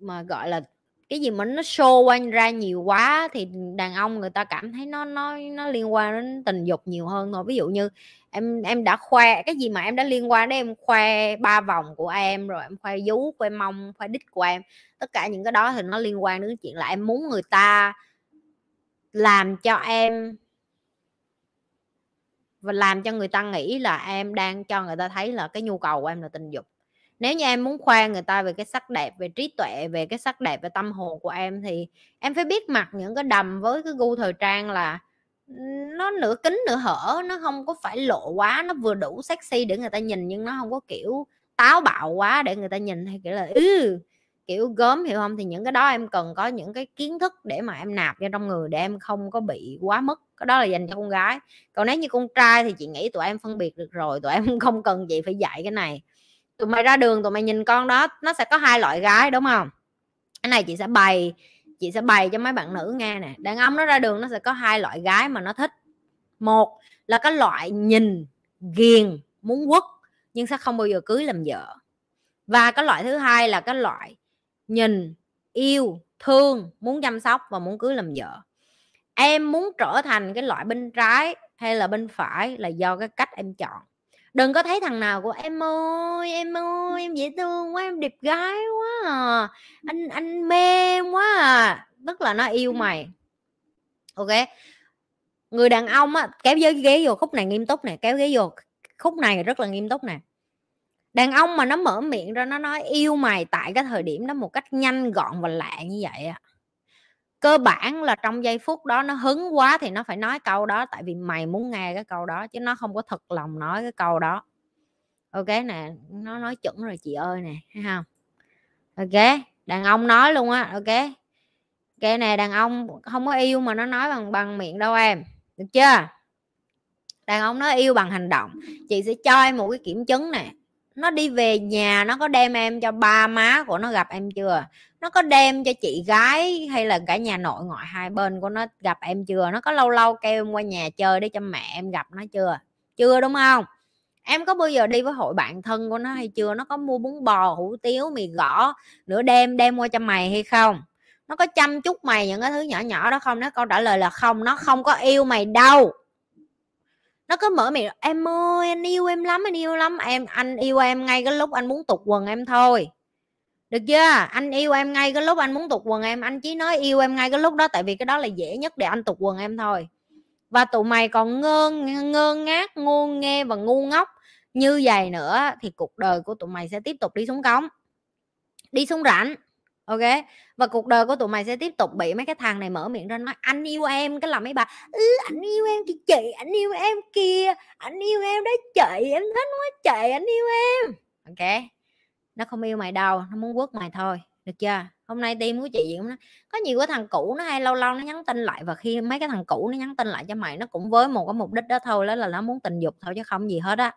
mà, gọi là, cái gì mà nó show quanh ra nhiều quá thì đàn ông người ta cảm thấy nó nó nó liên quan đến tình dục nhiều hơn thôi. Ví dụ như em em đã khoe, cái gì mà em đã liên quan đến em khoe ba vòng của em, rồi em khoe vú, khoe mông, khoe đít của em, tất cả những cái đó thì nó liên quan đến chuyện là em muốn người ta làm cho em và làm cho người ta nghĩ là em đang cho người ta thấy là cái nhu cầu của em là tình dục. Nếu như em muốn khoe người ta về cái sắc đẹp, về trí tuệ, về cái sắc đẹp, về tâm hồn của em thì em phải biết mặc những cái đầm với cái gu thời trang là nó nửa kính nửa hở, nó không có phải lộ quá, nó vừa đủ sexy để người ta nhìn nhưng nó không có kiểu táo bạo quá để người ta nhìn hay kiểu là ừ kiểu gớm hiểu không thì những cái đó em cần có những cái kiến thức để mà em nạp vô trong người để em không có bị quá mất, cái đó là dành cho con gái. Còn nếu như con trai thì chị nghĩ tụi em phân biệt được rồi tụi em không cần chị phải dạy cái này. Tụi mày ra đường tụi mày nhìn con đó nó sẽ có hai loại gái đúng không cái này chị sẽ bày chị sẽ bày cho mấy bạn nữ nghe nè. Đàn ông nó ra đường nó sẽ có hai loại gái mà nó thích. Một là cái loại nhìn ghiền muốn quất nhưng sẽ không bao giờ cưới làm vợ. Và cái loại thứ hai là cái loại nhìn, yêu, thương, muốn chăm sóc và muốn cưới làm vợ. Em muốn trở thành cái loại bên trái hay là bên phải là do cái cách em chọn. Đừng có thấy thằng nào của em ơi em ơi, em dễ thương quá, em đẹp gái quá à. Anh anh mê em quá à. Tức là nó yêu mày. Ok? Người đàn ông á, kéo ghế ghế vô khúc này nghiêm túc nè, kéo ghế vô khúc này rất là nghiêm túc nè đàn ông mà nó mở miệng ra, nó nói yêu mày tại cái thời điểm đó một cách nhanh, gọn và lạ như vậy á. Cơ bản là trong giây phút đó nó hứng quá thì nó phải nói câu đó, tại vì mày muốn nghe cái câu đó chứ nó không có thật lòng nói cái câu đó. Ok nè, nó nói chuẩn rồi chị ơi nè, thấy không? Ok, đàn ông nói luôn á, ok. Cái này đàn ông không có yêu mà nó nói bằng bằng miệng đâu em, được chưa? Đàn ông nó yêu bằng hành động, chị sẽ cho em một cái kiểm chứng này nó đi về nhà, nó có đem em cho ba má của nó gặp em chưa? Nó có đem cho chị gái hay là cả nhà nội ngoại hai bên của nó gặp em chưa? Nó có lâu lâu kêu em qua nhà chơi để cho mẹ em gặp nó chưa? Chưa đúng không? Em có bao giờ đi với hội bạn thân của nó hay chưa? Nó có mua bún bò, hủ tiếu, mì gõ nửa đêm đem qua cho mày hay không? Nó có chăm chút mày những cái thứ nhỏ nhỏ đó không? Nó câu trả lời là không, nó không có yêu mày đâu nó cứ mở miệng, em ơi, anh yêu em lắm, anh yêu lắm. Em, anh yêu em ngay cái lúc anh muốn tục quần em thôi. Được chưa? Anh yêu em ngay cái lúc anh muốn tục quần em, anh chỉ nói yêu em ngay cái lúc đó, tại vì cái đó là dễ nhất để anh tục quần em thôi. Và tụi mày còn ngơ ngơ ngác, ngu nghe và ngu ngốc như vậy nữa thì cuộc đời của tụi mày sẽ tiếp tục đi xuống cống, đi xuống rãnh ok? Và cuộc đời của tụi mày sẽ tiếp tục bị mấy cái thằng này mở miệng ra nói anh yêu em. Cái là mấy bà ừ, anh yêu em kìa chị anh yêu em kìa anh yêu em đó chị em thích quá chị anh yêu em. Ok? Nó không yêu mày đâu nó muốn quất mày thôi được chưa? Hôm nay tim của chị gì cũng nói có nhiều cái thằng cũ nó hay lâu lâu nó nhắn tin lại và khi mấy cái thằng cũ nó nhắn tin lại cho mày nó cũng với một cái mục đích đó thôi đó là nó muốn tình dục thôi chứ không gì hết á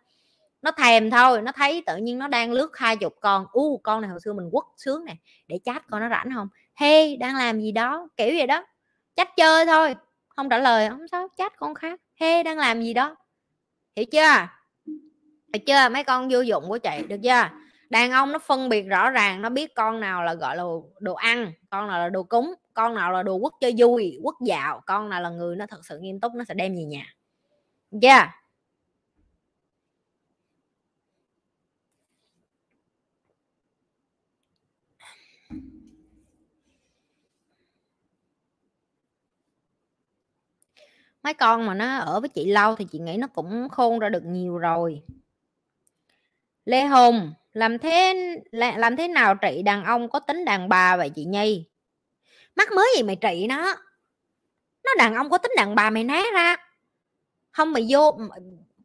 nó thèm thôi nó thấy tự nhiên nó đang lướt hai chục con. U uh, con này hồi xưa mình quất sướng nè để chat con nó rảnh không? Hey đang làm gì đó kiểu vậy đó. Chat chơi thôi không trả lời không sao chat con khác. Hey đang làm gì đó. Hiểu chưa? Hiểu chưa? Mấy con vô dụng của chị được chưa? Đàn ông nó phân biệt rõ ràng nó biết con nào là gọi là đồ ăn con nào là đồ cúng con nào là đồ quất chơi vui quất dạo con nào là người nó thật sự nghiêm túc nó sẽ đem về nhà. Chưa? yeah. Mấy con mà nó ở với chị lâu thì chị nghĩ nó cũng khôn ra được nhiều rồi. Lê hùng, làm thế làm thế nào trị đàn ông có tính đàn bà vậy chị nhi? Mắc mới gì mày trị nó? Nó đàn ông có tính đàn bà mày né ra. Không mày vô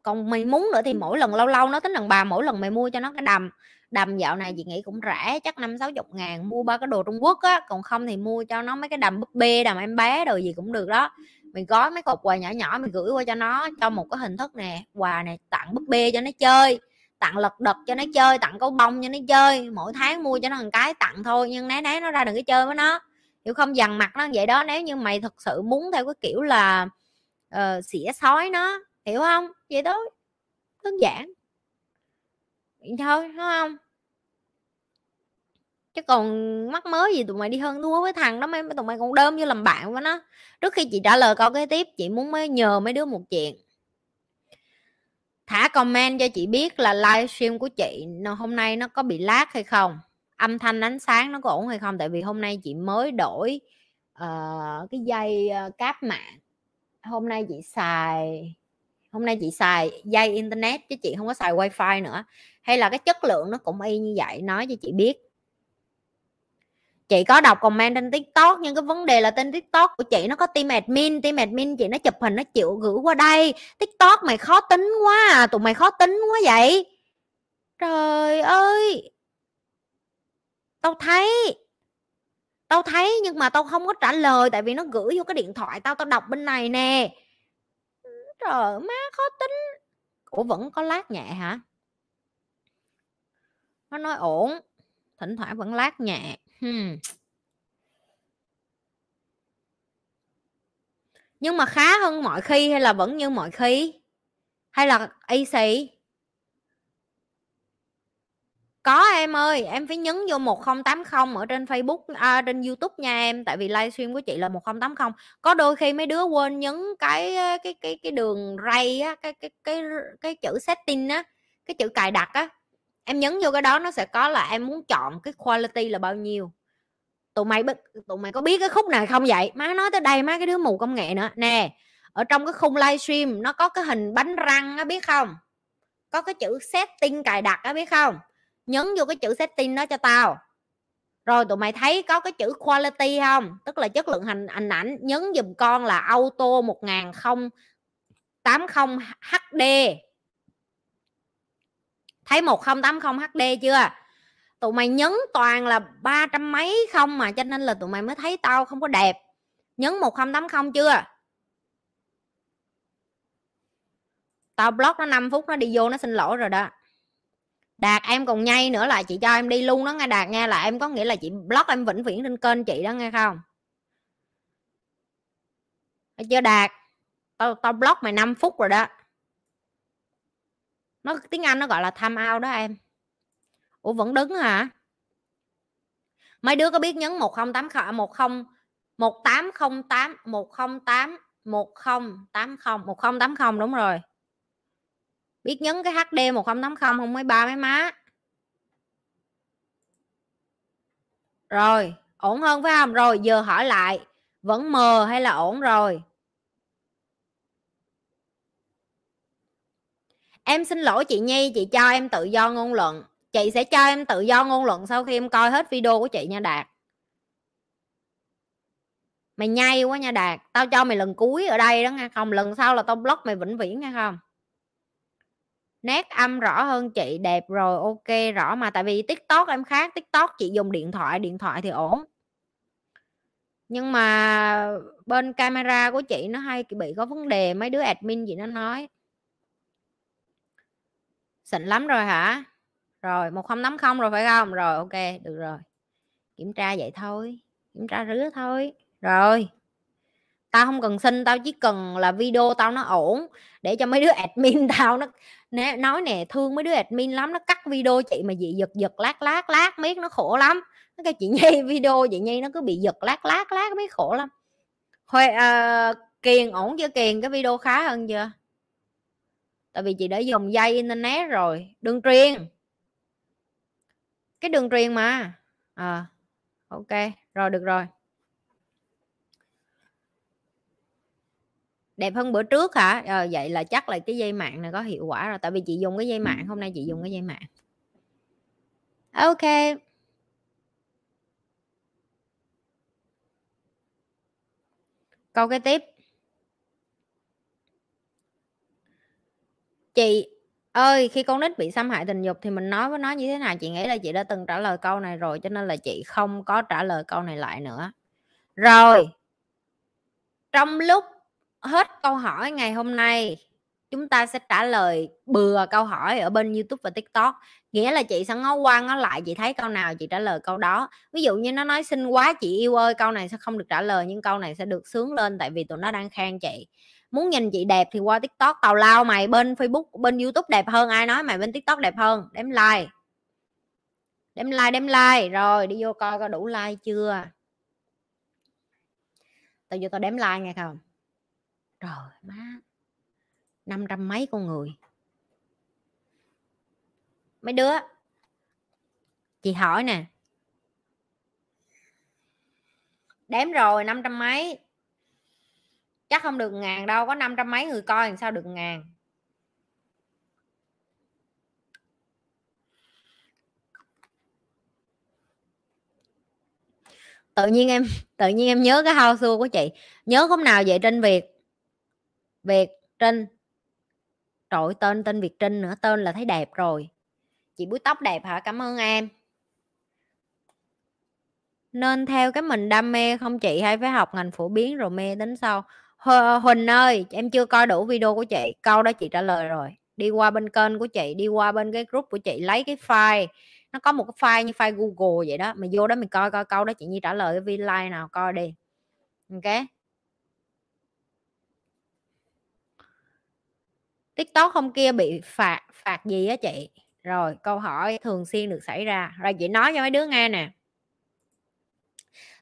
còn mày muốn nữa thì mỗi lần lâu lâu nó tính đàn bà, mỗi lần mày mua cho nó cái đầm đầm dạo này chị nghĩ cũng rẻ, chắc năm sáu chục ngàn, mua ba cái đồ trung quốc á, còn không thì mua cho nó mấy cái đầm búp bê, đầm em bé đồ gì cũng được đó mình gói mấy cục quà nhỏ nhỏ mình gửi qua cho nó cho một cái hình thức nè quà này tặng búp bê cho nó chơi tặng lật đật cho nó chơi tặng câu bông cho nó chơi mỗi tháng mua cho nó một cái tặng thôi nhưng né né nó ra đừng có chơi với nó. Hiểu không dằn mặt nó vậy đó nếu như mày thật sự muốn theo cái kiểu là uh, xỉa sói nó hiểu không? Vậy thôi đơn giản. Vậy thôi đúng không? Chứ còn mắc mới gì tụi mày đi hơn thua với thằng đó mấy tụi mày còn đơm như làm bạn với nó. Trước khi chị trả lời câu kế tiếp chị muốn mới nhờ mấy đứa một chuyện. Thả comment cho chị biết là livestream của chị hôm nay nó có bị lag hay không? Âm thanh ánh sáng nó có ổn hay không? Tại vì hôm nay chị mới đổi uh, cái dây uh, cáp mạng. Hôm nay chị xài hôm nay chị xài dây internet chứ chị không có xài wifi nữa. Hay là cái chất lượng nó cũng y như vậy nói cho chị biết chị có đọc comment trên tiktok, nhưng cái vấn đề là tên tiktok của chị nó có team admin team admin chị nó chụp hình nó chịu gửi qua đây. Tiktok mày khó tính quá à tụi mày khó tính quá vậy. Trời ơi! Tao thấy tao thấy nhưng mà tao không có trả lời tại vì nó gửi vô cái điện thoại tao tao đọc bên này nè. Trời má, khó tính. Ủa, vẫn có lát nhẹ hả? Nó nói ổn thỉnh thoảng vẫn lát nhẹ Hmm. Nhưng mà khá hơn mọi khi hay là vẫn như mọi khi? Hay là easy? Có em ơi, em phải nhấn vô 1080 ở trên Facebook à, trên YouTube nha em, tại vì livestream của chị là 1080. Có đôi khi mấy đứa quên nhấn cái cái cái cái đường ray á, cái cái cái cái chữ setting á, cái chữ cài đặt á em nhấn vô cái đó nó sẽ có là em muốn chọn cái quality là bao nhiêu. Tụi mày tụi mày có biết cái khúc này không vậy? Má nói tới đây má cái đứa mù công nghệ nữa. Nè, ở trong cái khung livestream nó có cái hình bánh răng á, biết không? Có cái chữ setting cài đặt á, biết không? Nhấn vô cái chữ setting đó cho tao. Rồi tụi mày thấy có cái chữ quality không? Tức là chất lượng hình hình ảnh. Nhấn dùm con là auto 1080 HD thấy 1080 HD chưa? Tụi mày nhấn toàn là ba trăm mấy không mà, cho nên là tụi mày mới thấy tao không có đẹp. Nhấn 1080 chưa? Tao block nó 5 phút, nó đi vô, nó xin lỗi rồi đó. Đạt em còn nhây nữa là chị cho em đi luôn đó nghe đạt nghe, là em có nghĩa là chị block em vĩnh viễn trên kênh chị đó nghe không? Thấy chưa đạt? Tao tao block mày 5 phút rồi đó nó, tiếng anh nó gọi là tham ao đó em. Ủa, vẫn đứng hả? Mấy đứa có biết nhấn một không tám à, một không, một tám không tám, một không tám, một không tám không, một không tám không, đúng rồi. Biết nhấn cái hd một không tám không không mấy ba mấy má. Rồi, ổn hơn phải không? Rồi, giờ hỏi lại, vẫn mờ hay là ổn rồi? Em xin lỗi chị Nhi, chị cho em tự do ngôn luận. Chị sẽ cho em tự do ngôn luận sau khi em coi hết video của chị nha Đạt. Mày nhây quá nha Đạt, tao cho mày lần cuối ở đây đó nghe không? Lần sau là tao block mày vĩnh viễn nghe không? Nét âm rõ hơn chị, đẹp rồi, ok, rõ mà. Tại vì tiktok em khác, tiktok chị dùng điện thoại điện thoại thì ổn. Nhưng mà bên camera của chị nó hay bị có vấn đề, mấy đứa admin gì nó nói xịn lắm rồi hả? Rồi một không tám không rồi phải không? Rồi ok được rồi. Kiểm tra vậy thôi kiểm tra rứa thôi. Rồi tao không cần xin tao chỉ cần là video tao nó ổn để cho mấy đứa admin tao nó nói nè thương mấy đứa admin lắm nó cắt video chị mà dị giật giật lát lát lát miết nó khổ lắm. Nó cái chị nhay video chị nhay nó cứ bị giật lát lát lát miết khổ lắm. Huệ, à, ờ, kiền ổn chưa kiền? Cái video khá hơn chưa? Tại vì chị đã dùng dây internet rồi đường truyền. Cái đường truyền mà. À, ok rồi được rồi. Đẹp hơn bữa trước hả? Ờ, vậy là chắc là cái dây mạng này có hiệu quả rồi tại vì chị dùng cái dây mạng hôm nay chị dùng cái dây mạng. Ok. Câu cái tiếp chị ơi, khi con nít bị xâm hại tình dục thì mình nói với nó như thế nào? Chị nghĩ là chị đã từng trả lời câu này rồi, cho nên là chị không có trả lời câu này lại nữa. Rồi, trong lúc hết câu hỏi ngày hôm nay, chúng ta sẽ trả lời bừa câu hỏi ở bên YouTube và TikTok. Nghĩa là chị sẽ ngó qua, ngó lại, chị thấy câu nào chị trả lời câu đó. Ví dụ như nó nói xinh quá, chị yêu ơi. Câu này sẽ không được trả lời, nhưng câu này sẽ được sướng lên tại vì tụi nó đang khen chị muốn nhìn chị đẹp thì qua tiktok tào lao mày, bên facebook, bên youtube đẹp hơn ai nói, mày bên tiktok đẹp hơn. Đếm like. Đếm like đếm like. Rồi, đi vô coi có đủ like chưa? Tao vô tao đếm like nghe không? Trời má. Năm trăm mấy con người. Mấy đứa? Chị hỏi nè. Đếm rồi, năm trăm mấy chắc không được ngàn đâu, có năm trăm mấy người coi làm sao được ngàn. Tự nhiên em, tự nhiên em nhớ cái hao tour của chị. Nhớ hôm nào vậy? Trên việt. Việt, trinh. Trội tên tên việt trinh nữa, tên là thấy đẹp rồi. Chị búi tóc đẹp hả? Cảm ơn em. Nên theo cái mình đam mê không chị hay phải học ngành phổ biến rồi mê đến sau? Huỳnh ơi, em chưa coi đủ video của chị. Câu đó chị trả lời rồi. Đi qua bên kênh của chị, đi qua bên cái group của chị, lấy cái file. Nó có một cái file như file Google vậy đó. Mà vô đó mình coi coi câu đó chị Nhi trả lời cái video like nào coi đi. Ok? Tiktok hôm kia bị phạt phạt gì á chị? Rồi, câu hỏi thường xuyên được xảy ra. Rồi, chị nói cho mấy đứa nghe nè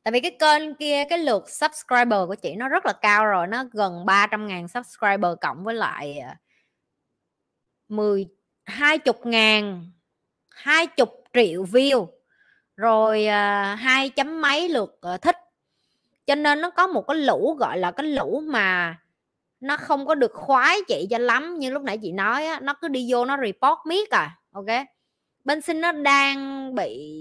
tại vì cái kênh kia cái lượt subscriber của chị nó rất là cao rồi nó gần 300 ngàn subscriber cộng với lại à, 10 hai chục ngàn hai chục triệu view rồi à, hai chấm mấy lượt uh, thích. Cho nên nó có một cái lũ gọi là cái lũ mà nó không có được khoái chị cho lắm như lúc nãy chị nói á nó cứ đi vô nó report miết à ok? Bên sinh nó đang bị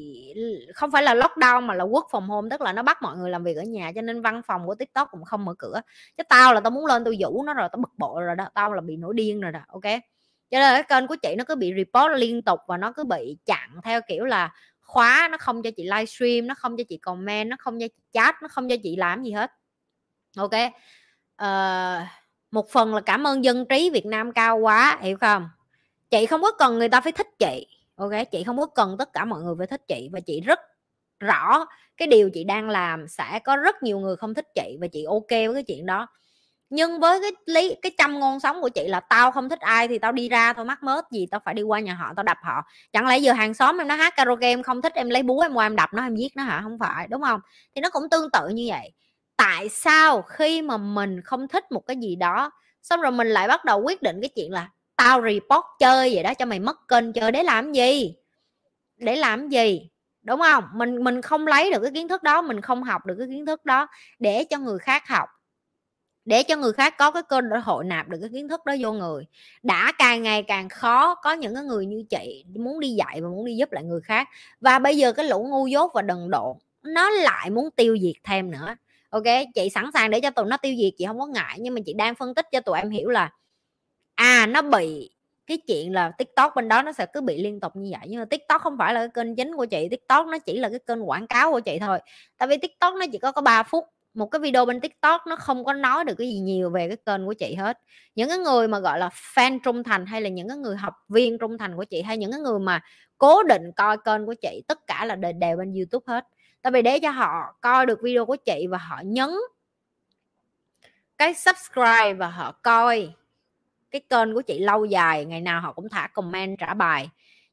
không phải là lockdown mà là quốc phòng hôm tức là nó bắt mọi người làm việc ở nhà cho nên văn phòng của tiktok cũng không mở cửa. Chứ tao là tao muốn lên tao vũ nó rồi tao bực bội rồi đó tao là bị nổi điên rồi đó ok? Cho nên cái kênh của chị nó cứ bị report liên tục và nó cứ bị chặn theo kiểu là khóa nó không cho chị livestream nó không cho chị comment nó không cho chị chat nó không cho chị làm gì hết ok? Uh, một phần là cảm ơn dân trí Việt Nam cao quá hiểu không? Chị không có cần người ta phải thích chị ok, chị không có cần tất cả mọi người phải thích chị và chị rất rõ cái điều chị đang làm, sẽ có rất nhiều người không thích chị và chị ok với cái chuyện đó. Nhưng với cái lý, cái trăm ngôn sống của chị là tao không thích ai thì tao đi ra thôi, mắc mớt gì tao phải đi qua nhà họ tao đập họ. Chẳng lẽ giờ hàng xóm em nó hát karaoke em không thích, em lấy búa em qua em đập nó em giết nó hả? Không phải, đúng không? Thì nó cũng tương tự như vậy. Tại sao khi mà mình không thích một cái gì đó, xong rồi mình lại bắt đầu quyết định cái chuyện là tao report chơi vậy đó, cho mày mất kênh chơi, để làm gì? Để làm gì? Đúng không? Mình mình không lấy được cái kiến thức đó, mình không học được cái kiến thức đó để cho người khác học. Để cho người khác có cái cơ hội nạp được cái kiến thức đó vô người. Đã càng ngày càng khó, có những cái người như chị muốn đi dạy và muốn đi giúp lại người khác. Và bây giờ cái lũ ngu dốt và đần độn nó lại muốn tiêu diệt thêm nữa. Ok, chị sẵn sàng để cho tụi nó tiêu diệt, chị không có ngại. Nhưng mà chị đang phân tích cho tụi em hiểu là à nó bị cái chuyện là tiktok bên đó nó sẽ cứ bị liên tục như vậy. Nhưng mà tiktok không phải là cái kênh chính của chị tiktok nó chỉ là cái kênh quảng cáo của chị thôi. Tại vì tiktok nó chỉ có có 3 phút một cái video bên tiktok nó không có nói được cái gì nhiều về cái kênh của chị hết. Những cái người mà gọi là fan trung thành hay là những cái người học viên trung thành của chị hay những cái người mà cố định coi kênh của chị tất cả là đều, đều bên youtube hết. Tại vì để cho họ coi được video của chị và họ nhấn cái subscribe và họ coi cái kênh của chị lâu dài, ngày nào họ cũng thả comment, trả bài.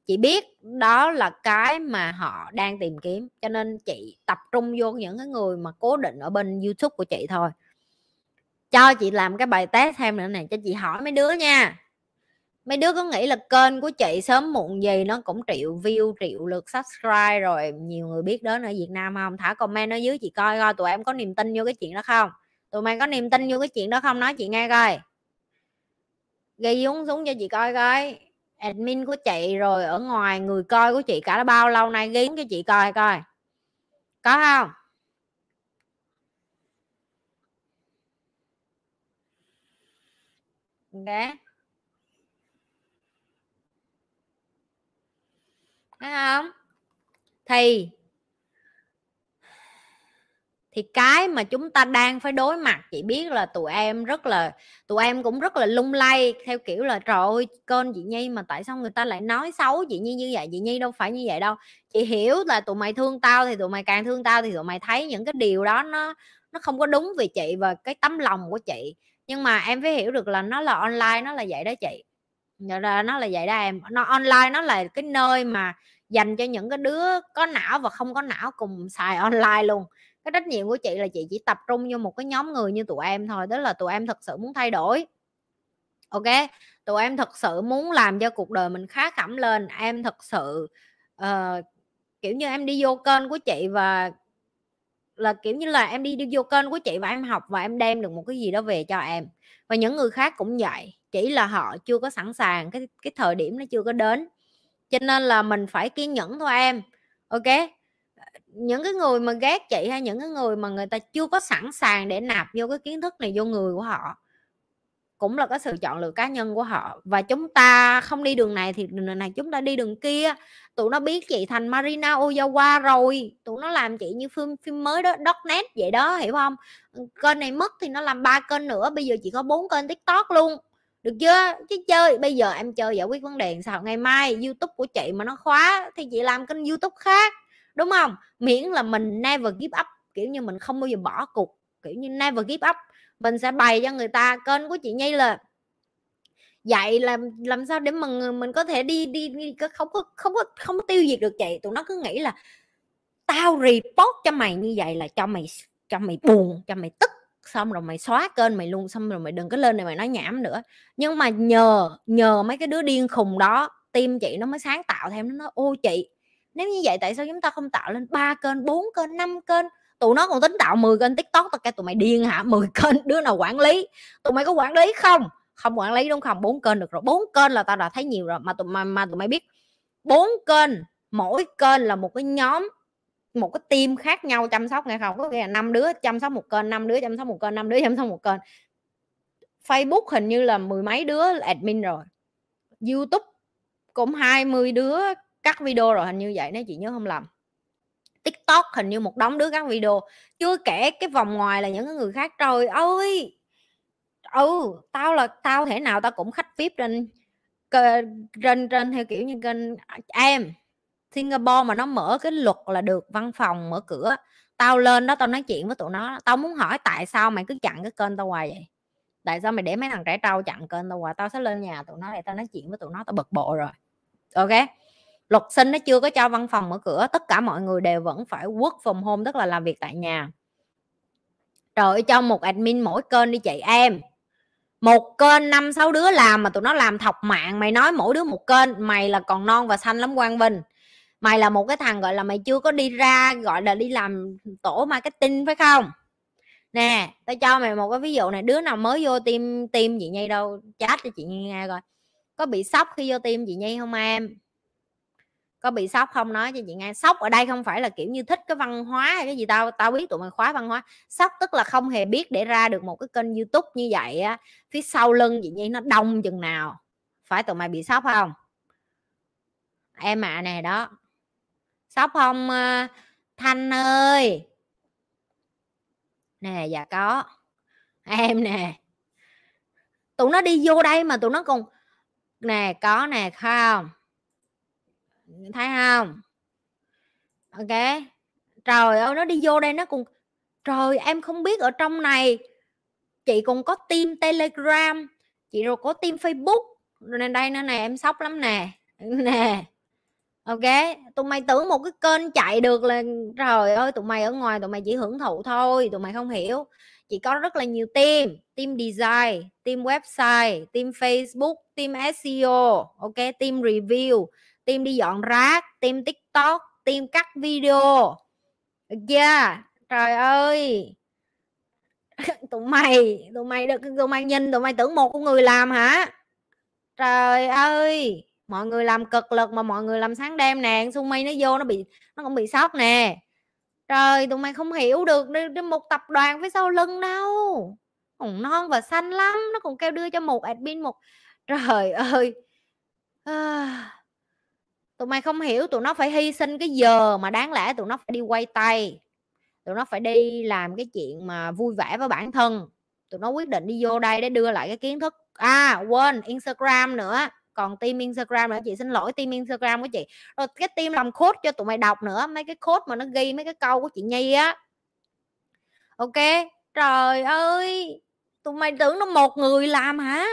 Chị biết đó là cái mà họ đang tìm kiếm, cho nên chị tập trung vô những cái người mà cố định ở bên youtube của chị thôi. Cho chị làm cái bài test thêm nữa này cho chị hỏi mấy đứa nha. Mấy đứa có nghĩ là kênh của chị sớm muộn gì nó cũng triệu view, triệu lượt subscribe rồi nhiều người biết đến ở Việt Nam không? Thả comment ở dưới chị coi coi tụi em có niềm tin vô cái chuyện đó không? Tụi mày có niềm tin vô cái chuyện đó không? Nói chị nghe coi ghi uống xuống cho chị coi coi. Admin của chị rồi, ở ngoài người coi của chị cả bao lâu nay ghi cho chị coi coi. Có không? Ok thấy không? Thì thì cái mà chúng ta đang phải đối mặt, chị biết là tụi em rất là, tụi em cũng rất là lung lay, theo kiểu là, trời ơi con chị nhi mà tại sao người ta lại nói xấu chị nhi như vậy? Chị nhi đâu phải như vậy đâu. Chị hiểu là tụi mày thương tao thì tụi mày càng thương tao thì tụi mày thấy những cái điều đó nó nó không có đúng về chị và cái tấm lòng của chị. Nhưng mà em phải hiểu được là nó là online, nó là vậy đó chị. Dạ, là nó là vậy đó em. Nó online, nó là cái nơi mà dành cho những cái đứa có não và không có não cùng xài online luôn cái trách nhiệm của chị là chị chỉ tập trung vô một cái nhóm người như tụi em thôi đó là tụi em thật sự muốn thay đổi. Ok? Tụi em thật sự muốn làm cho cuộc đời mình khá khẩm lên. Em thật sự uh, kiểu như em đi vô kênh của chị và là kiểu như là em đi đi vô kênh của chị và em học và em đem được một cái gì đó về cho em. Và những người khác cũng vậy chỉ là họ chưa có sẵn sàng cái cái thời điểm nó chưa có đến. Cho nên là mình phải kiên nhẫn thôi em. Ok? Những cái người mà ghét chị hay những cái người mà người ta chưa có sẵn sàng để nạp vô cái kiến thức này vô người của họ, cũng là cái sự chọn lựa cá nhân của họ. Và chúng ta không đi đường này thì đường này chúng ta đi đường kia. Tụi nó biết chị thành Marina Ozawa rồi. Tụi nó làm chị như phim phim mới đó net vậy đó, hiểu không? Kênh này mất thì nó làm ba kênh nữa, bây giờ chỉ có bốn kênh tiktok luôn. Được chưa? Chứ chơi, bây giờ em chơi giải quyết vấn đề sao? Ngày mai youtube của chị mà nó khóa thì chị làm kênh youtube khác đúng không miễn là mình never give up kiểu như mình không bao giờ bỏ cuộc kiểu như never give up. Mình sẽ bày cho người ta kênh của chị nhi là dạy làm làm sao để mà mình có thể đi đi, đi không có không có không có tiêu diệt được chị. Tụi nó cứ nghĩ là tao report cho mày như vậy là cho mày cho mày buồn cho mày tức xong rồi mày xóa kênh mày luôn xong rồi mày đừng có lên này mày nói nhảm nữa. Nhưng mà nhờ nhờ mấy cái đứa điên khùng đó tim chị nó mới sáng tạo thêm nó nói ô chị nếu như vậy tại sao chúng ta không tạo lên ba kênh bốn kênh năm kênh? Tụi nó còn tính tạo 10 kênh tiktok tao kêu tụi mày điên hả? 10 kênh đứa nào quản lý? Tụi mày có quản lý không? Không quản lý đúng không? Bốn kênh được rồi. Bốn kênh là tao đã thấy nhiều rồi mà tụi mà, mà tụi mày biết. Bốn kênh mỗi kênh là một cái nhóm một cái team khác nhau chăm sóc nghe không? Có nghĩa là năm đứa chăm sóc một kênh năm đứa chăm sóc một kênh năm đứa chăm sóc một kênh. Facebook hình như là mười mấy đứa admin rồi. YouTube cũng 20 đứa cắt video rồi, hình như vậy, nếu chị nhớ không lầm. Tiktok hình như một đống đứa các video, chưa kể cái vòng ngoài là những người khác. Trời ơi! Ừ tao là, tao thể nào tao cũng khách vip trên trên trên theo kiểu như kênh à, em, Singapore mà nó mở cái luật là được, văn phòng mở cửa. Tao lên đó tao nói chuyện với tụi nó, tao muốn hỏi tại sao mày cứ chặn cái kênh tao hoài vậy? Tại sao mày để mấy thằng trẻ trâu chặn kênh tao hoài? Tao sẽ lên nhà tụi nó để tao nói chuyện với tụi nó, tao bực bộ rồi. Ok? Luật sinh nó chưa có cho văn phòng mở cửa, tất cả mọi người đều vẫn phải work from home, tức là làm việc tại nhà. Trời cho một admin mỗi kênh đi chị em. Một kênh năm sáu đứa làm mà tụi nó làm thọc mạng, mày nói mỗi đứa một kênh, mày là còn non và xanh lắm quang vinh. Mày là một cái thằng, gọi là, mày chưa có đi ra, gọi là, đi làm tổ marketing, phải không? Nè, tao cho mày một cái ví dụ này, đứa nào mới vô tim tim chị nhi đâu? Chat cho chị nhi nghe coi. Có bị sốc khi vô tim chị nhi không em? Có bị sốc không? Nói cho chị nghe, sốc ở đây không phải là, kiểu như, thích cái văn hóa hay cái gì tao tao biết tụi mày khóa văn hóa. Sốc tức là không hề biết để ra được một cái kênh youtube như vậy á, phía sau lưng chị nhi nó đông chừng nào. Phải tụi mày bị sốc không? Em ạ à nè, đó. Sốc không ờ, thanh ơi? Nè dạ có. Em nè. Tụi nó đi vô đây mà tụi nó còn, nè, có nè không? Thấy không ok. Trời ơi, nó đi vô đây nó cùng trời, em không biết ở trong này chị còn có team telegram, chị rồi có team facebook. Nên đây nữa nè, em sốc lắm nè. Nè. Ok, tụi mày tưởng một cái kênh chạy được là trời ơi, tụi mày ở ngoài, tụi mày chỉ hưởng thụ thôi, tụi mày không hiểu. Chị có rất là nhiều team team design, team website, team facebook, team seo ok, team review team đi dọn rác team tiktok team cắt video. Được chưa? Trời ơi! Tụi mày tụi mày được tụi mày nhìn tụi mày tưởng một con người làm hả? Trời ơi! Mọi người làm cực lực mà mọi người làm sáng đêm nè Sumi nó vô nó bị nó cũng bị sốc nè. Trời tụi mày không hiểu được đi, một tập đoàn phía sau lưng đâu. Còn non và xanh lắm nó còn kêu đưa cho một admin một trời ơi! À, tụi mày không hiểu tụi nó phải hy sinh cái giờ mà đáng lẽ tụi nó phải đi quay tay. Tụi nó phải đi làm cái chuyện mà vui vẻ với bản thân. Tụi nó quyết định đi vô đây để đưa lại cái kiến thức. À quên, instagram nữa. Còn team instagram nữa. Chị xin lỗi, team instagram của chị. Rồi cái team làm code cho tụi mày đọc nữa. Mấy cái code mà nó ghi mấy cái câu của chị nhi á. Ok? Trời ơi! Tụi mày tưởng nó một người làm hả?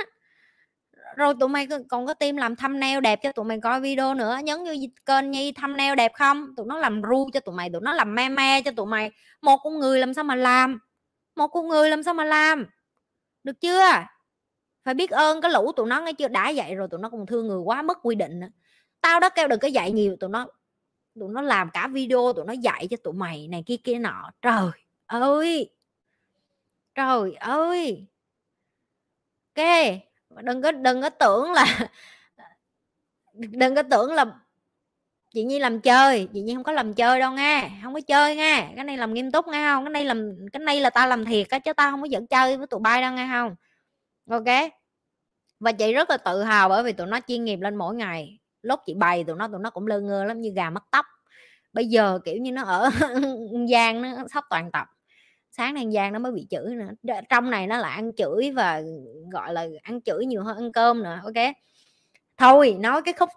Rồi tụi mày còn có team làm thumbnail đẹp cho tụi mày coi video nữa, nhấn như kênh nhi thumbnail đẹp không? Tụi nó làm ru cho tụi mày, tụi nó làm me me cho tụi mày. Một con người làm sao mà làm? Một con người làm sao mà làm? Được chưa? Phải biết ơn cái lũ tụi nó nghe chưa? Đã dạy rồi tụi nó còn thương người quá, mất quy định nữa. tao đã kêu đừng có dạy nhiều, tụi nó tụi nó làm cả video, tụi nó dạy cho tụi mày này kia kia nọ. Trời ơi! Trời ơi! Ok đừng có đừng có tưởng là đừng có tưởng là chị nhi làm chơi, chị nhi không có làm chơi đâu nghe, không có chơi nghe. Cái này làm nghiêm túc nghe không? Cái này làm, cái này là tao làm thiệt á, chứ tao không có dẫn chơi với tụi bay đâu nghe không? Ok. Và chị rất là tự hào bởi vì tụi nó chuyên nghiệp lên mỗi ngày. Lúc chị bày tụi nó tụi nó cũng lơ ngơ lắm, như gà mất tóc. Bây giờ kiểu như nó ở giang nó sắp toàn tập sáng nay giang nó mới bị chửi nữa. Trong này nó là ăn chửi và, gọi là, ăn chửi nhiều hơn ăn cơm nữa, ok? Thôi, nói cái khúc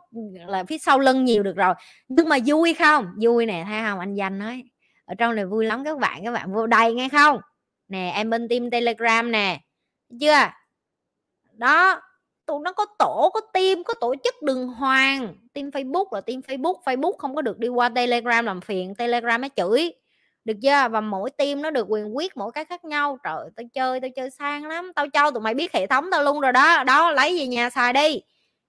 là, phía sau lưng nhiều được rồi, nhưng mà vui không? Vui nè, thấy không? Anh danh nói, ở trong này vui lắm, các bạn các bạn vô đây nghe không? Nè, em bên team telegram nè chưa? Đó, tụi nó có tổ, có team, có tổ chức đường hoàng. Team facebook là team facebook facebook không có được đi qua telegram làm phiền, telegram nó chửi được chưa? Và mỗi team nó được quyền quyết mỗi cái khác nhau. Trời tao chơi tao chơi sang lắm. Tao cho tụi mày biết hệ thống tao luôn rồi đó. Đó, lấy về nhà xài đi.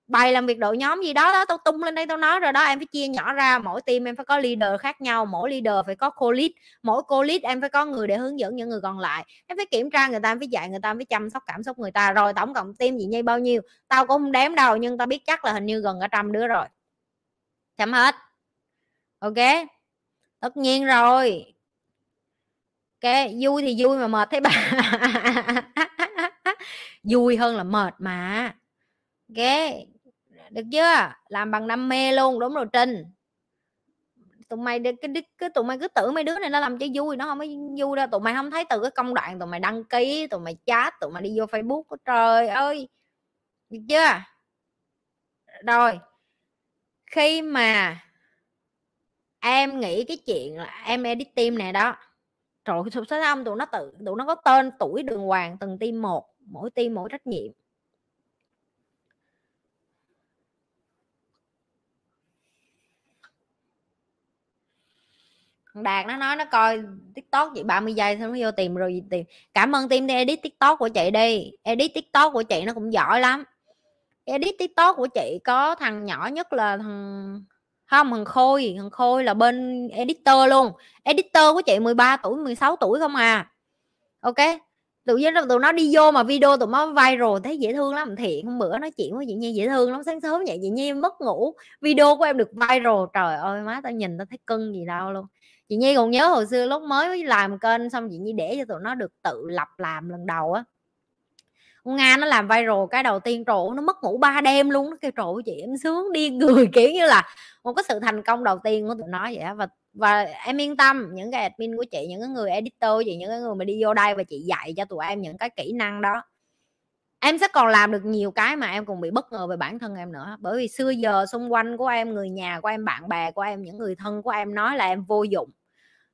Bài làm việc đội nhóm gì đó đó, tao tung lên đây tao nói rồi đó. Em phải chia nhỏ ra. Mỗi team em phải có leader khác nhau. Mỗi leader phải có co lead. Mỗi co lead em phải có người để hướng dẫn những người còn lại. Em phải kiểm tra người ta, em phải dạy người ta, em phải chăm sóc cảm xúc người ta. Rồi tổng cộng team gì nhây bao nhiêu, tao cũng không đếm đâu, nhưng tao biết chắc là hình như gần cả trăm đứa rồi. Chấm hết. Ok? Tất nhiên rồi ok vui thì vui mà mệt thấy bà. Vui hơn là mệt mà. Ok được chưa? Làm bằng đam mê luôn đúng rồi trinh tụi mày cái, cái, cái tụi mày cứ tưởng mấy đứa này nó làm cho vui nó không có vui đâu. Tụi mày không thấy từ cái công đoạn tụi mày đăng ký tụi mày chat tụi mày đi vô facebook trời ơi. Được chưa? Rồi khi mà em nghĩ cái chuyện là em edit team này đó trời ơi sao âm tụi nó tự, tụi nó có tên tuổi đường hoàng từng team một, mỗi team mỗi trách nhiệm. Đạt nó nói nó coi tiktok chị 30 giây xong nó vô tìm rồi gì tìm. Cảm ơn team đi, edit tiktok của chị đi. Edit tiktok của chị nó cũng giỏi lắm. Edit tiktok của chị có thằng nhỏ nhất là thằng không thằng khôi thằng khôi là bên editor luôn. Editor của chị 13 tuổi 16 tuổi không à. Ok, tự nhiên tụi nó đi vô mà video tụi nó viral, thấy dễ thương lắm. Thiện hôm bữa nói chuyện với chị nhi dễ thương lắm. Sáng sớm vậy, chị nhi mất ngủ, video của em được viral. Trời ơi, má tao nhìn tao thấy cưng gì đâu luôn. Chị nhi còn nhớ hồi xưa lúc mới làm kênh, xong chị nhi để cho tụi nó được tự lập làm lần đầu á nga nó làm viral cái đầu tiên trộn nó mất ngủ ba đêm luôn, nó kêu trộn chị em sướng đi người kiểu như là một cái sự thành công đầu tiên của tụi nó vậy đó. và và em yên tâm, những cái admin của chị, những cái người editor chị, những cái người mà đi vô đây và chị dạy cho tụi em những cái kỹ năng đó. Em sẽ còn làm được nhiều cái mà em còn bị bất ngờ về bản thân em nữa. Bởi vì xưa giờ xung quanh của em, người nhà của em, bạn bè của em, những người thân của em nói là em vô dụng.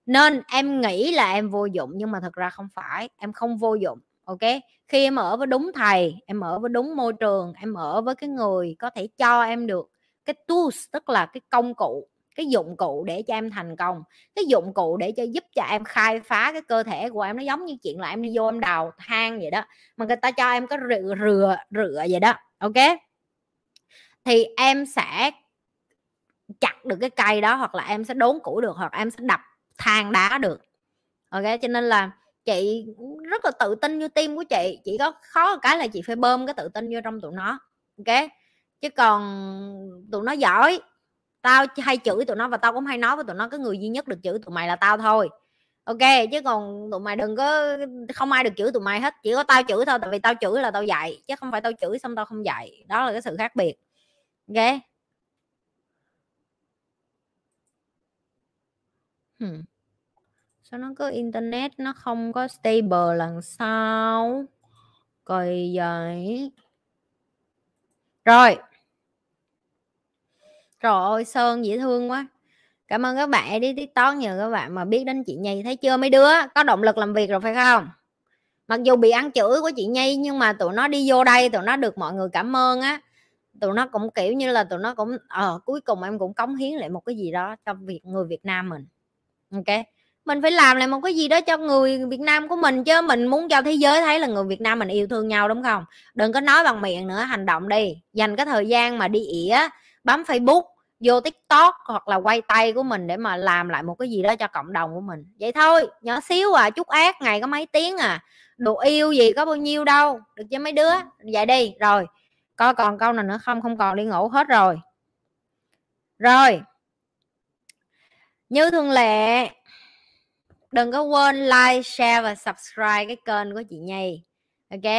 Nên em nghĩ là em vô dụng, nhưng mà thật ra không phải, em không vô dụng ok khi em ở với đúng thầy, em ở với đúng môi trường, em ở với cái người có thể cho em được cái tools, tức là cái công cụ, cái dụng cụ để cho em thành công, cái dụng cụ để cho giúp cho em khai phá cái cơ thể của em, nó giống như chuyện là em đi vô em đào hang vậy đó, mà người ta cho em có rửa rửa rửa vậy đó ok thì em sẽ chặt được cái cây đó, hoặc là em sẽ đốn củi được, hoặc em sẽ đập than đá được ok cho nên là chị rất là tự tin như tim của chị, chỉ có khó cái là chị phải bơm cái tự tin vô trong tụi nó, ok? Chứ còn tụi nó giỏi, tao hay chửi tụi nó và tao cũng hay nói với tụi nó, cái người duy nhất được chửi tụi mày là tao thôi. Ok, chứ còn tụi mày đừng có, không ai được chửi tụi mày hết, chỉ có tao chửi thôi, tại vì tao chửi là tao dạy, chứ không phải tao chửi xong tao không dạy. Đó là cái sự khác biệt, ok? Hmm sao nó cứ internet, nó không có stable lần sau coi vậy. Rồi. Trời ơi, sơn dễ thương quá. Cảm ơn các bạn đi tiktok, nhờ các bạn mà biết đến chị nhi. Thấy chưa? Mấy đứa có động lực làm việc rồi phải không? Mặc dù bị ăn chửi của chị nhi, nhưng mà tụi nó đi vô đây, tụi nó được mọi người cảm ơn á. Tụi nó cũng, kiểu như là, tụi nó cũng ờ cuối cùng em cũng cống hiến lại một cái gì đó cho việc, người việt nam mình. Ok? Mình phải làm lại một cái gì đó cho người Việt Nam của mình chứ. Mình muốn cho thế giới thấy là người Việt Nam mình yêu thương nhau, đúng không? Đừng có nói bằng miệng nữa, hành động đi. Dành cái thời gian mà đi ỉa, bấm Facebook, vô tiktok hoặc là quay tay của mình để mà làm lại một cái gì đó cho cộng đồng của mình. Vậy thôi, nhỏ xíu à chút ác, ngày có mấy tiếng à. Đồ yêu gì có bao nhiêu đâu, được cho mấy đứa? Vậy đi, rồi. Coi còn câu nào nữa không? Không còn đi ngủ hết rồi. Rồi. Như thường lệ đừng có quên like share và subscribe cái kênh của chị Nhi. Ok?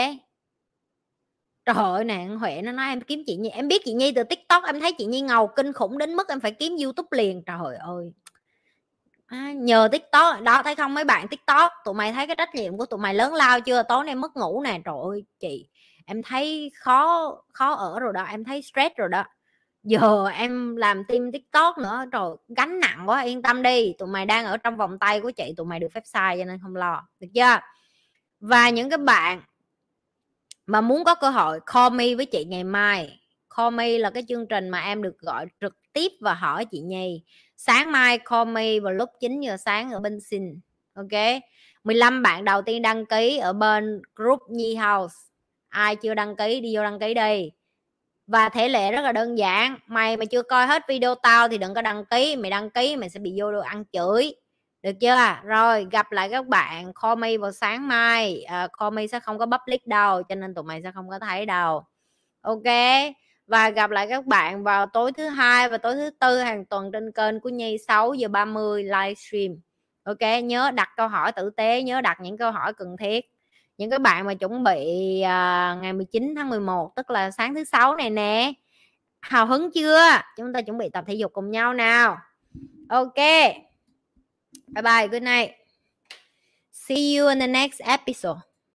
Trời ơi nè huệ nó nói em kiếm chị nhi em biết chị nhi từ tiktok em thấy chị nhi ngầu kinh khủng đến mức em phải kiếm youtube liền. Trời ơi. À, nhờ tiktok đó thấy không mấy bạn tiktok tụi mày thấy cái trách nhiệm của tụi mày lớn lao chưa? Tối nay mất ngủ nè trời ơi chị. Em thấy khó khó ở rồi đó em thấy stress rồi đó giờ em làm team tiktok nữa rồi gánh nặng quá, yên tâm đi, tụi mày đang ở trong vòng tay của chị, tụi mày được phép sai cho nên không lo, được chưa? Và những cái bạn mà muốn có cơ hội, call me với chị ngày mai. Call me là cái chương trình mà em được gọi trực tiếp và hỏi chị Nhi. Sáng mai call me vào lúc 9 giờ sáng ở bên xin ok? 15 bạn đầu tiên đăng ký ở bên group Nhi House. Ai chưa đăng ký, đi vô đăng ký đi và thể lệ rất là đơn giản. Mày mà chưa coi hết video tao thì đừng có đăng ký. Mày đăng ký mày sẽ bị vô đồ ăn chửi. Được chưa? Rồi gặp lại các bạn. Call me vào sáng mai. À, call me sẽ không có public đâu cho nên tụi mày sẽ không có thấy đâu. Ok? Và gặp lại các bạn vào tối thứ hai và tối thứ tư hàng tuần trên kênh của Nhi 6 giờ 30 livestream. Ok? Nhớ đặt câu hỏi tử tế nhớ đặt những câu hỏi cần thiết những cái bạn mà chuẩn bị uh, ngày 19 tháng 11 tức là sáng thứ sáu này nè hào hứng chưa? Chúng ta chuẩn bị tập thể dục cùng nhau nào. Ok. Bye bye good night. See you in the next episode.